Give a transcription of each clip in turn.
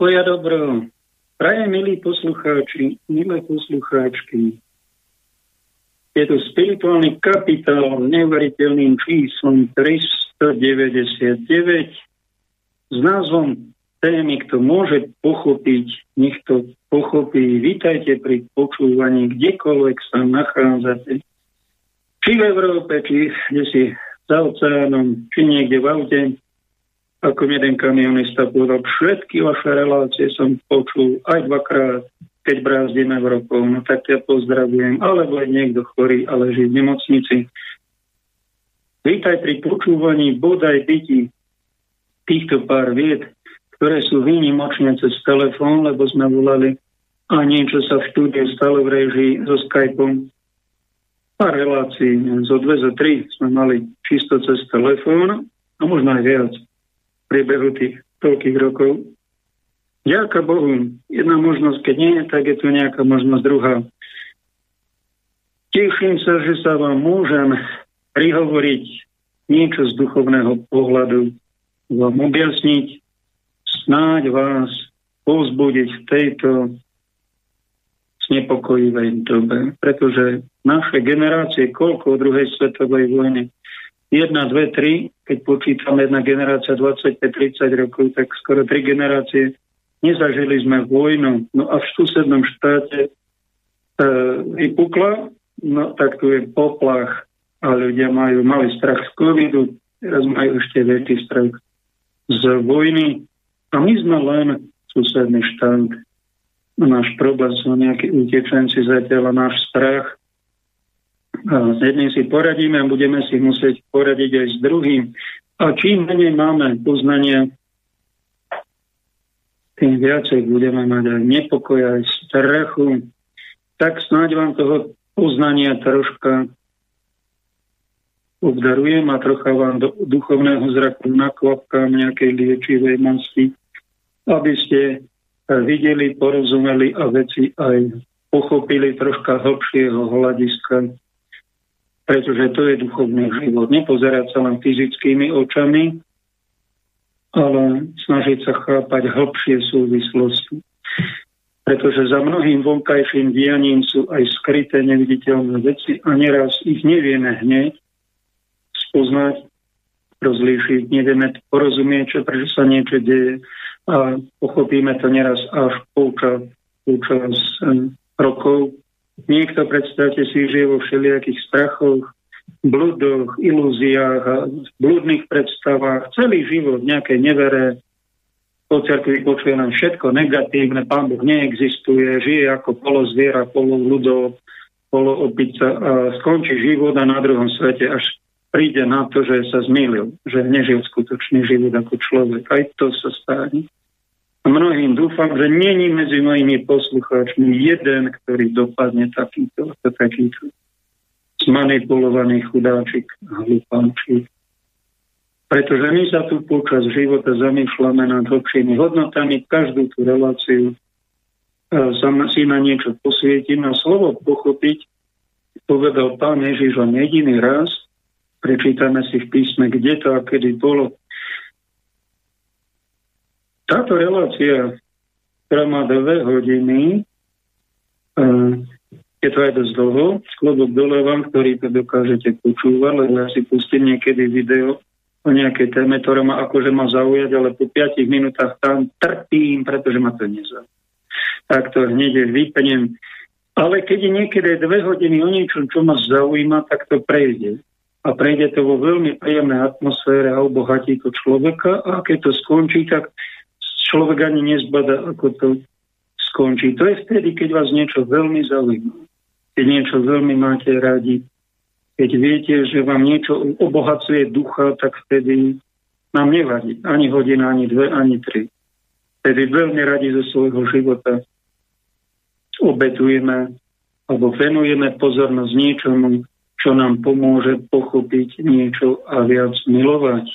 Pokoja dobro. Praje, milí poslucháči, milé poslucháčky. Je to spirituálny kapitál neuveriteľným číslom 399 s názvom témy, kto môže pochopiť, nech to pochopí. Vítajte pri počúvaní, kdekoľvek sa nachádzate. Či v Európe, či kde si za oceánom, či niekde v aute, ako jeden kamionista povedal, všetky vaše relácie som počul aj dvakrát, keď brázdime v rokov, no tak ja pozdravujem, alebo je niekto chorý a leží v nemocnici. Vítaj pri počúvaní bodaj byti týchto pár vied, ktoré sú výnimočne cez telefón, lebo sme volali a niečo sa v štúdiu stalo v režii so Skypeom. Pár relácií, zo dve, zo tri sme mali čisto cez telefón a možno aj viac priebehu tých toľkých rokov. Ďaká Bohu, jedna možnosť, keď nie, tak je tu nejaká možnosť druhá. Teším sa, že sa vám môžem prihovoriť niečo z duchovného pohľadu, vám objasniť, snáď vás povzbudiť v tejto znepokojivej dobe, pretože naše generácie, koľko druhej svetovej vojny, 1, 2, 3, keď počítame jedna generácia 25-30 rokov, tak skoro tri generácie nezažili sme vojnu. No a v susednom štáte e, vypukla, no tak tu je poplach a ľudia majú malý strach z covidu, teraz majú ešte väčší strach z vojny. A my sme len susedný štát. Náš problém sú nejakí utečenci zatiaľ náš strach s jedným si poradíme a budeme si musieť poradiť aj s druhým. A čím menej máme poznania, tým viacej budeme mať aj nepokoj, aj strachu. Tak snáď vám toho poznania troška obdarujem a trocha vám do duchovného zraku nakvapkám nejakej liečivej masti, aby ste videli, porozumeli a veci aj pochopili troška hlbšieho hľadiska pretože to je duchovný život. Nepozerať sa len fyzickými očami, ale snažiť sa chápať hlbšie súvislosti. Pretože za mnohým vonkajším dianím sú aj skryté neviditeľné veci a neraz ich nevieme hneď spoznať, rozlíšiť, nevieme porozumieť, čo, prečo sa niečo deje a pochopíme to neraz až počas, počas eh, rokov Niekto, predstavte si, žije vo všelijakých strachoch, bludoch, ilúziách blúdnych predstavách, celý život v nejakej nevere, po cerkvi počuje len všetko negatívne, pán Boh neexistuje, žije ako polozviera, pololudo, poloopica a skončí život a na druhom svete až príde na to, že sa zmýlil, že nežil skutočný život ako človek. Aj to sa stane mnohým dúfam, že není medzi mojimi poslucháčmi jeden, ktorý dopadne takýto, takýto zmanipulovaný chudáčik hlupáčik. Pretože my sa tu počas života zamýšľame nad hlbšími hodnotami, každú tú reláciu e, si na niečo posvietím a slovo pochopiť, povedal pán Ježiš len jediný raz, prečítame si v písme, kde to a kedy bolo, táto relácia, ktorá má dve hodiny, je to aj dosť dlho, sklobok dole vám, ktorý to dokážete počúvať, lebo ja si pustím niekedy video o nejakej téme, ktorá ma akože má zaujať, ale po 5 minútach tam trpím, pretože ma to nezaujíma. Tak to hneď vypnem. Ale keď je niekedy dve hodiny o niečom, čo ma zaujíma, tak to prejde. A prejde to vo veľmi príjemnej atmosfére a obohatí to človeka. A keď to skončí, tak človek ani nezbada, ako to skončí. To je vtedy, keď vás niečo veľmi zaujíma. Keď niečo veľmi máte radi. Keď viete, že vám niečo obohacuje ducha, tak vtedy nám nevadí. Ani hodina, ani dve, ani tri. Vtedy veľmi radi zo svojho života obetujeme alebo venujeme pozornosť niečomu, čo nám pomôže pochopiť niečo a viac milovať.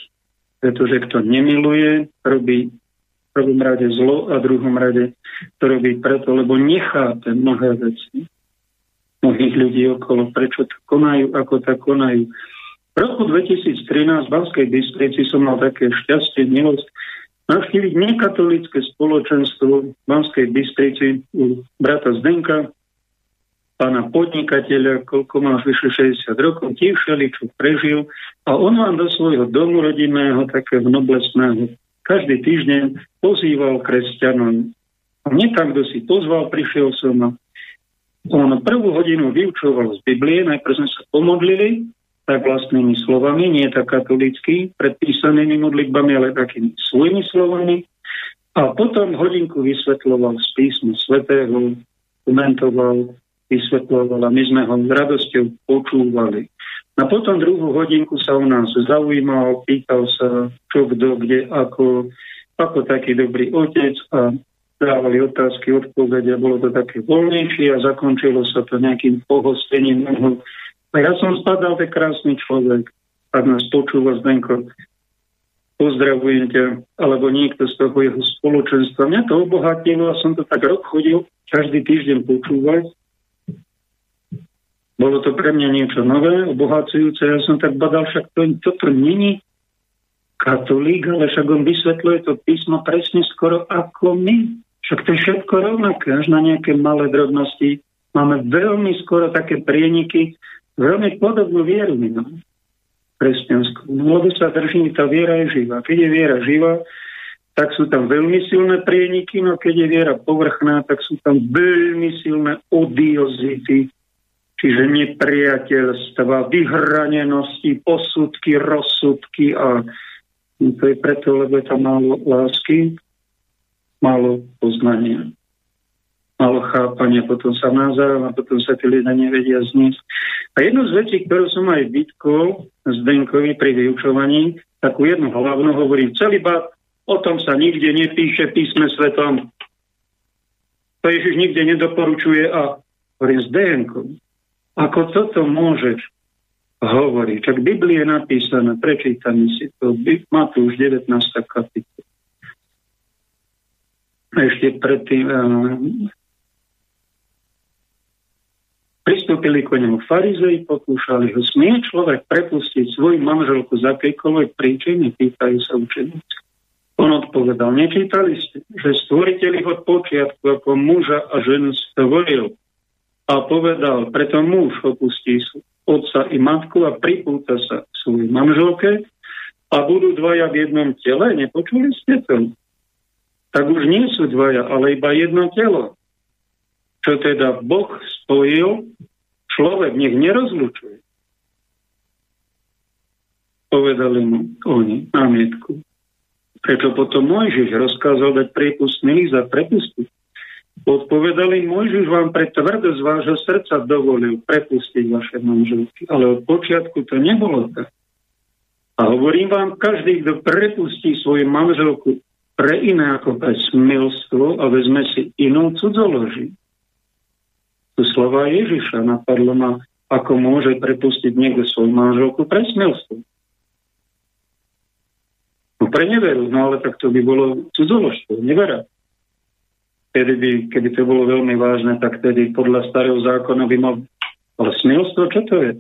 Pretože kto nemiluje, robí prvom rade zlo a druhom rade to robí preto, lebo nechápe mnohé veci mnohých ľudí okolo, prečo to konajú, ako tak konajú. V roku 2013 v Banskej Bystrici som mal také šťastie, milosť navštíviť nekatolické spoločenstvo v Banskej Bystrici u brata Zdenka, pána podnikateľa, koľko má vyše 60 rokov, tiež čo prežil a on vám do svojho domu rodinného, takého noblesného, každý týždeň pozýval kresťanom. A mne tam, kto si pozval, prišiel som on prvú hodinu vyučoval z Biblie, najprv sme sa pomodlili, tak vlastnými slovami, nie tak katolicky, predpísanými modlitbami, ale takými svojimi slovami. A potom hodinku vysvetloval z písma svetého, komentoval, vysvetloval a my sme ho s radosťou počúvali. A potom druhú hodinku sa u nás zaujímal, pýtal sa, čo kto, kde, ako, ako taký dobrý otec a dávali otázky, odpovede, bolo to také voľnejšie a zakončilo sa to nejakým pohostením. A ja som spadal, ten krásny človek, ak nás počúva Zdenko, pozdravujem ťa, alebo niekto z toho jeho spoločenstva. Mňa to obohatilo a som to tak rok chodil, každý týždeň počúvať. Bolo to pre mňa niečo nové, obohacujúce. Ja som tak badal, však to, toto není katolík, ale však on vysvetľuje to písmo presne skoro ako my. Však to je všetko rovnaké, až na nejaké malé drobnosti. Máme veľmi skoro také prieniky, veľmi podobnú vieru my máme kresťanskú. No lebo sa drží, tá viera je živá. Keď je viera živá, tak sú tam veľmi silné prieniky, no keď je viera povrchná, tak sú tam veľmi silné odiozity, čiže nepriateľstva, vyhranenosti, posudky, rozsudky a to je preto, lebo je tam málo lásky, málo poznania malo chápanie, potom sa navzájom a potom sa tí ľudia nevedia zniesť. A jednu z vecí, ktorú som aj vytkol Zdenkovi pri vyučovaní, takú jednu hlavnú hovorím, celý bát, o tom sa nikde nepíše písme svetom. To Ježiš nikde nedoporučuje a hovorím Zdenko, ako toto môžeš hovoriť? Čak Biblie je napísané, prečítam si to, Matúš 19. kapitola. Ešte predtým, eh, Pristúpili k nemu farizei, pokúšali ho. Smie človek prepustiť svoju manželku z akejkoľvek príčiny, pýtajú sa učeníci. On odpovedal, nečítali ste, že stvoriteľ ich od počiatku ako muža a ženu stvoril a povedal, preto muž opustí otca i matku a pripúta sa svojej manželke a budú dvaja v jednom tele. Nepočuli ste to? Tak už nie sú dvaja, ale iba jedno telo čo teda Boh spojil, človek nech nerozlučuje. Povedali mu oni námietku. Prečo potom Mojžiš rozkázal dať prípustný list a prepustiť? Odpovedali, Mojžiš vám pre tvrdosť vášho srdca dovolil prepustiť vaše manželky. Ale od počiatku to nebolo tak. A hovorím vám, každý, kto prepustí svoju manželku pre iné ako pre smilstvo a vezme si inú cudzoloží, tu slova Ježiša. Napadlo ma, ako môže prepustiť niekto svoju manželku pre smelstvo. No pre neveru, no ale tak to by bolo cudzoložstvo, nevera. Kedy by, keby to bolo veľmi vážne, tak tedy podľa starého zákona by mal... Ale smelstvo, čo to je?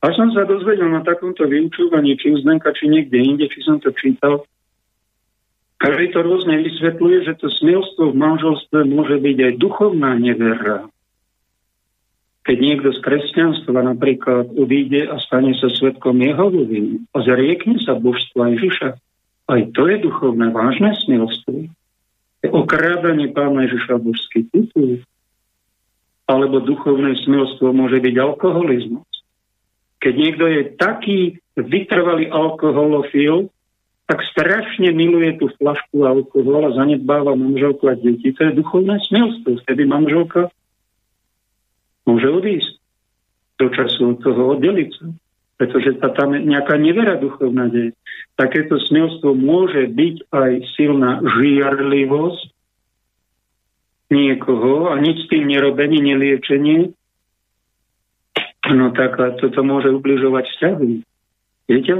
Až som sa dozvedel na takomto vyučúvaní, či u Zdenka, či niekde inde, či som to čítal, každý to rôzne vysvetľuje, že to smelstvo v manželstve môže byť aj duchovná nevera. Keď niekto z kresťanstva napríklad odíde a stane sa svetkom Jehovovým a zriekne sa božstva Ježiša, aj to je duchovné vážne smilstvo. Okrádanie pána Ježiša božský titul. Alebo duchovné smilstvo môže byť alkoholizmus. Keď niekto je taký vytrvalý alkoholofil, tak strašne miluje tú flašku alkohol a zanedbáva manželku a deti. To je duchovné smilstvo. Vtedy manželka môže odísť do času od toho oddeliť sa. Pretože sa tam nejaká nevera duchovná deje. Takéto smelstvo môže byť aj silná žiarlivosť niekoho a nič s tým nerobenie, neliečenie. No tak toto môže ubližovať vzťahu. Viete?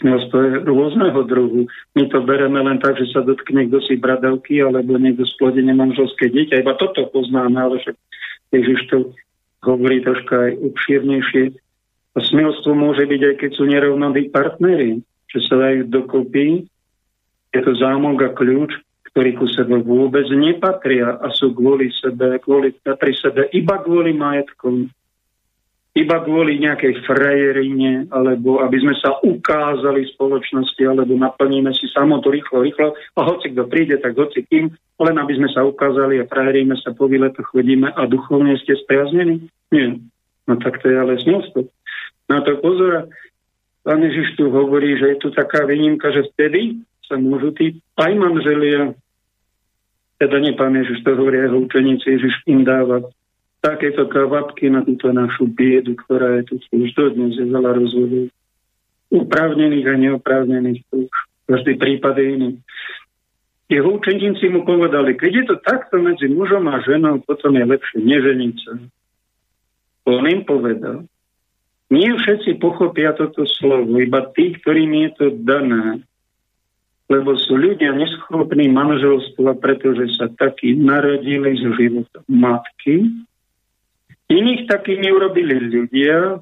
Smelstvo je rôzneho druhu. My to bereme len tak, že sa dotkne kto si bradavky alebo niekto splodenie manželské dieťa. Iba toto poznáme, ale však Ježiš to hovorí troška aj obšírnejšie. A smelstvo môže byť aj keď sú nerovnodí partnery, že sa dajú dokopy Je to zámok a kľúč, ktorí ku sebe vôbec nepatria a sú kvôli sebe, kvôli, pri sebe iba kvôli majetkom, iba kvôli nejakej frajerine, alebo aby sme sa ukázali spoločnosti, alebo naplníme si samotu rýchlo, rýchlo a hoci kto príde, tak hoci kým, len aby sme sa ukázali a frajeríme sa po výletoch chodíme a duchovne ste spriaznení? Nie. No tak to je ale smolstvo. Na to pozor, pán Ježiš tu hovorí, že je tu taká výnimka, že vtedy sa môžu tí aj manželia, teda nie pán Ježiš, to hovorí jeho učeníci, Ježiš im dáva takéto kvapky na túto našu biedu, ktorá je tu už dodnes je veľa rozvodov. Upravnených a neoprávnených, už každý prípad je iný. Jeho učeníci mu povedali, keď je to takto medzi mužom a ženou, potom je lepšie neženiť sa. On im povedal, nie všetci pochopia toto slovo, iba tí, ktorým je to dané lebo sú ľudia neschopní manželstva, pretože sa takí narodili z života matky. Iných takými urobili ľudia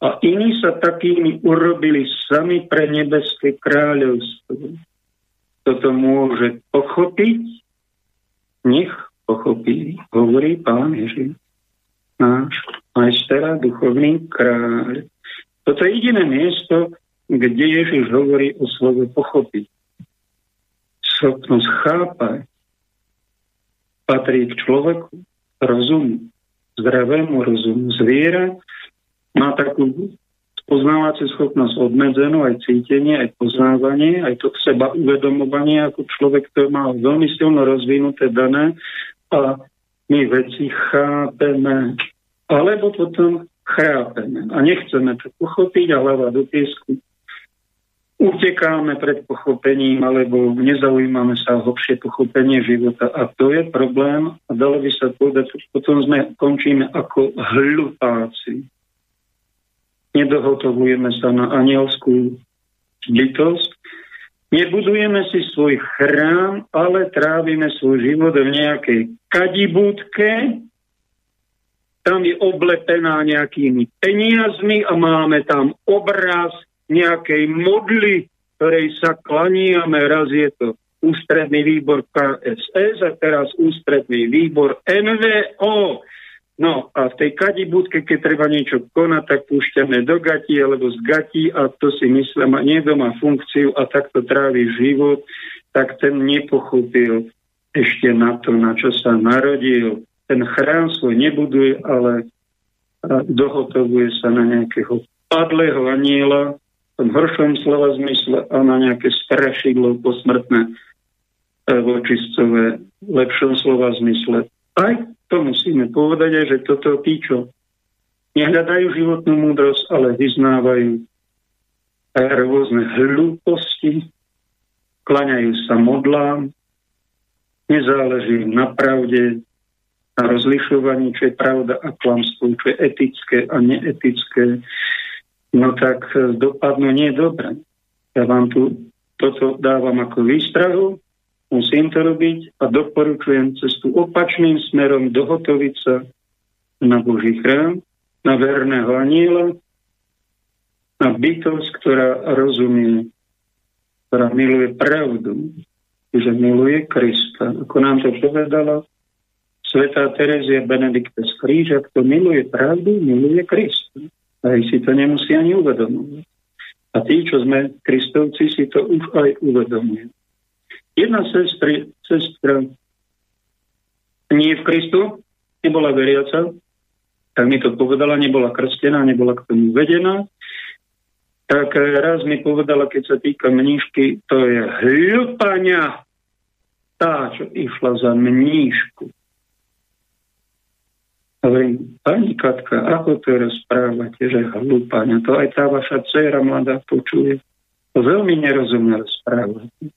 a iní sa takými urobili sami pre nebeské kráľovstvo. Toto môže pochopiť, nech pochopí, hovorí pán Ježiš, náš majster a duchovný kráľ. Toto je jediné miesto, kde Ježiš hovorí o slove pochopiť. Schopnosť chápať patrí k človeku, rozumu, zdravému rozumu. Zviera má takú poznávaciu schopnosť obmedzenú, aj cítenie, aj poznávanie, aj to seba uvedomovanie, ako človek, to má veľmi silno rozvinuté dané a my veci chápeme, alebo potom chrápeme a nechceme to pochopiť a hlava do piesku utekáme pred pochopením alebo nezaujímame sa o hlbšie pochopenie života. A to je problém a dalo by sa povedať, potom sme končíme ako hlupáci. Nedohotovujeme sa na anielskú bytosť, nebudujeme si svoj chrám, ale trávime svoj život v nejakej kadibúdke, tam je oblepená nejakými peniazmi a máme tam obraz nejakej modly, ktorej sa klaníame. Raz je to ústredný výbor KSS a teraz ústredný výbor NVO. No a v tej kadibúdke, keď treba niečo konať, tak púšťame do gati alebo z gati a to si myslím, a niekto má funkciu a takto trávi život, tak ten nepochopil ešte na to, na čo sa narodil. Ten chrám svoj nebuduje, ale dohotovuje sa na nejakého padlého aniela, tom horšom slova zmysle a na nejaké strašidlo posmrtné e, vočistcové lepšom slova zmysle. Aj to musíme povedať, že toto tí, čo nehľadajú životnú múdrosť, ale vyznávajú rôzne hlúposti, klaňajú sa modlám, nezáleží na pravde, na rozlišovaní, čo je pravda a klamstvo, čo je etické a neetické, no tak e, dopadnú nie dobre. Ja vám tu toto dávam ako výstrahu, musím to robiť a doporučujem cestu opačným smerom dohotoviť sa na Boží chrám, na verného aniela, na bytosť, ktorá rozumie, ktorá miluje pravdu, že miluje Krista. Ako nám to povedala Svetá Terezia Benedikta z Kríža, kto miluje pravdu, miluje Krista. Aj si to nemusí ani uvedomovať. A tí, čo sme kristovci, si to už aj uvedomujú. Jedna sestri, sestra nie v Kristu, nebola veriaca, tak mi to povedala, nebola krstená, nebola k tomu vedená. Tak raz mi povedala, keď sa týka mníšky, to je hľupania tá, čo išla za mníšku. Hovorím, pani Katka, ako to rozprávate, že hlúpania, to aj tá vaša dcera mladá počuje. To veľmi nerozumne rozprávate.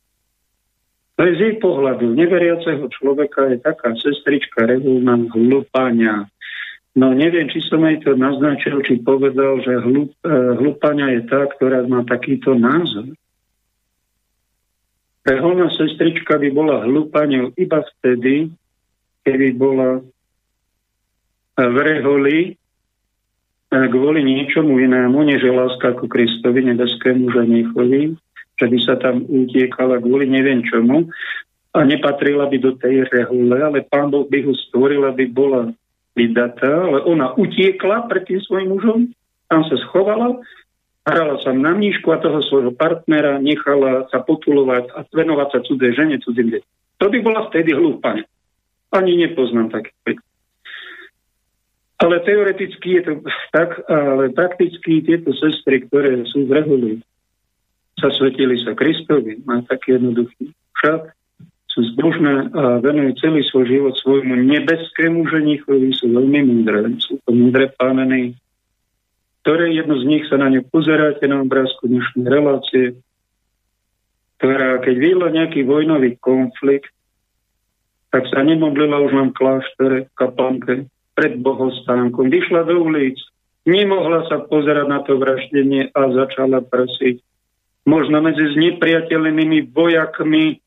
To je z jej pohľadu neveriaceho človeka je taká sestrička revolná hlúpania. No neviem, či som jej to naznačil, či povedal, že hlup, e, hlúpania je tá, ktorá má takýto názor. Reholná sestrička by bola hlúpaniou iba vtedy, keby bola v reholi kvôli niečomu inému, než láska ku Kristovi, nebeskému ženichovi, že by sa tam utiekala kvôli neviem čomu a nepatrila by do tej rehule, ale pán Boh by ho stvoril, aby bola vydatá, ale ona utiekla pred tým svojim mužom, tam sa schovala, hrala sa na mníšku a toho svojho partnera nechala sa potulovať a venovať sa cudzej žene, cudzím deťom. To by bola vtedy hlúpa. Ani nepoznám taký Ale teoreticky je to tak, ale prakticky tieto sestry, ktoré sú v rehuli, zasvetili sa Kristovi, má taký jednoduchý však, sú zbožné a venujú celý svoj život svojmu nebeskému ženichovi, sú veľmi múdre, sú to múdre páneny, ktoré jedno z nich sa na ňu pozeráte na obrázku dnešnej relácie, ktorá keď videla nejaký vojnový konflikt, tak sa nemodlila už len kláštore, v kaplnke, pred bohostánkom. Vyšla do ulic, nemohla sa pozerať na to vraždenie a začala prosiť. Možno medzi znepriateľnými vojakmi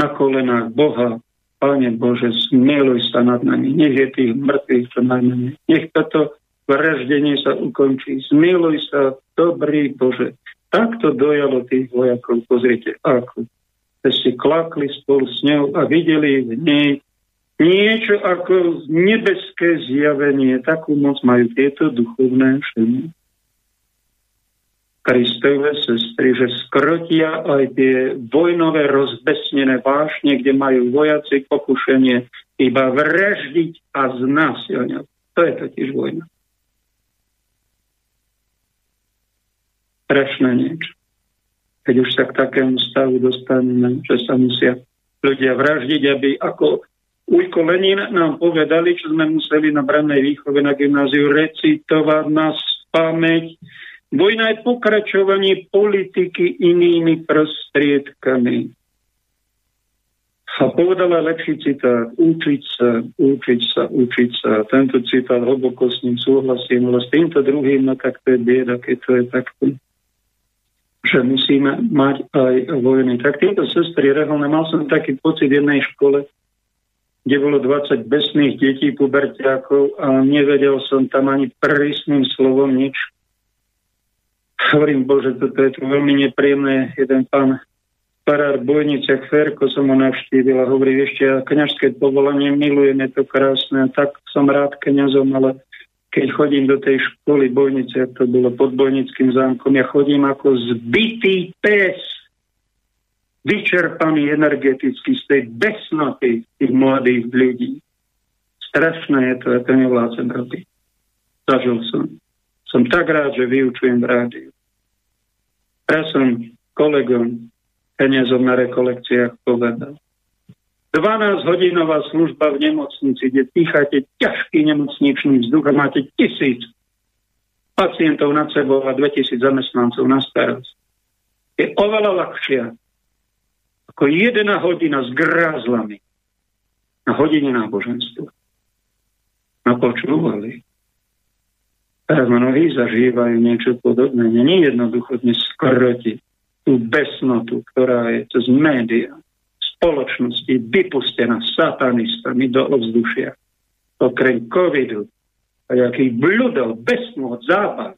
na kolenách Boha, Pane Bože, smiluj sa nad nami, nech je tých mŕtvych čo najmenej. Nech toto vraždenie sa ukončí. Smiluj sa, dobrý Bože. Takto dojalo tých vojakov, pozrite, ako si klakli spolu s ňou a videli v nej niečo ako nebeské zjavenie. Takú moc majú tieto duchovné ženy. Kristove sestry, že skrotia aj tie vojnové rozbesnené vášne, kde majú vojaci pokušenie iba vraždiť a znásilňovať. To je totiž vojna. Strašné niečo. Keď už sa k takému stavu dostaneme, že sa musia ľudia vraždiť, aby ako Ujko Lenin nám povedali, čo sme museli na brannej výchove na gymnáziu recitovať na pamäť, Vojna je pokračovanie politiky inými prostriedkami. A povedala lepší citát, učiť sa, učiť sa, učiť sa. Tento citát hlboko s ním súhlasím, ale s týmto druhým, no tak to je bieda, keď to je takto že musíme mať aj vojny. Tak tieto sestry reholné, mal som taký pocit v jednej škole, kde bolo 20 besných detí, pubertiakov a nevedel som tam ani prísnym slovom nič Hovorím, Bože, toto je tu veľmi nepríjemné. Jeden pán farár Bojniciach Ferko som ho navštívil a hovorí, ešte ja kniažské povolanie milujem, je to krásne, tak som rád kniazom, ale keď chodím do tej školy Bojnice, to bolo pod Bojnickým zámkom, ja chodím ako zbytý pes, vyčerpaný energeticky z tej besnoty tých mladých ľudí. Strašné je to, ja to nevládzem robiť. Zažil som. Som tak rád, že vyučujem v rádiu. Ja som kolegom, peniazom na rekolekciách povedal. 12-hodinová služba v nemocnici, kde dýchate ťažký nemocničný vzduch a máte tisíc pacientov nad sebou a 2000 zamestnancov na starosť. Je oveľa ľahšia ako jedna hodina s grázlami na hodine náboženstva. Napočúvali. Teraz mnohí zažívajú niečo podobné. Není jednoducho dnes skrotiť tú besnotu, ktorá je cez média, spoločnosti vypustená satanistami do ovzdušia. Okrem covidu a jakých bludov, besnú od západ.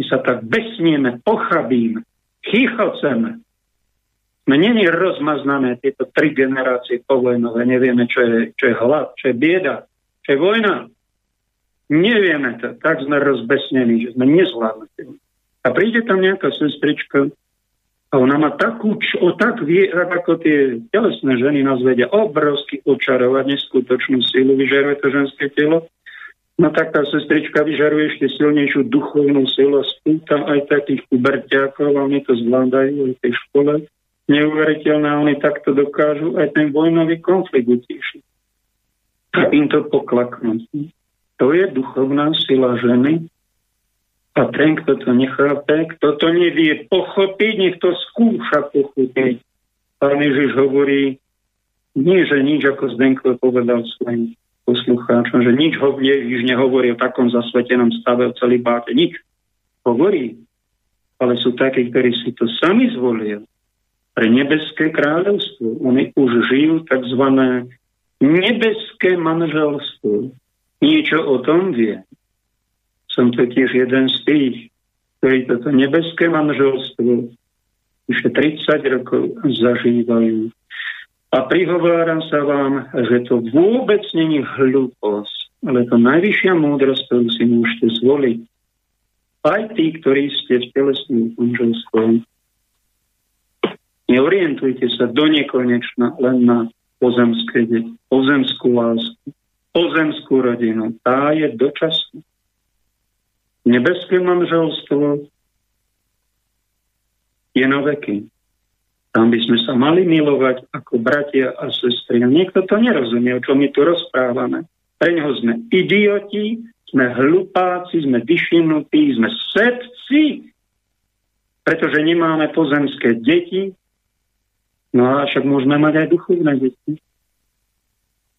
My sa tak besnieme, pochabíme, chichoceme. My není rozmaznané tieto tri generácie povojnové, nevieme, čo je, čo je hlad, čo je bieda, čo je vojna. Nevieme to, tak sme rozbesnení, že sme nezvládli. A príde tam nejaká sestrička a ona má takú, o tak vie, ako tie telesné ženy nás vedia obrovsky očarovať neskutočnú sílu, vyžaruje to ženské telo. No tak tá sestrička vyžaruje ešte silnejšiu duchovnú silu a spúta aj takých kuberťákov oni to zvládajú aj v tej škole. Neuveriteľné, oni takto dokážu aj ten vojnový konflikt utíšiť. A im to poklaknúť. To je duchovná sila ženy. A ten, kto to nechápe, kto to nevie pochopiť, nech to skúša pochopiť. Pán Ježiš hovorí, nie, že nič, ako Zdenko povedal svojim poslucháčom, že nič ho Ježiš nehovorí o takom zasvetenom stave, o celý báte. Nič. Hovorí. Ale sú takí, ktorí si to sami zvolia pre nebeské kráľovstvo. Oni už žijú tzv. nebeské manželstvo niečo o tom vie. Som totiž jeden z tých, ktorí toto nebeské manželstvo už 30 rokov zažívajú. A prihováram sa vám, že to vôbec není hlúposť, ale to najvyššia múdrosť, ktorú si môžete zvoliť. Aj tí, ktorí ste v telesnom manželstvom. Neorientujte sa do nekonečna len na pozemské deti, pozemskú lásku, pozemskú rodinu. Tá je dočasná. Nebeské manželstvo je na veky. Tam by sme sa mali milovať ako bratia a sestry. A niekto to nerozumie, o čom my tu rozprávame. Pre neho sme idioti, sme hlupáci, sme vyšinutí, sme setci, pretože nemáme pozemské deti, No a však môžeme mať aj duchovné deti.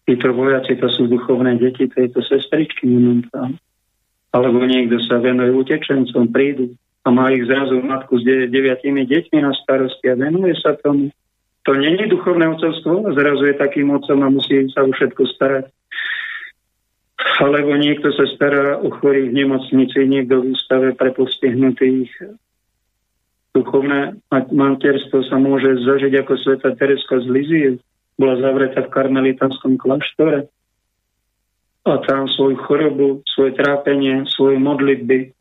Títo vojaci, to sú duchovné deti tejto sestričky momentálne. Alebo niekto sa venuje utečencom, prídu a má ich zrazu matku s deviatimi deťmi na starosti a venuje sa tomu. To není duchovné ocovstvo, zrazu je takým otcom a musí sa o všetko starať. Alebo niekto sa stará o chorých v nemocnici, niekto v ústave pre postihnutých, duchovné materstvo sa môže zažiť ako sveta Tereska z Lizie. Bola zavretá v karmelitanskom kláštore a tam svoju chorobu, svoje trápenie, svoje modlitby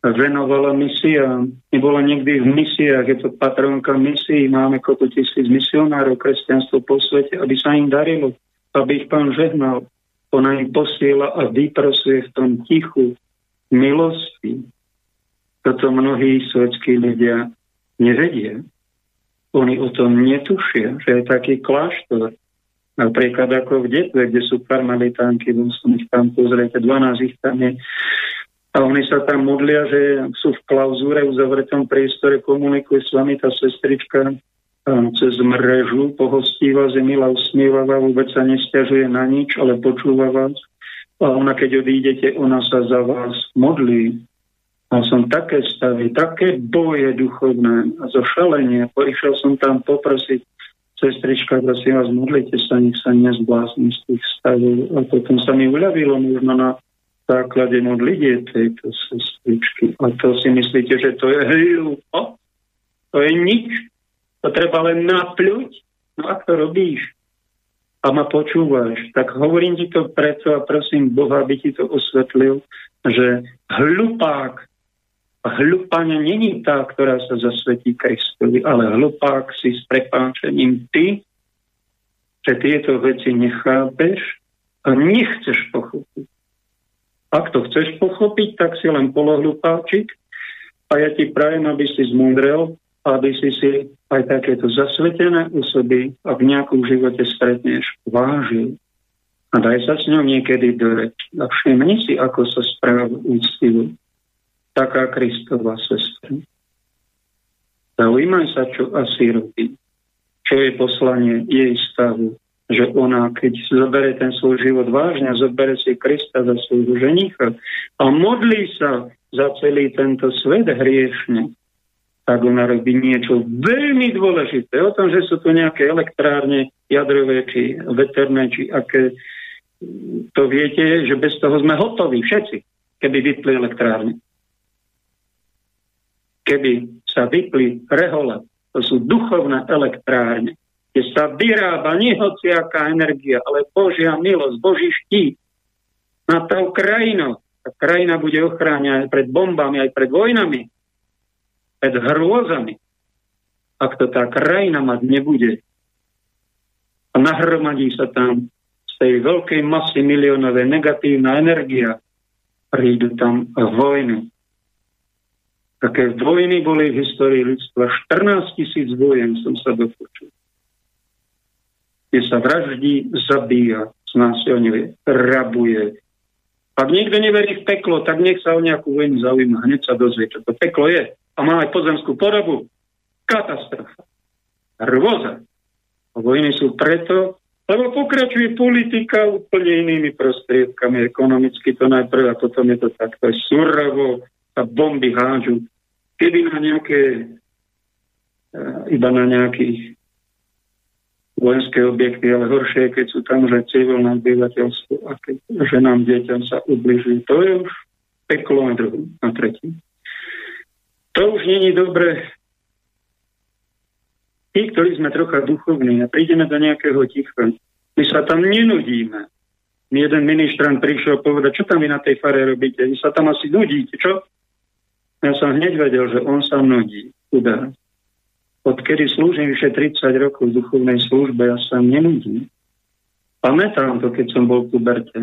venovala misiám. Nebola nikdy v misiách, je to patronka misií, máme kopu tisíc misionárov, kresťanstvo po svete, aby sa im darilo, aby ich pán žehnal. Ona im posiela a vyprosuje v tom tichu milosti, toto mnohí svetskí ľudia nevedia. Oni o tom netušia, že je taký kláštor. Napríklad ako v Detve, kde sú karmelitánky, som ich tam pozrieť, 12 ich tam je. A oni sa tam modlia, že sú v klauzúre, v zavretom priestore, komunikuje s vami tá sestrička cez mrežu, pohostíva, zemila, usmievava, vôbec sa nestiažuje na nič, ale počúva vás. A ona, keď odídete, ona sa za vás modlí. Mal som také stavy, také boje duchovné a zo šalenia. Prišiel som tam poprosiť sestrička, prosím vás, modlite sa, nech sa nezblázni z tých stavov. A potom sa mi uľavilo možno na základe modlitie tejto sestričky. A to si myslíte, že to je hlúpo? To je nič. To treba len napľuť. No a to robíš? A ma počúvaš. Tak hovorím ti to preto a prosím Boha, aby ti to osvetlil, že hlupák hlupania není tá, ktorá sa zasvetí Kristovi, ale hlupák si s prepáčením ty, že tieto veci nechápeš a nechceš pochopiť. Ak to chceš pochopiť, tak si len polohlupáčik a ja ti prajem, aby si zmúdrel, aby si si aj takéto zasvetené osoby, ak v nejakom živote stretneš, vážil. A daj sa s ňou niekedy do reči. A všimni si, ako sa správa úctivo taká Kristová sestra. Zaujímaj sa, čo asi robí. Čo je poslanie jej stavu. Že ona, keď zoberie ten svoj život vážne, zoberie si Krista za svojho ženicha a modlí sa za celý tento svet hriešne, tak ona robí niečo veľmi dôležité. O tom, že sú tu nejaké elektrárne jadrové, či veterné, či aké, to viete, že bez toho sme hotoví všetci, keby vypli elektrárne keby sa vypli rehole, to sú duchovné elektrárne, kde sa vyrába nie hociaká energia, ale Božia milosť, Boží štít na tou krajinou. Tá krajina bude ochráňať aj pred bombami, aj pred vojnami, pred hrôzami. Ak to tá krajina mať nebude a nahromadí sa tam z tej veľkej masy miliónovej negatívna energia, prídu tam vojny, Také vojny boli v histórii ľudstva. 14 tisíc vojen som sa dopočul. Kde sa vraždí, zabíja, znásilňuje, rabuje. Ak niekto neverí v peklo, tak nech sa o nejakú vojnu zaujíma. Hneď sa dozvie, čo to peklo je. A má aj pozemskú porobu. Katastrofa. Rvoza. Vojny sú preto, lebo pokračuje politika úplne inými prostriedkami. Ekonomicky to najprv a potom je to takto surovo, a bomby hádžu. Keby na nejaké, eh, iba na nejakých vojenské objekty, ale horšie, keď sú tam že civilné obyvateľstvo a keď ženám, deťom sa ubližujú. To je už peklo na druhú, na tretí. To už není dobre. Tí, ktorí sme trocha duchovní a prídeme do nejakého ticha, my sa tam nenudíme. Mi jeden ministrant prišiel povedať, čo tam vy na tej fare robíte? Vy sa tam asi nudíte, čo? Ja som hneď vedel, že on sa nudí. Chudá. Odkedy slúžim vyše 30 rokov v duchovnej službe, ja sa nenudím. Pamätám to, keď som bol v puberte,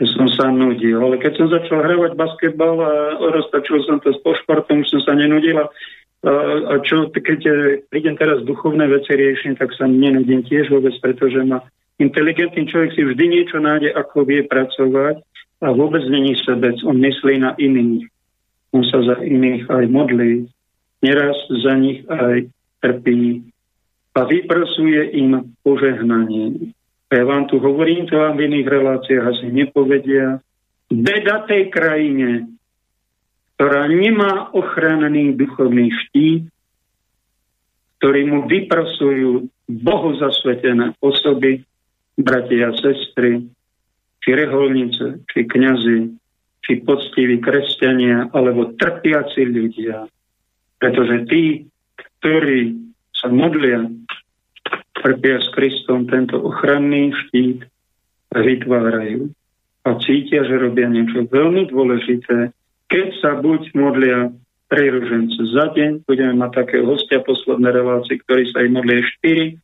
že som sa nudil. Ale keď som začal hravať basketbal a roztačil som to s pošportom, už som sa nenudil. A, a čo, keď prídem teraz duchovné veci riešim, tak sa nenudím tiež vôbec, pretože ma inteligentný človek si vždy niečo nájde, ako vie pracovať a vôbec není sebec. On myslí na iných. On sa za iných aj modlí. Neraz za nich aj trpí. A vyprosuje im požehnanie. Ja vám tu hovorím, to vám v iných reláciách asi nepovedia. Beda tej krajine, ktorá nemá ochranný duchovný štít, ktorý mu vyprosujú Bohu zasvetené osoby, bratia a sestry, či reholnice, či kňazi, či poctiví kresťania, alebo trpiaci ľudia. Pretože tí, ktorí sa modlia trpia s Kristom tento ochranný štít vytvárajú a cítia, že robia niečo veľmi dôležité, keď sa buď modlia tri ružence za deň, budeme mať také hostia posledné relácie, ktorí sa im modlia štyri,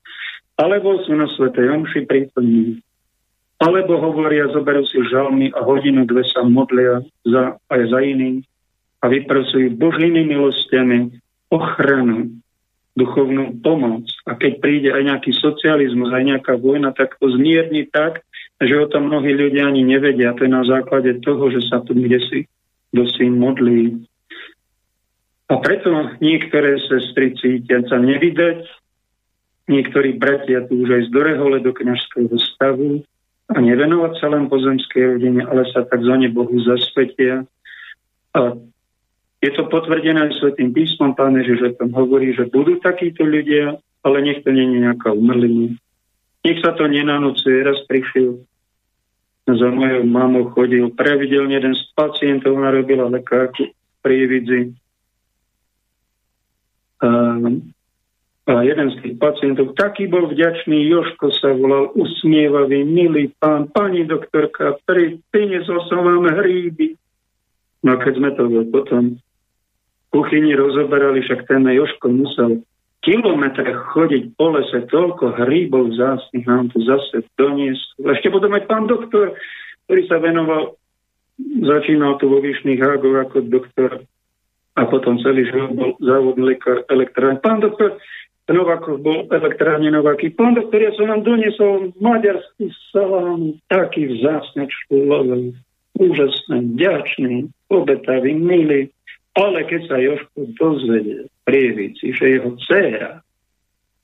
alebo sú na Svetej Omši prítomní, alebo hovoria, zoberú si žalmy a hodinu, dve sa modlia za, aj za iných a vyprosujú Božími milostiami ochranu duchovnú pomoc. A keď príde aj nejaký socializmus, aj nejaká vojna, tak to zmierni tak, že o tom mnohí ľudia ani nevedia. To je na základe toho, že sa tu kde si si modlí. A preto niektoré sestry cítia sa nevydať, niektorí bratia tu už aj z dorehole do kniažského stavu a nevenovať sa len pozemskej rodine, ale sa tak za Bohu zasvetia. A je to potvrdené aj Svetým písmom, pán Ježiš o tom hovorí, že budú takíto ľudia, ale nech to nie je nejaká umrlina. Nech sa to nenanúcuje. Raz prišiel za mojou mamou chodil pravidelne jeden z pacientov, narobila lekárku pri vidzi. A jeden z tých pacientov, taký bol vďačný, Joško sa volal, usmievavý, milý pán, pani doktorka, pri, priniesol som vám hríby. No keď sme to potom kuchyni rozoberali, však ten Joško musel kilometre chodiť po lese, toľko hríbov zásnych nám tu zase doniesť. Ešte bude mať pán doktor, ktorý sa venoval, začínal tu vo Vyšných hágoch ako doktor a potom celý život bol závodný lekár elektrárne. Pán doktor Novakov bol elektrárne Novaky. Pán doktor, ja som vám doniesol maďarský salám, taký vzácne človek, úžasný, vďačný, obetavý, milý. Ale keď sa Joško dozvedie prievici, že jeho dcéra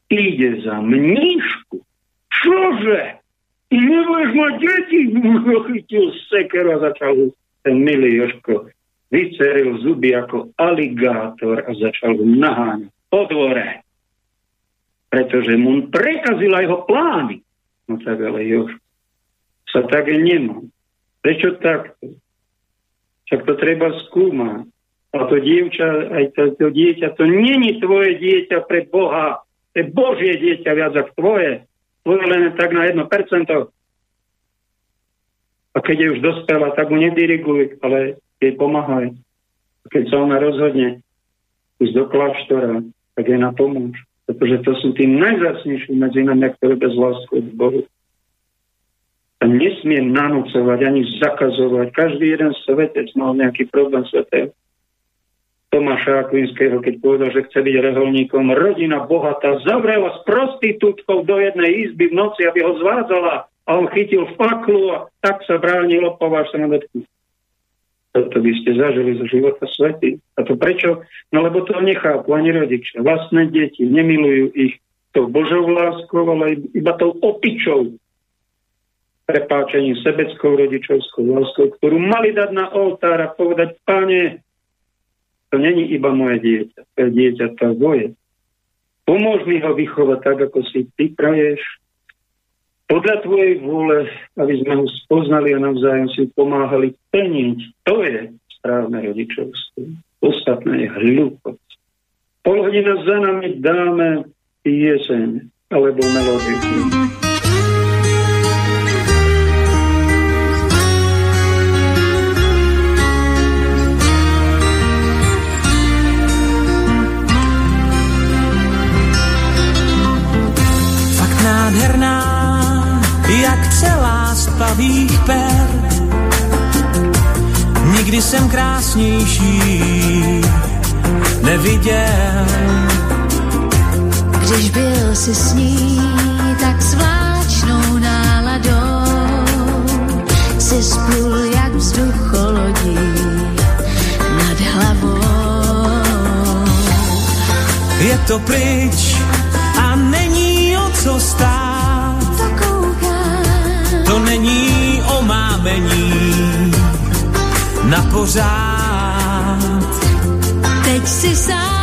ide za mníšku, čože? Ty nebudeš mať deti? Chytil sekeru a začal ten milý Joško vyceril zuby ako aligátor a začal naháňať po dvore. Pretože mu prekazil aj jeho plány. No tak ale Joško sa tak nemá. Prečo takto? Však to treba skúmať. A to dievča, aj to, to dieťa, to není tvoje dieťa pre Boha. To je Božie dieťa viac ako tvoje. Tvoje len tak na 1%. A keď je už dospela, tak mu nediriguj, ale jej pomáhaj. A keď sa ona rozhodne ísť do kláštora, tak jej na pomôž. Pretože to sú tí najzácnejší medzi nami, ktoré bez lásku od Bohu. A nesmie nanúcovať ani zakazovať. Každý jeden svetec mal nejaký problém svetého Tomáša Akvinského, keď povedal, že chce byť reholníkom. Rodina bohatá zavrela s prostitútkou do jednej izby v noci, aby ho zvádzala a on chytil faklu a tak sa bránil, opováž sa na dotknúť. Toto by ste zažili zo života svety. A to prečo? No lebo to nechápu ani rodičia. Vlastné deti nemilujú ich tou Božou láskou, ale iba tou opičou prepáčením sebeckou rodičovskou láskou, ktorú mali dať na oltár a povedať, páne, to není iba moje dieťa, to je dieťa tvoje. Pomôž mi ho vychovať tak, ako si ty praješ, podľa tvojej vôle, aby sme ho spoznali a navzájom si pomáhali plniť. To je správne rodičovstvo. Ostatné je hlúposť. Pol hodina za nami dáme jeseň alebo melódiu. Nádherná, celá z pavých per. Nikdy jsem krásnější neviděl. Když byl si s ní tak zvláčnou náladou, si splul jak vzducholodí nad hlavou. Je to pryč a není o co stát. O mámení na pořád. teď si sám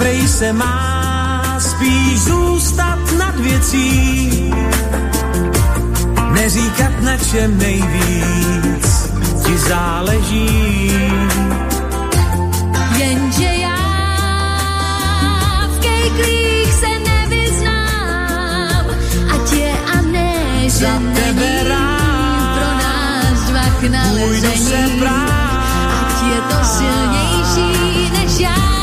prej se má spíš zůstat nad věcí, neříkat na čem nejvíc ti záleží. Jenže já v kejklích se nevyznám a tě a ne, že Za tebe rád pro nás dva k nalezení. se prát, Ať je to silnější než já.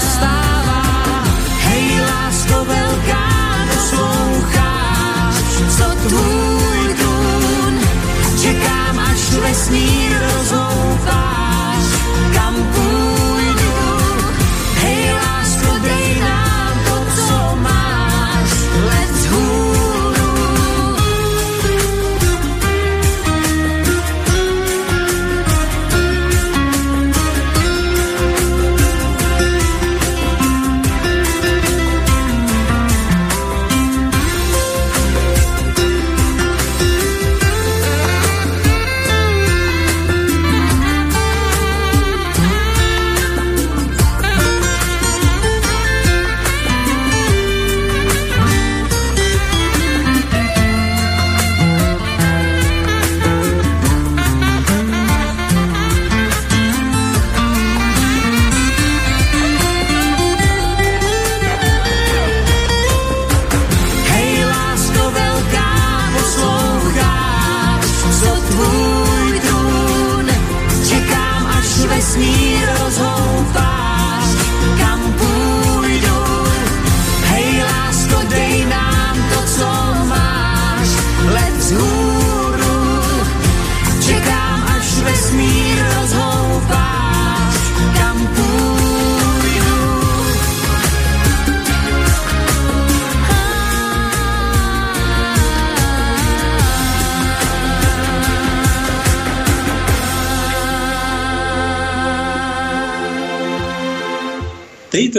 Nepřestává. Hej, lásko velká, posloucháš, co tvůj tún. Čekám, až vesmír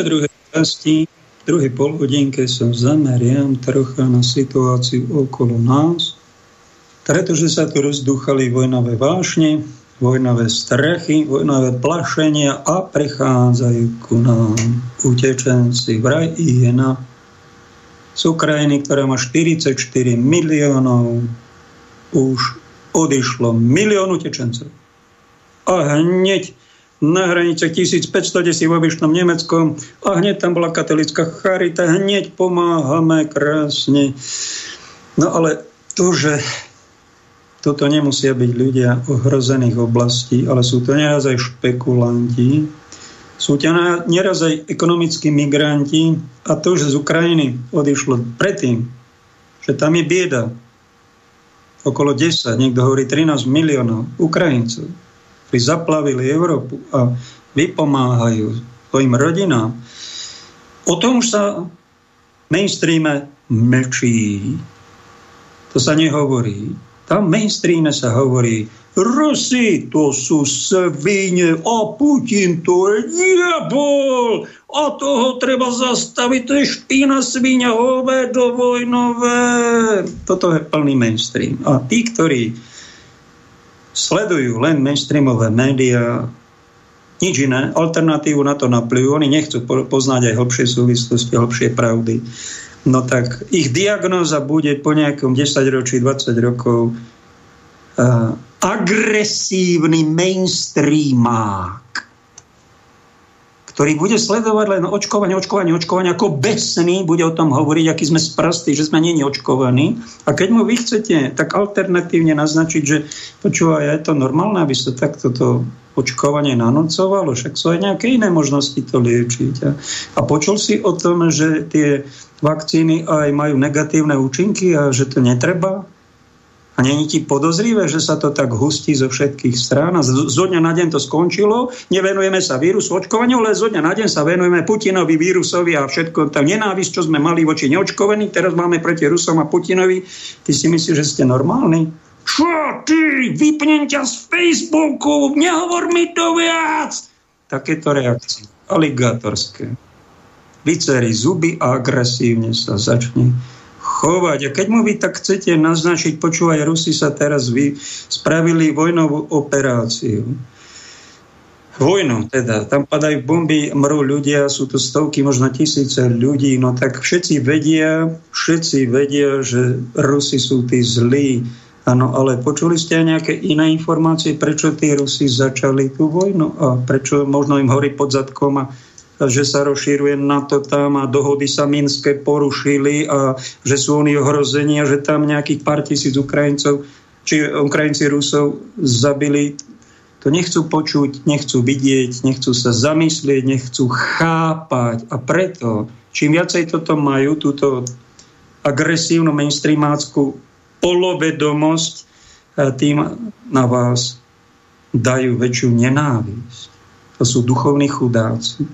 tejto druhej časti, druhej polhodinke sa zameriam trocha na situáciu okolo nás, pretože sa tu rozduchali vojnové vášne, vojnové strachy, vojnové plašenia a prichádzajú ku nám utečenci. Vraj ich je na z Ukrajiny, ktorá má 44 miliónov, už odišlo milión utečencov. A hneď na hraniciach 1500, kde si v obyčnom Nemeckom a hneď tam bola katolická charita, hneď pomáhame krásne. No ale to, že toto nemusia byť ľudia ohrozených oblastí, ale sú to neraz aj špekulanti, sú to neraz aj ekonomickí migranti a to, že z Ukrajiny odišlo predtým, že tam je bieda, okolo 10, niekto hovorí 13 miliónov Ukrajincov, ktorí zaplavili Európu a vypomáhajú svojim rodinám. O tom už sa mainstreame mlčí. To sa nehovorí. Tam v mainstreame sa hovorí, Rusi to sú svine a Putin to je diabol a toho treba zastaviť, to je špína svíňa, hovedo vojnové. Toto je plný mainstream. A tí, ktorí sledujú len mainstreamové médiá, nič iné, alternatívu na to naplňujú, oni nechcú poznať aj hlbšie súvislosti, hlbšie pravdy. No tak ich diagnóza bude po nejakom 10 ročí, 20 rokov uh, agresívny mainstreamák, ktorý bude sledovať len očkovanie, očkovanie, očkovanie, ako besný bude o tom hovoriť, aký sme sprostí, že sme není očkovaní. A keď mu vy chcete tak alternatívne naznačiť, že počúva, je to normálne, aby sa takto to očkovanie nanocovalo, však sú aj nejaké iné možnosti to liečiť. A, a počul si o tom, že tie vakcíny aj majú negatívne účinky a že to netreba? A není ti podozrivé, že sa to tak hustí zo všetkých strán a zo dňa na deň to skončilo. Nevenujeme sa vírusu očkovaniu, ale zo dňa na deň sa venujeme Putinovi, vírusovi a všetko. Tá nenávisť, čo sme mali voči neočkovaní, teraz máme proti Rusom a Putinovi. Ty si myslíš, že ste normálni? Čo ty? Vypnem ťa z Facebooku, nehovor mi to viac! Takéto reakcie, aligátorské. Vycerí zuby a agresívne sa začne chovať. A keď mu vy tak chcete naznačiť, počúvaj, Rusi sa teraz vy spravili vojnovú operáciu. Vojnu teda, tam padajú bomby, mrú ľudia, sú to stovky, možno tisíce ľudí, no tak všetci vedia, všetci vedia, že Rusi sú tí zlí. Áno, ale počuli ste aj nejaké iné informácie, prečo tí Rusi začali tú vojnu a prečo možno im horí pod zadkom a že sa rozšíruje NATO tam a dohody sa Minské porušili a že sú oni ohrození a že tam nejakých pár tisíc Ukrajincov či Ukrajinci Rusov zabili. To nechcú počuť, nechcú vidieť, nechcú sa zamyslieť, nechcú chápať. A preto, čím viacej toto majú, túto agresívnu mainstreamáckú polovedomosť, tým na vás dajú väčšiu nenávisť. To sú duchovní chudáci.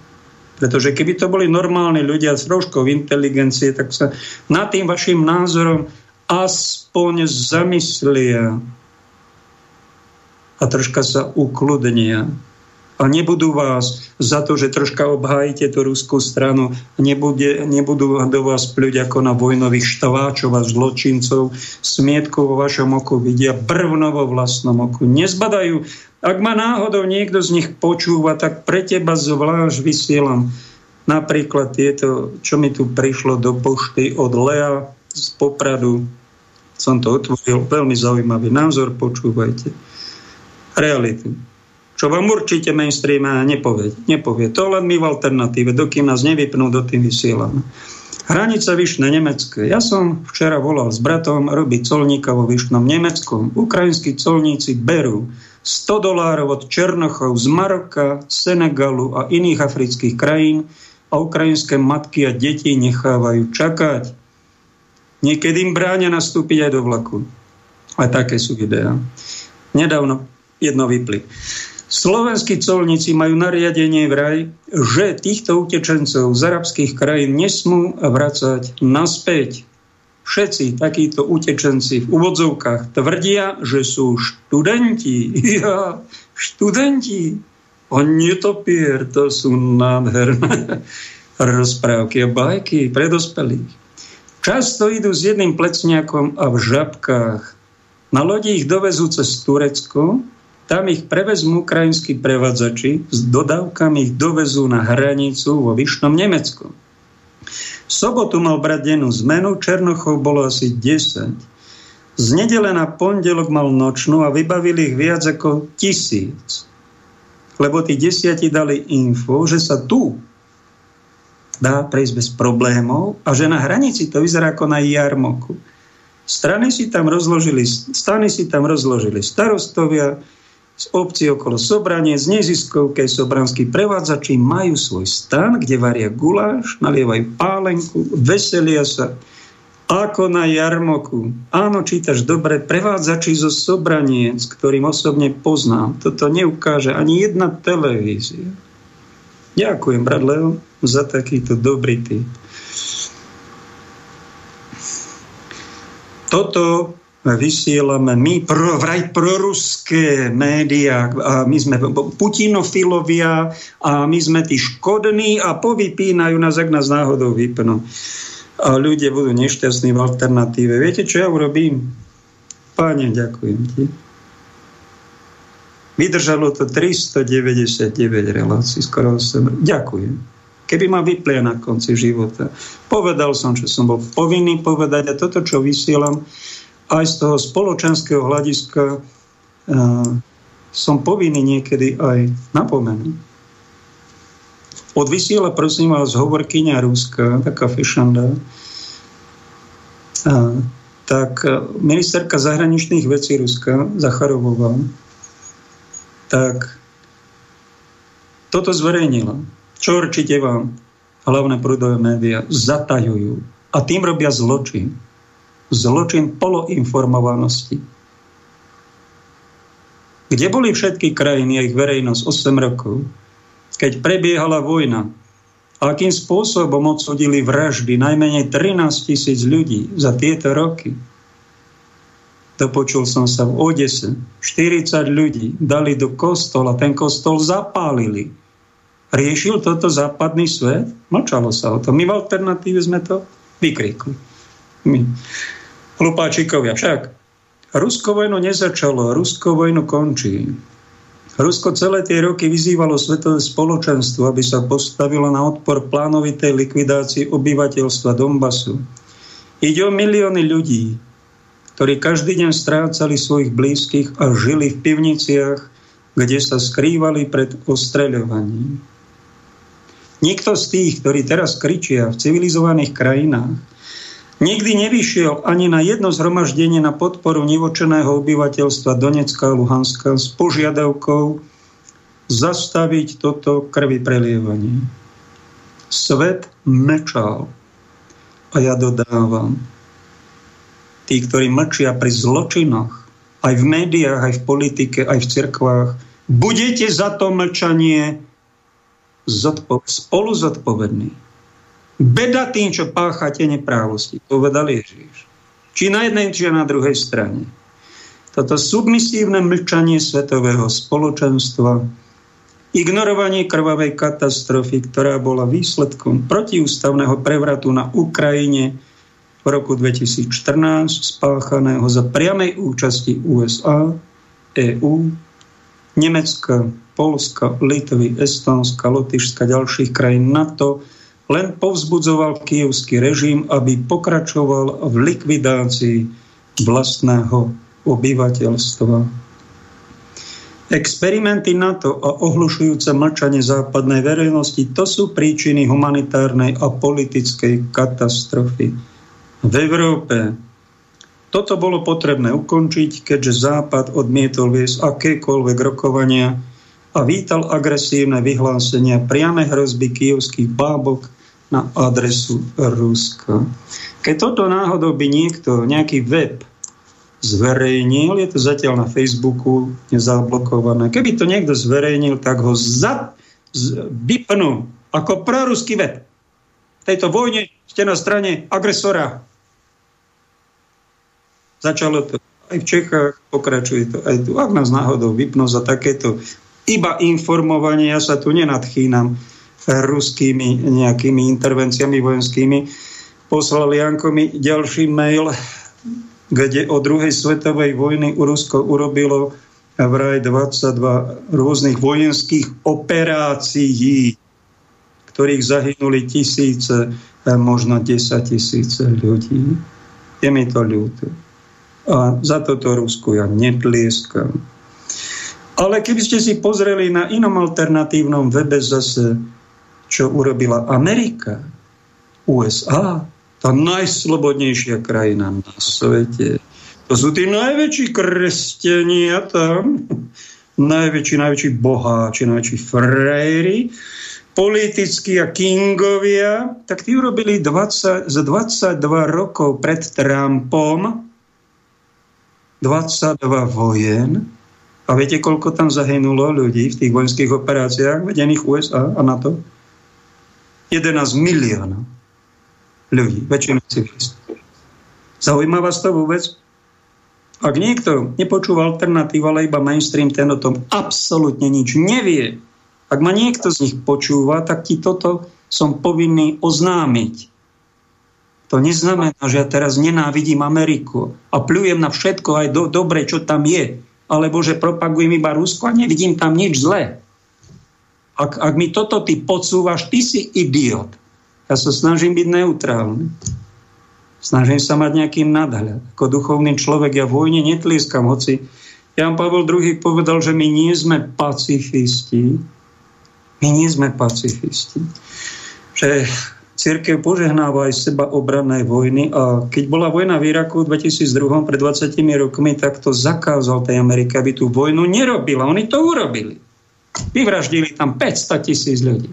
Pretože keby to boli normálni ľudia s troškou inteligencie, tak sa nad tým vašim názorom aspoň zamyslia a troška sa ukludnia. A nebudú vás za to, že troška obhájite tú ruskú stranu, nebude, nebudú do vás pľuť ako na vojnových štváčov a zločincov, smietku vo vašom oku vidia, brvno vo vlastnom oku. Nezbadajú ak ma náhodou niekto z nich počúva, tak pre teba zvlášť vysielam napríklad tieto, čo mi tu prišlo do pošty od Lea z Popradu. Som to otvoril, veľmi zaujímavý názor, počúvajte. Realitu. Čo vám určite mainstream nepovie. nepovie. To len my v alternatíve, dokým nás nevypnú, do tým vysielame. Hranica Vyšné Nemecké. Ja som včera volal s bratom robiť colníka vo Vyšnom Nemeckom. Ukrajinskí colníci berú 100 dolárov od Černochov z Maroka, Senegalu a iných afrických krajín a ukrajinské matky a deti nechávajú čakať. Niekedy im bráňa nastúpiť aj do vlaku. A také sú videá. Nedávno jedno vypli. Slovenskí colníci majú nariadenie vraj, že týchto utečencov z arabských krajín nesmú vracať naspäť všetci takíto utečenci v úvodzovkách tvrdia, že sú študenti. Ja, študenti. Oni netopier, to sú nádherné rozprávky a bajky pre dospelých. Často idú s jedným plecňakom a v žabkách. Na lodi ich dovezú cez Turecko, tam ich prevezmú ukrajinskí prevádzači, s dodávkami ich dovezú na hranicu vo Vyšnom Nemecku sobotu mal brať dennú zmenu, Černochov bolo asi 10. Z nedele na pondelok mal nočnú a vybavili ich viac ako tisíc. Lebo tí desiati dali info, že sa tu dá prejsť bez problémov a že na hranici to vyzerá ako na jarmoku. Strany si tam rozložili, strany si tam rozložili starostovia, z obci okolo Sobranie, z neziskovke sobranskí prevádzači majú svoj stan, kde varia guláš, nalievajú pálenku, veselia sa. Ako na jarmoku. Áno, čítaš dobre. Prevádzači zo Sobraniec, ktorým osobne poznám. Toto neukáže ani jedna televízia. Ďakujem, brat Leo, za takýto dobrý tip. Toto vysielame my, pro, vraj proruské médiá, a my sme putinofilovia a my sme tí škodní a povypínajú nás, ak nás náhodou vypnú a ľudia budú nešťastní v alternatíve. Viete, čo ja urobím? Páne, ďakujem ti. Vydržalo to 399 relácií, skoro 8. Ďakujem. Keby ma vyplia na konci života. Povedal som, že som bol povinný povedať a toto, čo vysielam, aj z toho spoločenského hľadiska uh, som povinný niekedy aj napomenúť. Odvysiela, prosím vás, hovorkyňa Ruska, taká fešanda, tak ministerka zahraničných vecí Ruska, Zacharovová, tak toto zverejnila. Čo určite vám hlavné prúdové médiá zatajujú. A tým robia zločin. Zločin poloinformovanosti. Kde boli všetky krajiny a ich verejnosť 8 rokov? keď prebiehala vojna, akým spôsobom odsudili vraždy najmenej 13 tisíc ľudí za tieto roky. Dopočul som sa v Odese. 40 ľudí dali do kostola, ten kostol zapálili. Riešil toto západný svet? Mlčalo sa o tom. My v alternatíve sme to vykrikli. My. Hlupáčikovia. Však Rusko vojnu nezačalo, Rusko vojnu končí. Rusko celé tie roky vyzývalo svetové spoločenstvo, aby sa postavilo na odpor plánovitej likvidácii obyvateľstva Donbasu. Ide o milióny ľudí, ktorí každý deň strácali svojich blízkych a žili v pivniciach, kde sa skrývali pred ostreľovaním. Nikto z tých, ktorí teraz kričia v civilizovaných krajinách, Nikdy nevyšiel ani na jedno zhromaždenie na podporu nevočeného obyvateľstva Donecka a Luhanska s požiadavkou zastaviť toto krvi prelievanie. Svet mečal. A ja dodávam, tí, ktorí mlčia pri zločinoch, aj v médiách, aj v politike, aj v cirkvách, budete za to mlčanie spolu zodpovední. Beda tým, čo páchate neprávosti, povedal Ježíš. Či na jednej, či na druhej strane. Toto submisívne mlčanie svetového spoločenstva, ignorovanie krvavej katastrofy, ktorá bola výsledkom protiústavného prevratu na Ukrajine v roku 2014, spáchaného za priamej účasti USA, EU, Nemecka, Polska, Litvy, Estónska, Lotyšska, ďalších krajín NATO, len povzbudzoval kievský režim, aby pokračoval v likvidácii vlastného obyvateľstva. Experimenty NATO a ohlušujúce mlčanie západnej verejnosti to sú príčiny humanitárnej a politickej katastrofy. V Európe toto bolo potrebné ukončiť, keďže Západ odmietol viesť akékoľvek rokovania a vítal agresívne vyhlásenia priame hrozby kievských bábok na adresu Ruska. Keď toto náhodou by niekto, nejaký web zverejnil, je to zatiaľ na Facebooku nezablokované, keby to niekto zverejnil, tak ho za, z, vypnú ako proruský web. V tejto vojne ste na strane agresora. Začalo to aj v Čechách, pokračuje to aj tu. Ak nás náhodou vypnú za takéto iba informovanie, ja sa tu nenadchýnam ruskými nejakými intervenciami vojenskými. Poslal Janko mi ďalší mail, kde o druhej svetovej vojny Rusko urobilo vraj 22 rôznych vojenských operácií, ktorých zahynuli tisíce, možno 10 tisíce ľudí. Je mi to ľúto. A za toto Rusku ja netlieskam. Ale keby ste si pozreli na inom alternatívnom webe zase čo urobila Amerika, USA, tá najslobodnejšia krajina na svete. To sú tí najväčší kresťania tam, najväčší, najväčší boháči, najväčší frejri. politickí a kingovia, tak tí urobili 20, za 22 rokov pred Trumpom 22 vojen. A viete, koľko tam zahynulo ľudí v tých vojenských operáciách vedených USA a NATO? 11 miliónov ľudí, väčšina civilistov. Zaujíma vás to vôbec? Ak niekto nepočúva alternatív, ale iba mainstream, ten o tom absolútne nič nevie, ak ma niekto z nich počúva, tak ti toto som povinný oznámiť. To neznamená, že ja teraz nenávidím Ameriku a plujem na všetko aj do, dobre, čo tam je, alebo že propagujem iba Rusko a nevidím tam nič zlé. Ak, ak mi toto ty podsúvaš, ty si idiot. Ja sa snažím byť neutrálny. Snažím sa mať nejaký nadhľad. Ako duchovný človek ja vojne netlieskam, hoci Jan Pavel II povedal, že my nie sme pacifisti, my nie sme pacifisti. Že církev požehnáva aj seba obrannej vojny a keď bola vojna v Iraku v 2002 pred 20 rokmi, tak to zakázal tej Amerike, aby tú vojnu nerobila. Oni to urobili. Vyvraždili tam 500 tisíc ľudí.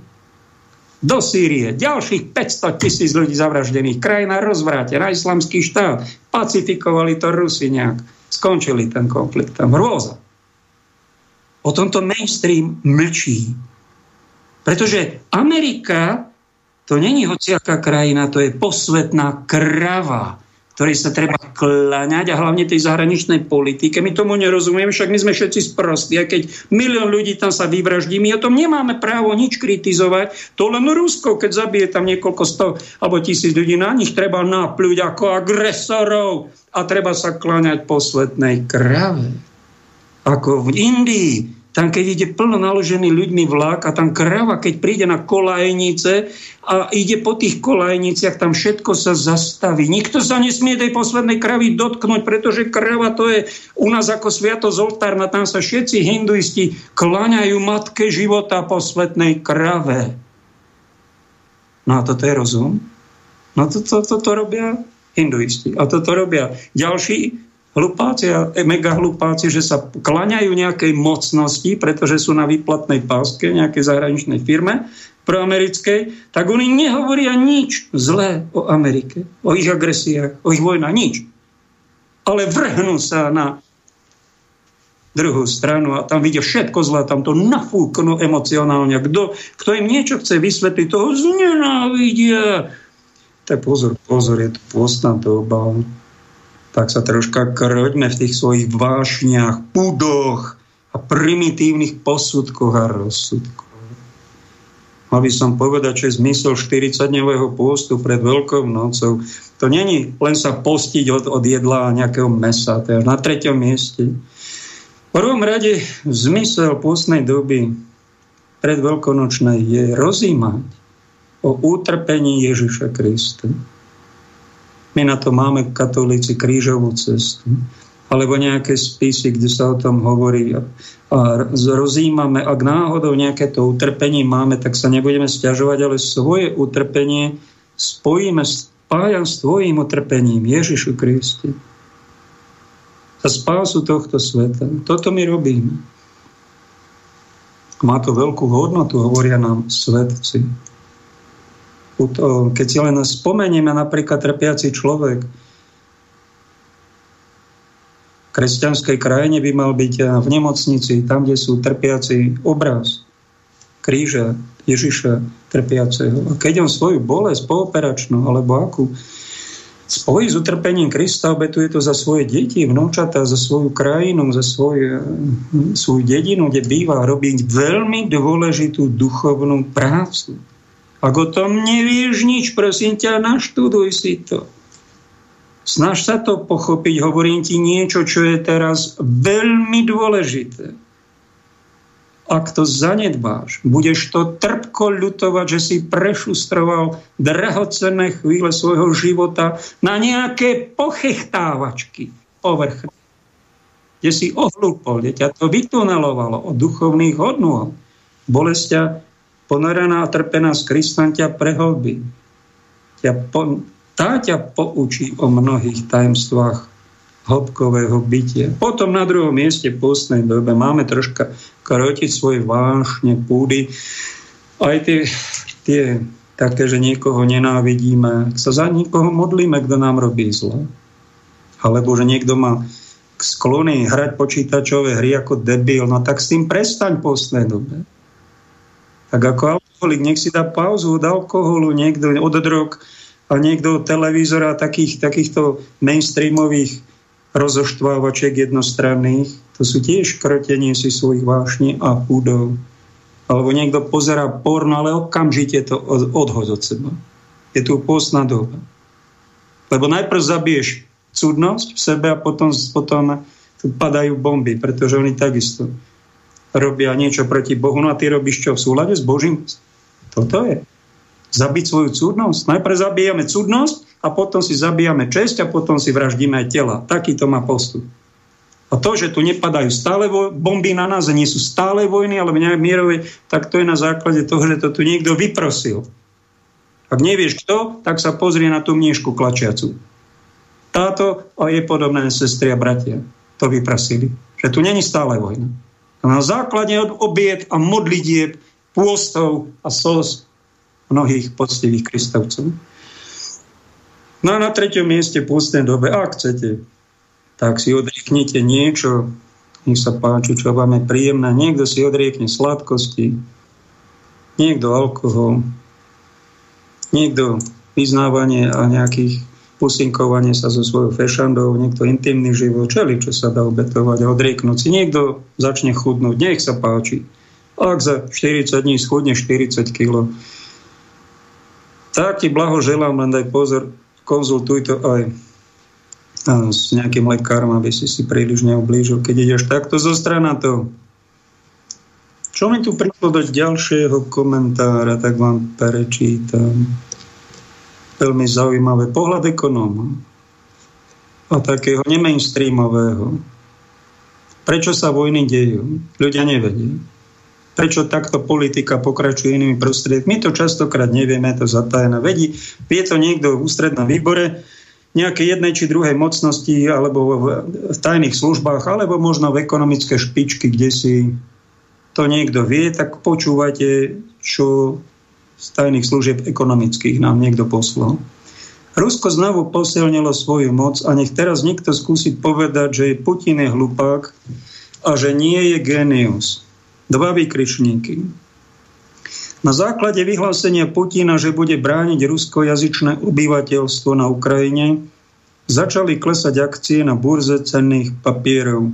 Do Sýrie ďalších 500 tisíc ľudí zavraždených. Krajina rozvrátená, islamský štát. Pacifikovali to Rusi nejak. Skončili ten konflikt tam. Hrôza. O tomto mainstream mlčí. Pretože Amerika to není hociaká krajina, to je posvetná krava, ktorej sa treba kláňať a hlavne tej zahraničnej politike. My tomu nerozumieme, však my sme všetci sprostí. A keď milión ľudí tam sa vyvraždí, my o tom nemáme právo nič kritizovať. To len Rusko, keď zabije tam niekoľko sto alebo tisíc ľudí, na nich treba napľuť ako agresorov a treba sa kláňať posvetnej krave. Ako v Indii, tam, keď ide plno naložený ľuďmi vlak a tam krava, keď príde na kolajnice a ide po tých kolajniciach, tam všetko sa zastaví. Nikto sa nesmie tej poslednej kravy dotknúť, pretože krava to je u nás ako sviatosť oltárna. Tam sa všetci hinduisti kláňajú matke života posvetnej krave. No a toto je rozum? No toto to, to, to robia hinduisti. A toto robia ďalší hlupáci a mega hlupáci, že sa klaňajú nejakej mocnosti, pretože sú na výplatnej páske nejakej zahraničnej firme proamerickej, tak oni nehovoria nič zlé o Amerike, o ich agresiách, o ich vojnách, nič. Ale vrhnú sa na druhú stranu a tam vidia všetko zlé, tam to nafúknú emocionálne. Kto, kto im niečo chce vysvetliť, toho znenávidia. Tak pozor, pozor, je to pôstna doba tak sa troška kroďme v tých svojich vášniach, pudoch a primitívnych posudkoch a rozsudkoch. Mal by som povedať, že zmysel 40-dňového pôstu pred Veľkou nocou, to není len sa postiť od, od jedla a nejakého mesa, to je na treťom mieste. V prvom rade zmysel pôstnej doby pred Veľkonočnej je rozímať o utrpení Ježiša Krista my na to máme katolíci krížovú cestu alebo nejaké spisy, kde sa o tom hovorí a, rozímame, ak náhodou nejaké to utrpenie máme, tak sa nebudeme stiažovať, ale svoje utrpenie spojíme, spájam s tvojim utrpením, Ježišu Kristi. Za spásu tohto sveta. Toto my robíme. Má to veľkú hodnotu, hovoria nám svetci keď si len spomenieme napríklad trpiaci človek, v kresťanskej krajine by mal byť v nemocnici, tam, kde sú trpiaci obraz kríža Ježiša trpiaceho. A keď on svoju bolesť pooperačnú alebo akú spojí s utrpením Krista, obetuje to za svoje deti, vnúčata, za svoju krajinu, za svoj, svoju dedinu, kde býva, robiť veľmi dôležitú duchovnú prácu. Ak o tom nevieš nič, prosím ťa, naštuduj si to. Snaž sa to pochopiť, hovorím ti niečo, čo je teraz veľmi dôležité. Ak to zanedbáš, budeš to trpko ľutovať, že si prešustroval drahocenné chvíle svojho života na nejaké pochechtávačky povrchné, kde si ohlúpol, kde ťa to vytunelovalo od duchovných hodnôt. Bolesť ponorená a trpená z Kristom ťa prehlbí. Ťa po, tá ťa poučí o mnohých tajemstvách hĺbkového bytia. Potom na druhom mieste v postnej dobe máme troška krotiť svoje vášne púdy Aj tie, tie také, že niekoho nenávidíme, sa za niekoho modlíme, kto nám robí zlo. Alebo že niekto má sklony hrať počítačové hry ako debil, no tak s tým prestaň v poslednej dobe. Tak ako alkoholik, nech si dá pauzu od alkoholu, niekto od drog a niekto od televízora takých, takýchto mainstreamových rozoštvávačiek jednostranných. To sú tiež krotenie si svojich vášní a púdov alebo niekto pozera porno, ale okamžite to odhoď od seba. Je tu postná doba. Lebo najprv zabiješ cudnosť v sebe a potom, potom tu padajú bomby, pretože oni takisto robia niečo proti Bohu. No a ty robíš čo v súlade s Božím? Toto je. Zabiť svoju cudnosť. Najprv zabijame cudnosť a potom si zabijame česť a potom si vraždíme aj tela. Taký to má postup. A to, že tu nepadajú stále bomby na nás a nie sú stále vojny, ale mierové, tak to je na základe toho, že to tu niekto vyprosil. Ak nevieš kto, tak sa pozrie na tú mniežku klačiacu. Táto a je podobné sestry a bratia to vyprosili. Že tu není stále vojna. A na základe obied a modlitieb, pôstov a sos mnohých poctivých kristovcov. No a na treťom mieste pôstnej dobe, ak chcete, tak si odrieknite niečo, nech sa páči, čo vám je príjemné. Niekto si odriekne sladkosti, niekto alkohol, niekto vyznávanie a nejakých pusinkovanie sa so svojou fešandou, niekto intimný život, čeli, čo sa dá obetovať a odrieknúť si. Niekto začne chudnúť, nech sa páči. Ak za 40 dní schudne 40 kg, tak ti blahoželám, len daj pozor, konzultuj to aj s nejakým lekárom, aby si si príliš neublížil. Keď ideš takto zo strana to. Čo mi tu prišlo do ďalšieho komentára, tak vám prečítam. Veľmi zaujímavé. Pohľad ekonóma a takého nemainstreamového. Prečo sa vojny dejú? Ľudia nevedia. Prečo takto politika pokračuje inými prostriedkami? My to častokrát nevieme, to zatajené. Vedí, vie to niekto v ústrednom výbore, nejakej jednej či druhej mocnosti alebo v tajných službách, alebo možno v ekonomické špičky, kde si to niekto vie, tak počúvajte, čo z tajných služieb ekonomických nám niekto poslal. Rusko znovu posilnilo svoju moc a nech teraz niekto skúsi povedať, že Putin je hlupák a že nie je genius. Dva vykričníky. Na základe vyhlásenia Putina, že bude brániť ruskojazyčné obyvateľstvo na Ukrajine, začali klesať akcie na burze cenných papierov.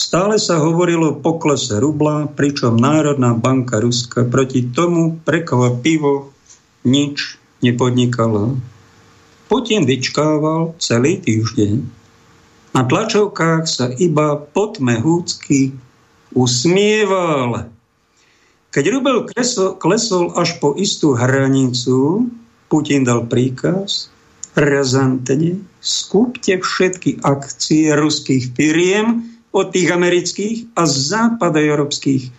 Stále sa hovorilo o poklese rubla, pričom Národná banka Ruska proti tomu prekvapivo nič nepodnikala. Putin vyčkával celý týždeň. Na tlačovkách sa iba potmehúcky usmieval. Keď rubel klesol, až po istú hranicu, Putin dal príkaz, razantne, skúpte všetky akcie ruských firiem od tých amerických a západoeurópskych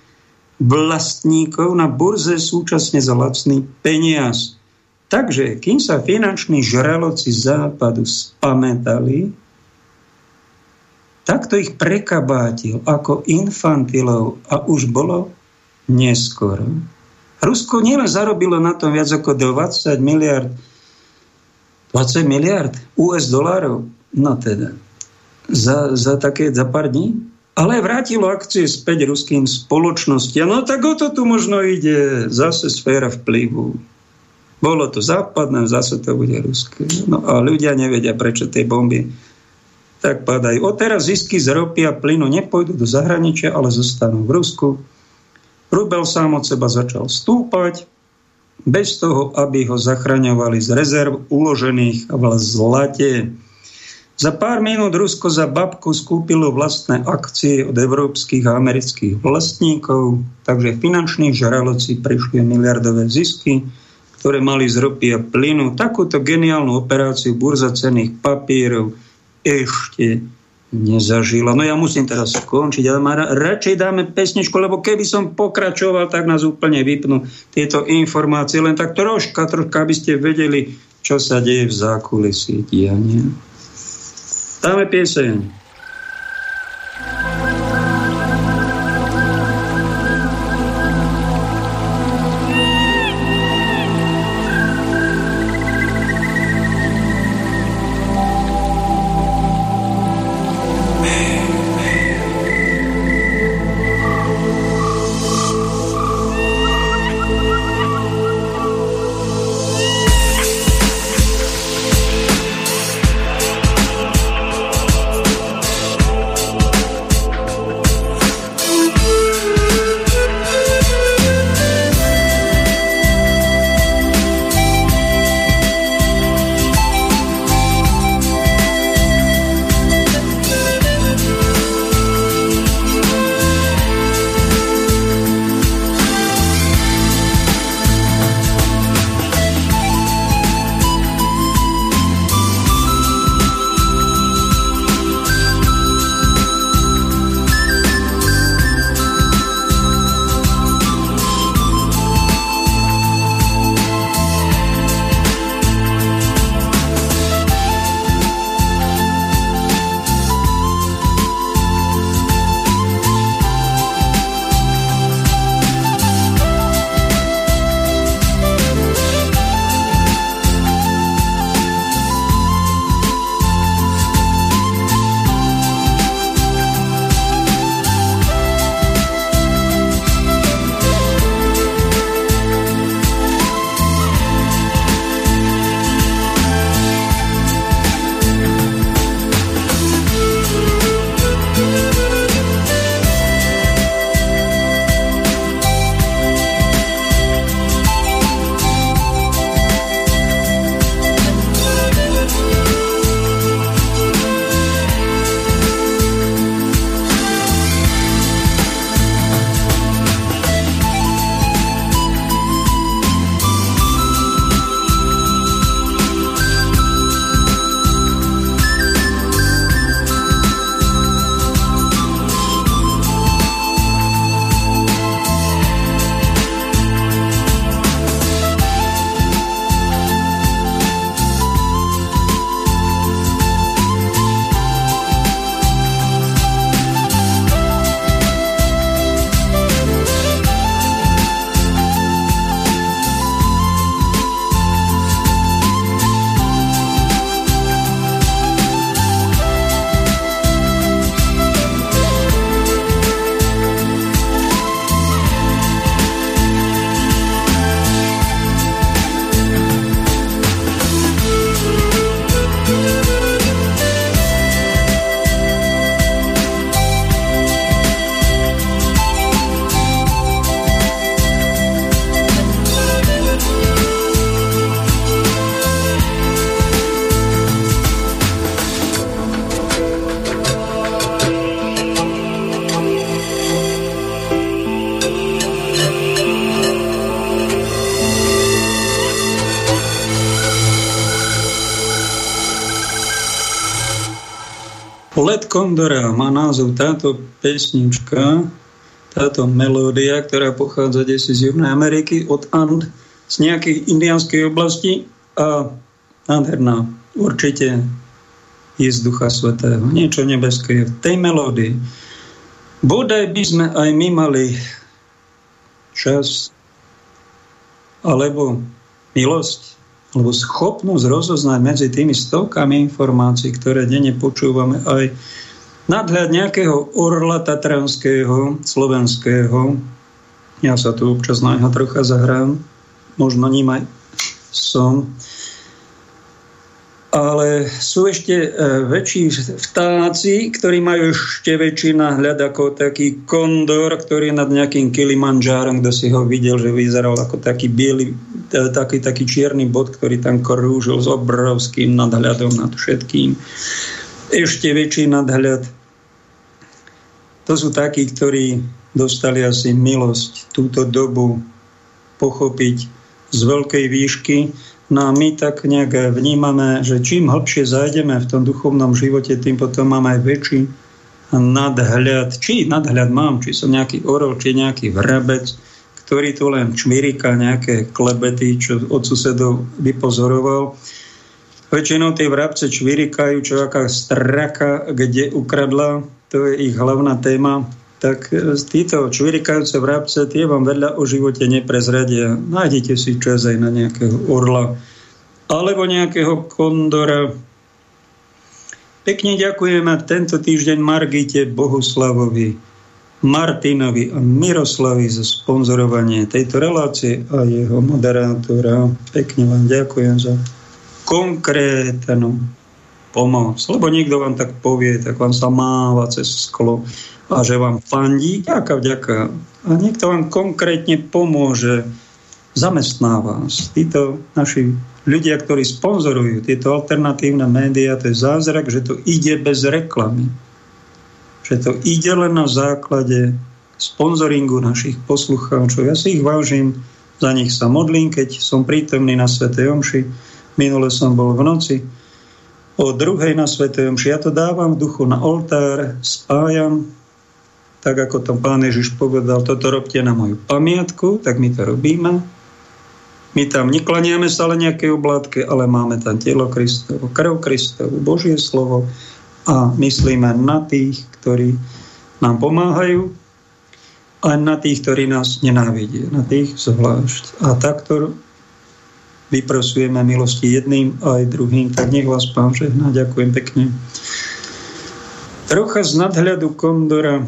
vlastníkov na burze súčasne za lacný peniaz. Takže, kým sa finanční žraloci západu spamätali, takto ich prekabátil ako infantilov a už bolo neskoro. Rusko nielen zarobilo na tom viac ako 20 miliard 20 miliard US dolárov, no teda, za, za také, za pár dní. Ale vrátilo akcie späť ruským spoločnostiam. No tak o to tu možno ide zase sféra vplyvu. Bolo to západné, zase to bude ruské. No a ľudia nevedia, prečo tie bomby tak padajú. O teraz zisky z ropy a plynu nepôjdu do zahraničia, ale zostanú v Rusku. Rubel sám od seba začal stúpať, bez toho, aby ho zachraňovali z rezerv uložených v zlate. Za pár minút Rusko za babku skúpilo vlastné akcie od európskych a amerických vlastníkov, takže finanční žraloci prišli miliardové zisky, ktoré mali z ropy a plynu. Takúto geniálnu operáciu burza cených papierov ešte nezažila. No ja musím teraz skončiť, ale ma radšej dáme pesničku, lebo keby som pokračoval, tak nás úplne vypnú tieto informácie. Len tak troška, troška, aby ste vedeli, čo sa deje v zákulisí diania. Dáme pieseň. Kondora má názov táto pesnička, táto melódia, ktorá pochádza desi z Južnej Ameriky, od And, z nejakej indianskej oblasti a nádherná. Určite je z Ducha Svetého. Niečo nebeské je v tej melódii. Bodaj by sme aj my mali čas alebo milosť alebo schopnosť rozoznať medzi tými stovkami informácií, ktoré denne počúvame aj nadhľad nejakého orla tatranského, slovenského. Ja sa tu občas na neho trocha zahrám, možno ním aj som ale sú ešte e, väčší vtáci, ktorí majú ešte väčší náhľad ako taký kondor, ktorý je nad nejakým Kilimanjárom, kto si ho videl, že vyzeral ako taký biely, e, taký, taký čierny bod, ktorý tam krúžil s obrovským nadhľadom nad všetkým. Ešte väčší nadhľad. To sú takí, ktorí dostali asi milosť túto dobu pochopiť z veľkej výšky, No a my tak nejak vnímame, že čím hlbšie zajdeme v tom duchovnom živote, tým potom máme aj väčší nadhľad. Či nadhľad mám, či som nejaký orol, či nejaký vrabec, ktorý tu len čmirika nejaké klebety, čo od susedov vypozoroval. Väčšinou tie vrabce čvirikajú, čo aká straka, kde ukradla, to je ich hlavná téma tak e, títo čvirikajúce vrabce, tie vám veľa o živote neprezradia. Nájdete si čas aj na nejakého orla alebo nejakého kondora. Pekne ďakujeme tento týždeň Margite Bohuslavovi, Martinovi a Miroslavi za sponzorovanie tejto relácie a jeho moderátora. Pekne vám ďakujem za konkrétnu pomoc. Lebo niekto vám tak povie, tak vám sa máva cez sklo a že vám fandí, ďaká, vďaka. A niekto vám konkrétne pomôže, zamestná vás. Títo naši ľudia, ktorí sponzorujú tieto alternatívne médiá, to je zázrak, že to ide bez reklamy. Že to ide len na základe sponzoringu našich poslucháčov. Ja si ich vážim, za nich sa modlím, keď som prítomný na Sv. Omši. Minule som bol v noci o druhej na Sv. Omši. Ja to dávam v duchu na oltár, spájam tak ako to pán Ježiš povedal, toto robte na moju pamiatku, tak my to robíme. My tam neklaniame sa ale nejaké oblátke, ale máme tam telo Kristovo, krv Kristovu, Božie slovo a myslíme na tých, ktorí nám pomáhajú a na tých, ktorí nás nenávidia, na tých zvlášť. A takto vyprosujeme milosti jedným aj druhým, tak nech vás pán žehná. Ďakujem pekne. Trocha z nadhľadu kondora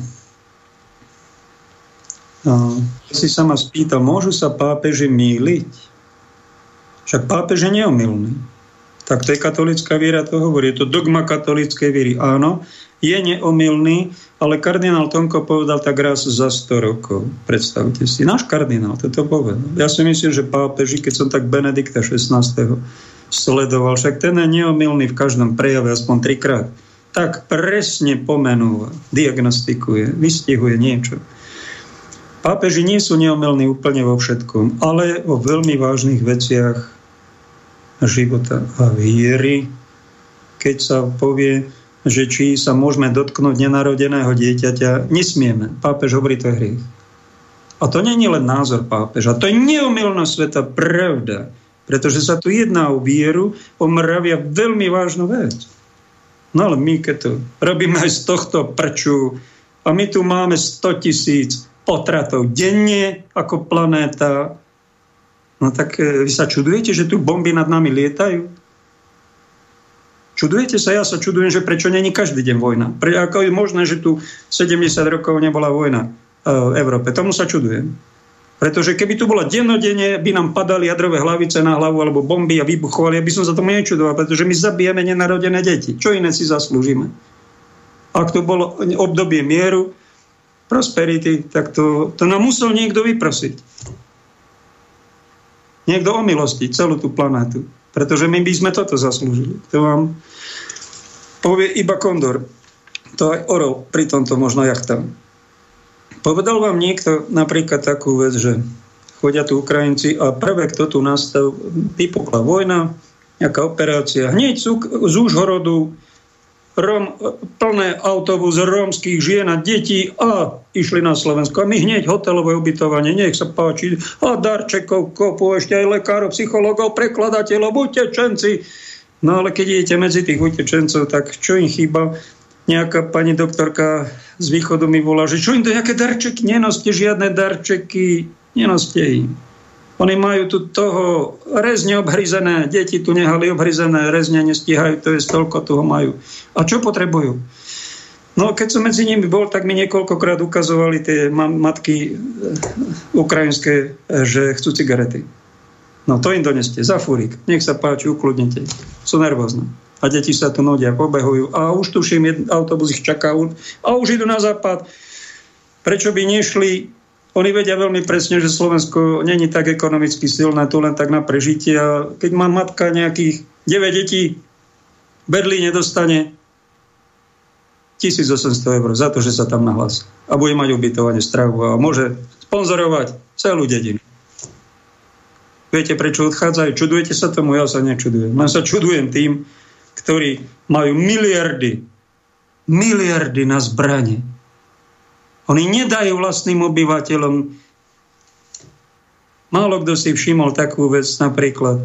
No, si sa ma spýtal, môžu sa pápeži míliť? Však pápež je neomilný. Tak to je katolická viera, to hovorí. Je to dogma katolíckej viery. Áno, je neomilný, ale kardinál Tonko povedal tak raz za 100 rokov. Predstavte si. Náš kardinál toto povedal. Ja si myslím, že pápeži, keď som tak Benedikta 16. sledoval, však ten je neomilný v každom prejave aspoň trikrát. Tak presne pomenúva, diagnostikuje, vystihuje niečo. Pápeži nie sú neomelní úplne vo všetkom, ale vo veľmi vážnych veciach života a viery, keď sa povie, že či sa môžeme dotknúť nenarodeného dieťaťa, nesmieme. Pápež hovorí, to je hriech. A to je len názor pápeža, to je neomilná sveta pravda, pretože sa tu jedná o vieru, o mravia veľmi vážnu vec. No ale my, keď to robíme aj z tohto prču, a my tu máme 100 tisíc potratov denne ako planéta. No tak e, vy sa čudujete, že tu bomby nad nami lietajú? Čudujete sa? Ja sa čudujem, že prečo není každý deň vojna. Pre, ako je možné, že tu 70 rokov nebola vojna e, v Európe? Tomu sa čudujem. Pretože keby tu bola dennodenne, by nám padali jadrové hlavice na hlavu alebo bomby a vybuchovali, aby som sa tomu nečudoval, pretože my zabijeme nenarodené deti. Čo iné si zaslúžime? Ak to bolo obdobie mieru, prosperity, tak to, to nám musel niekto vyprosiť. Niekto o milosti celú tú planétu. Pretože my by sme toto zaslúžili. To vám povie iba Kondor. To aj Orol pri tomto možno jachta. Povedal vám niekto napríklad takú vec, že chodia tu Ukrajinci a prvé, kto tu nastav, vypukla vojna, nejaká operácia, hneď z Úžhorodu rom, plné autobus rómskych žien a detí a išli na Slovensko. A my hneď hotelové ubytovanie, nech sa páči. A darčekov kopu, ešte aj lekárov, psychológov, prekladateľov, utečenci. No ale keď idete medzi tých utečencov, tak čo im chýba? Nejaká pani doktorka z východu mi volá, že čo im to nejaké darčeky? Nenoste žiadne darčeky, nenoste im. Oni majú tu toho rezne obhryzené, deti tu nehali obhryzené, rezne nestíhajú, to je toľko toho majú. A čo potrebujú? No keď som medzi nimi bol, tak mi niekoľkokrát ukazovali tie matky e, ukrajinské, e, že chcú cigarety. No to im doneste, za fúrik. Nech sa páči, ukludnite. Sú nervózne. A deti sa tu nodia, pobehujú. A už tuším, autobus ich čaká a už idú na západ. Prečo by nešli oni vedia veľmi presne, že Slovensko není tak ekonomicky silné, tu len tak na prežitie. A keď má matka nejakých 9 detí, v Berlíne dostane 1800 eur za to, že sa tam nahlási. A bude mať ubytovanie, stravu a môže sponzorovať celú dedinu. Viete, prečo odchádzajú? Čudujete sa tomu? Ja sa nečudujem. Len sa čudujem tým, ktorí majú miliardy, miliardy na zbranie oni nedajú vlastným obyvateľom. Málo kto si všimol takú vec, napríklad,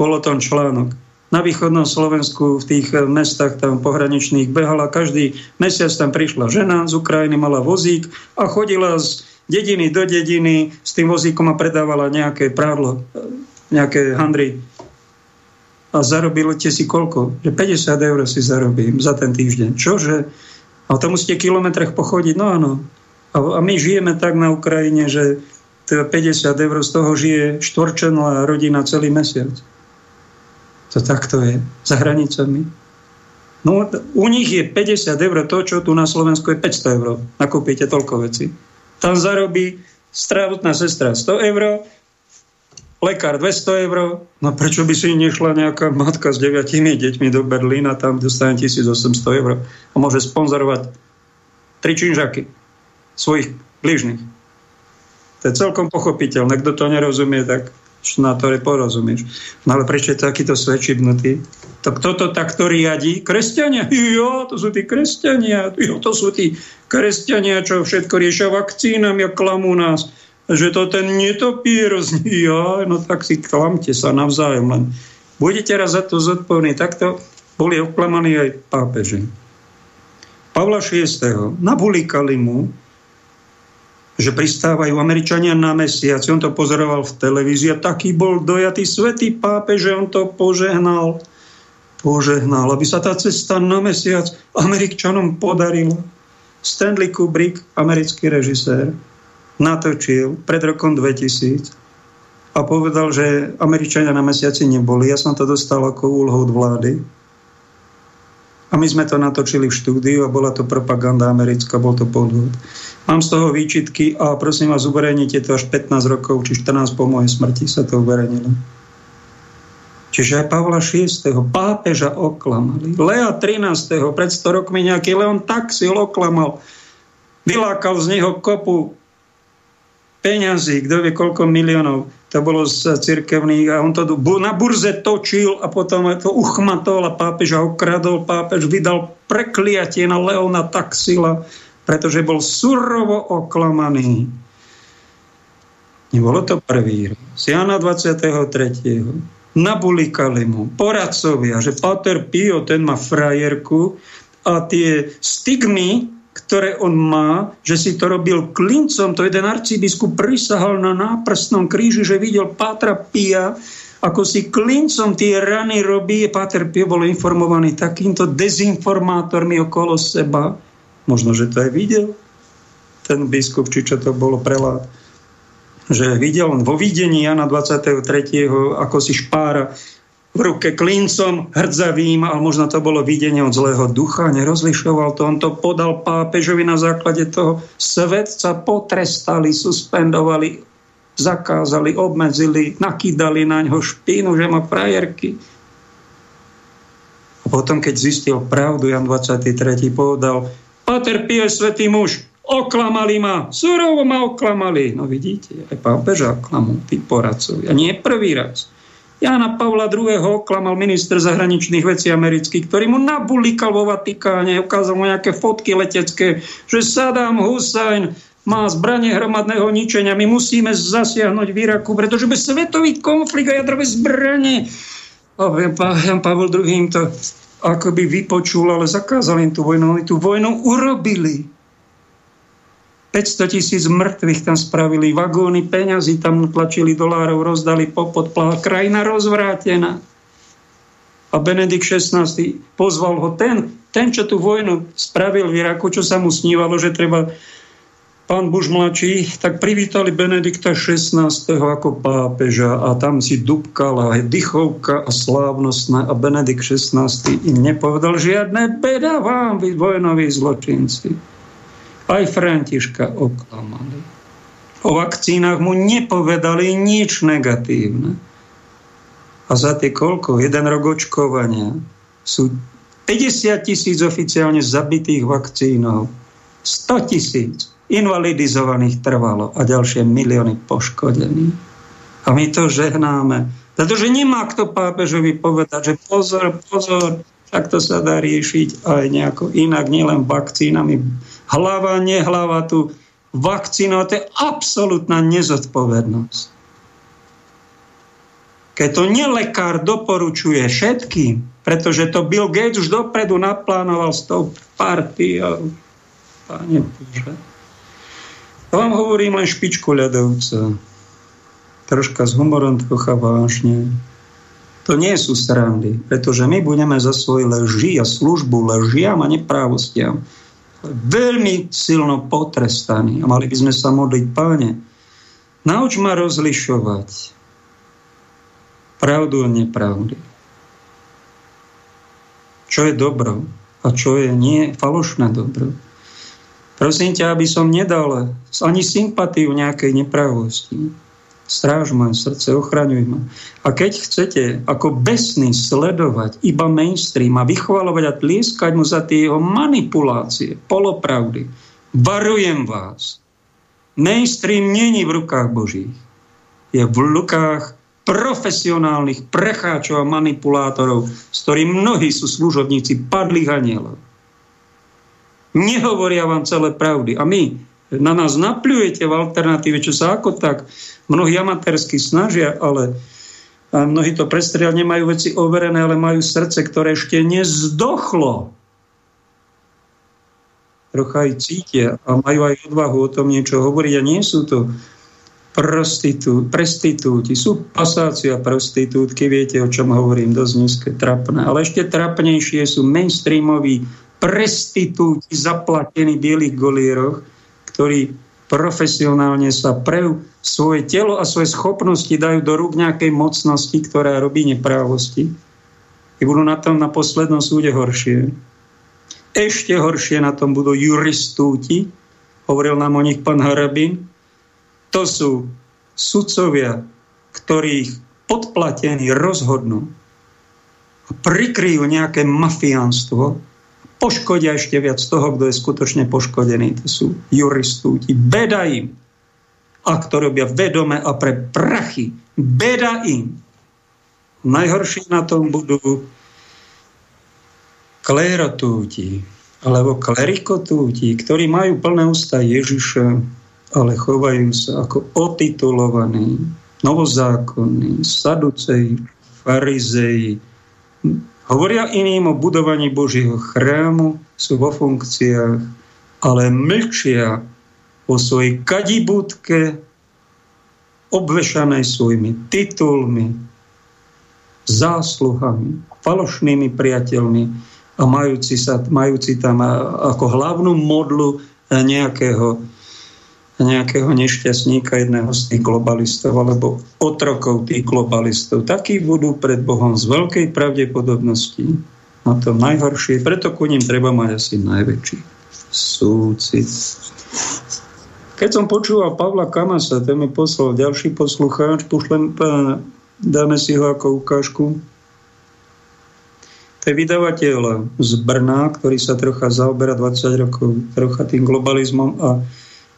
bol o tom článok. Na východnom Slovensku v tých mestách tam pohraničných behala, každý mesiac tam prišla žena z Ukrajiny, mala vozík a chodila z dediny do dediny s tým vozíkom a predávala nejaké prádlo, nejaké handry. A zarobilete si koľko? Že 50 eur si zarobím za ten týždeň. Čože? A to musíte kilometrech pochodiť. No áno. A, a my žijeme tak na Ukrajine, že 50 eur z toho žije štvorčená rodina celý mesiac. To takto je. Za hranicami. No, u nich je 50 eur to, čo tu na Slovensku je 500 eur. Nakúpite toľko veci. Tam zarobí zdravotná sestra 100 eur, lekár 200 eur. No prečo by si nešla nejaká matka s deviatimi deťmi do Berlína, tam dostane 1800 eur a môže sponzorovať tri činžaky svojich bližných. To je celkom pochopiteľné. Kto to nerozumie, tak na to porozumieš. No ale prečo je takýto svečibnutý? To kto to takto riadí? Kresťania? Jo, to sú tí kresťania. Jo, to sú tí kresťania, čo všetko riešia vakcínami a klamú nás že to ten netopier zní, ja, no tak si klamte sa navzájom, len budete raz za to zodpovední. Takto boli oklamaní aj pápeži. Pavla VI. nabulikali mu, že pristávajú Američania na mesiac. On to pozoroval v televízii a taký bol dojatý svetý pápež, že on to požehnal. Požehnal, aby sa tá cesta na mesiac Američanom podarila. Stanley Kubrick, americký režisér, natočil pred rokom 2000 a povedal, že Američania na mesiaci neboli. Ja som to dostal ako úlohu od vlády. A my sme to natočili v štúdiu a bola to propaganda americká, bol to podvod. Mám z toho výčitky a prosím vás, uverejnite to až 15 rokov, či 14 po mojej smrti sa to uverejnilo. Čiže aj Pavla VI. pápeža oklamali. Lea 13. pred 100 rokmi nejaký Leon Taxil oklamal. Vylákal z neho kopu peňazí, kto vie koľko miliónov to bolo z cirkevných a on to na burze točil a potom to uchmatol a pápež a okradol. Pápež vydal prekliatie na Leona Taxila, pretože bol surovo oklamaný. Nebolo to prvý raz. Jana 23. Nabulikali mu poradcovia, že Pater Pio, ten má frajerku a tie stigmy, ktoré on má, že si to robil klincom. To jeden arcibiskup prisahal na náprstnom kríži, že videl Pátra Pia, ako si klincom tie rany robí. Páter Pio bol informovaný takýmto dezinformátormi okolo seba. Možno, že to aj videl ten biskup, či čo to bolo prelát. Že videl on vo videní Jana 23. ako si špára v ruke klincom hrdzavým, ale možno to bolo videnie od zlého ducha, nerozlišoval to. On to podal pápežovi na základe toho. Svetca potrestali, suspendovali, zakázali, obmedzili, nakýdali na ňo špínu, že má frajerky. A potom, keď zistil pravdu, Jan 23. povedal, Pater Pie, svetý muž, oklamali ma, surovo ma oklamali. No vidíte, aj pápeža oklamú, tí poradcovia. Nie prvý raz. Jana Pavla II. oklamal minister zahraničných vecí amerických, ktorý mu nabulikal vo Vatikáne, ukázal mu nejaké fotky letecké, že Saddam Hussein má zbranie hromadného ničenia. My musíme zasiahnuť v Iraku, pretože bez svetový konflikt a jadrové zbranie. A Jan Pavel II to akoby vypočul, ale zakázali im tú vojnu. Oni tú vojnu urobili. 500 tisíc mŕtvych tam spravili, vagóny peňazí tam tlačili dolárov, rozdali popod, krajina rozvrátená. A Benedikt XVI pozval ho ten, ten, čo tú vojnu spravil v Iraku, čo sa mu snívalo, že treba pán Buš mladší, tak privítali Benedikta XVI ako pápeža a tam si dubkala dychovka a slávnostná a Benedikt XVI im nepovedal žiadne beda vám, vy vojnoví zločinci aj Františka oklamali. O vakcínach mu nepovedali nič negatívne. A za tie koľko? Jeden rok očkovania sú 50 tisíc oficiálne zabitých vakcínov, 100 tisíc invalidizovaných trvalo a ďalšie milióny poškodení. A my to žehnáme. Pretože nemá kto pápežovi povedať, že pozor, pozor, tak to sa dá riešiť aj nejako inak, nielen vakcínami, hlava, nehlava tu vakcínu, to je absolútna nezodpovednosť. Keď to nelekár doporučuje všetkým, pretože to Bill Gates už dopredu naplánoval s tou partiou. Pane Bože. To vám hovorím len špičku ľadovca. Troška s humorom, trocha vážne. To nie sú srandy, pretože my budeme za svoje leži a službu ležiam a neprávostiam veľmi silno potrestaní. A mali by sme sa modliť, páne, nauč ma rozlišovať pravdu a nepravdy. Čo je dobro a čo je nie falošné dobro. Prosím ťa, aby som nedal ani sympatiu nejakej nepravosti Stráž moje srdce, ochraňuj ma. A keď chcete ako besný sledovať iba mainstream a vychvalovať a tlieskať mu za tie jeho manipulácie, polopravdy, varujem vás. Mainstream není v rukách Božích. Je v rukách profesionálnych precháčov a manipulátorov, s ktorým mnohí sú služobníci padlých anielov. Nehovoria vám celé pravdy. A my na nás napľujete v alternatíve, čo sa ako tak mnohí amatérsky snažia, ale a mnohí to prestrelia, nemajú veci overené, ale majú srdce, ktoré ešte nezdochlo. Trocha aj cítia a majú aj odvahu o tom niečo hovoriť a nie sú to prostitú, prestitúti, sú pasáci a prostitútky, viete, o čom hovorím, dosť nízke, trapné. Ale ešte trapnejšie sú mainstreamoví prestitúti zaplatení v bielých golieroch, ktorí profesionálne sa pre svoje telo a svoje schopnosti dajú do rúk nejakej mocnosti, ktorá robí neprávosti. I budú na tom na poslednom súde horšie. Ešte horšie na tom budú juristúti, hovoril nám o nich pán Harabin. To sú sudcovia, ktorých podplatení rozhodnú a prikryjú nejaké mafiánstvo, poškodia ešte viac toho, kto je skutočne poškodený. To sú juristúti. Beda im. Ak to robia vedome a pre prachy. Beda im. Najhorší na tom budú klerotúti alebo klerikotúti, ktorí majú plné ústa Ježiša, ale chovajú sa ako otitulovaní, novozákonní, saduceji, farizeji, Hovoria iným o budovaní Božieho chrámu, sú vo funkciách, ale mlčia o svojej kadibúdke, obvešanej svojimi titulmi, zásluhami, falošnými priateľmi a majúci, sa, majúci tam ako hlavnú modlu nejakého nejakého nešťastníka, jedného z tých globalistov alebo otrokov tých globalistov. Takí budú pred Bohom z veľkej pravdepodobnosti na to najhoršie. Preto ku ním treba mať asi najväčší súcit. Keď som počúval Pavla Kamasa, ten mi poslal ďalší poslucháč, pošlem, dáme si ho ako ukážku. To je vydavateľ z Brna, ktorý sa trocha zaoberá 20 rokov trocha tým globalizmom a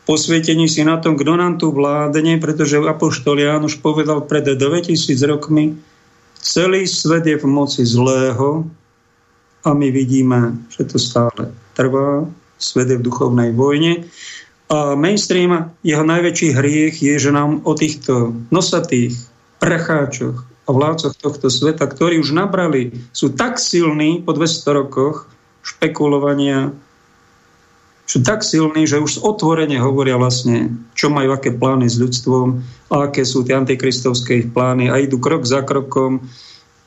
posvietení si na tom, kto nám tu vládne, pretože Apoštol Ján už povedal pred 2000 rokmi, Celý svet je v moci zlého a my vidíme, že to stále trvá. Svet je v duchovnej vojne. A mainstream, jeho najväčší hriech je, že nám o týchto nosatých pracháčoch a vládcoch tohto sveta, ktorí už nabrali, sú tak silní po 200 rokoch špekulovania, sú tak silní, že už otvorene hovoria vlastne, čo majú, aké plány s ľudstvom, a aké sú tie antikristovské ich plány a idú krok za krokom,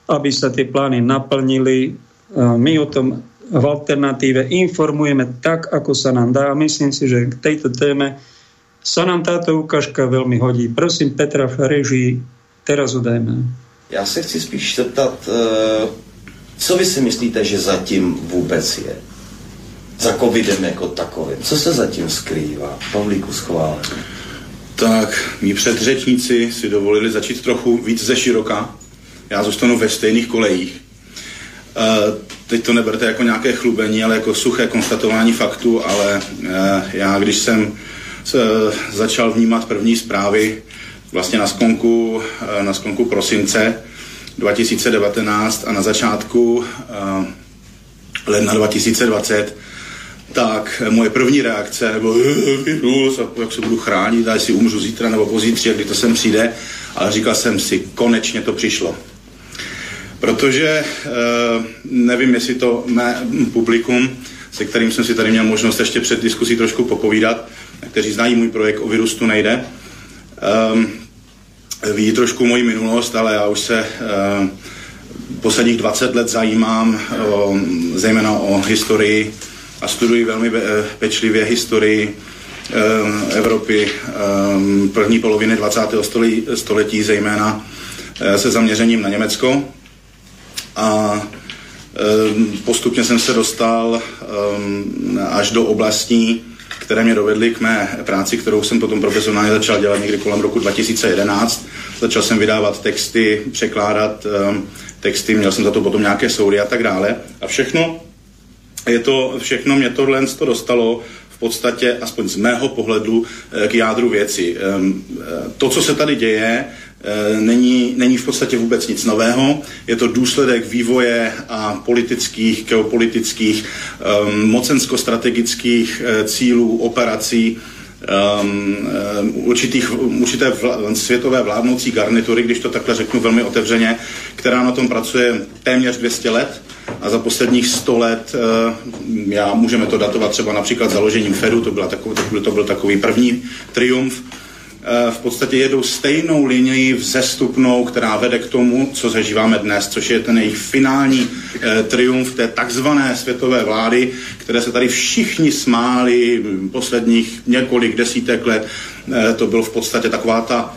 aby sa tie plány naplnili. My o tom v alternatíve informujeme tak, ako sa nám dá. Myslím si, že k tejto téme sa nám táto ukážka veľmi hodí. Prosím Petra v režii, teraz udajme. Já se chci spíš zeptat, eh, co vy si myslíte, že zatím vůbec je? Za covidem jako takovým. Co se zatím skrývá? Pavlíku schválený. Tak, mý předřečníci si dovolili začít trochu víc ze široka. Já zůstanu ve stejných kolejích. Uh, teď to neberte jako nějaké chlubení, ale jako suché konstatování faktu, ale uh, já, když jsem uh, začal vnímat první zprávy vlastně na skonku, na skonku prosince 2019 a na začátku ledna 2020, tak moje první reakce nebo jak se budu chránit, a jestli umřu zítra nebo pozítří, kdy to sem přijde, ale říkal jsem si, konečně to přišlo. Protože nevím, jestli to mé publikum, se kterým jsem si tady měl možnost ještě před diskusí trošku popovídat, kteří znají můj projekt o virus tu nejde, um, ví trošku moji minulost, ale já už se um, posledních 20 let zajímám o, zejména o historii a studuji velmi pečlivě historii um, Evropy um, první poloviny 20. století, zejména se zaměřením na Německo. A postupně jsem se dostal až do oblastí, které mě dovedly k mé práci, kterou jsem potom profesionálně začal dělat někdy kolem roku 2011. Začal jsem vydávat texty, překládat texty, měl jsem za to potom nějaké soudy a tak dále. A všechno, je to, všechno mě tohle to dostalo v podstatě, aspoň z mého pohledu, k jádru věci. To, co se tady děje, není, není v podstatě vůbec nic nového. Je to důsledek vývoje a politických, geopolitických, um, mocensko-strategických cílů, operací um, určitých, určité vla, světové vládnoucí garnitury, když to takhle řeknu velmi otevřeně, která na tom pracuje téměř 200 let. A za posledních 100 let, uh, já můžeme to datovat třeba například založením Fedu, to, byla takový, to byl takový první triumf, v podstatě jedou stejnou linii vzestupnou, která vede k tomu, co zažíváme dnes, což je ten jejich finální eh, triumf té takzvané světové vlády, které se tady všichni smáli posledních několik desítek let. Eh, to byl v podstatě taková ta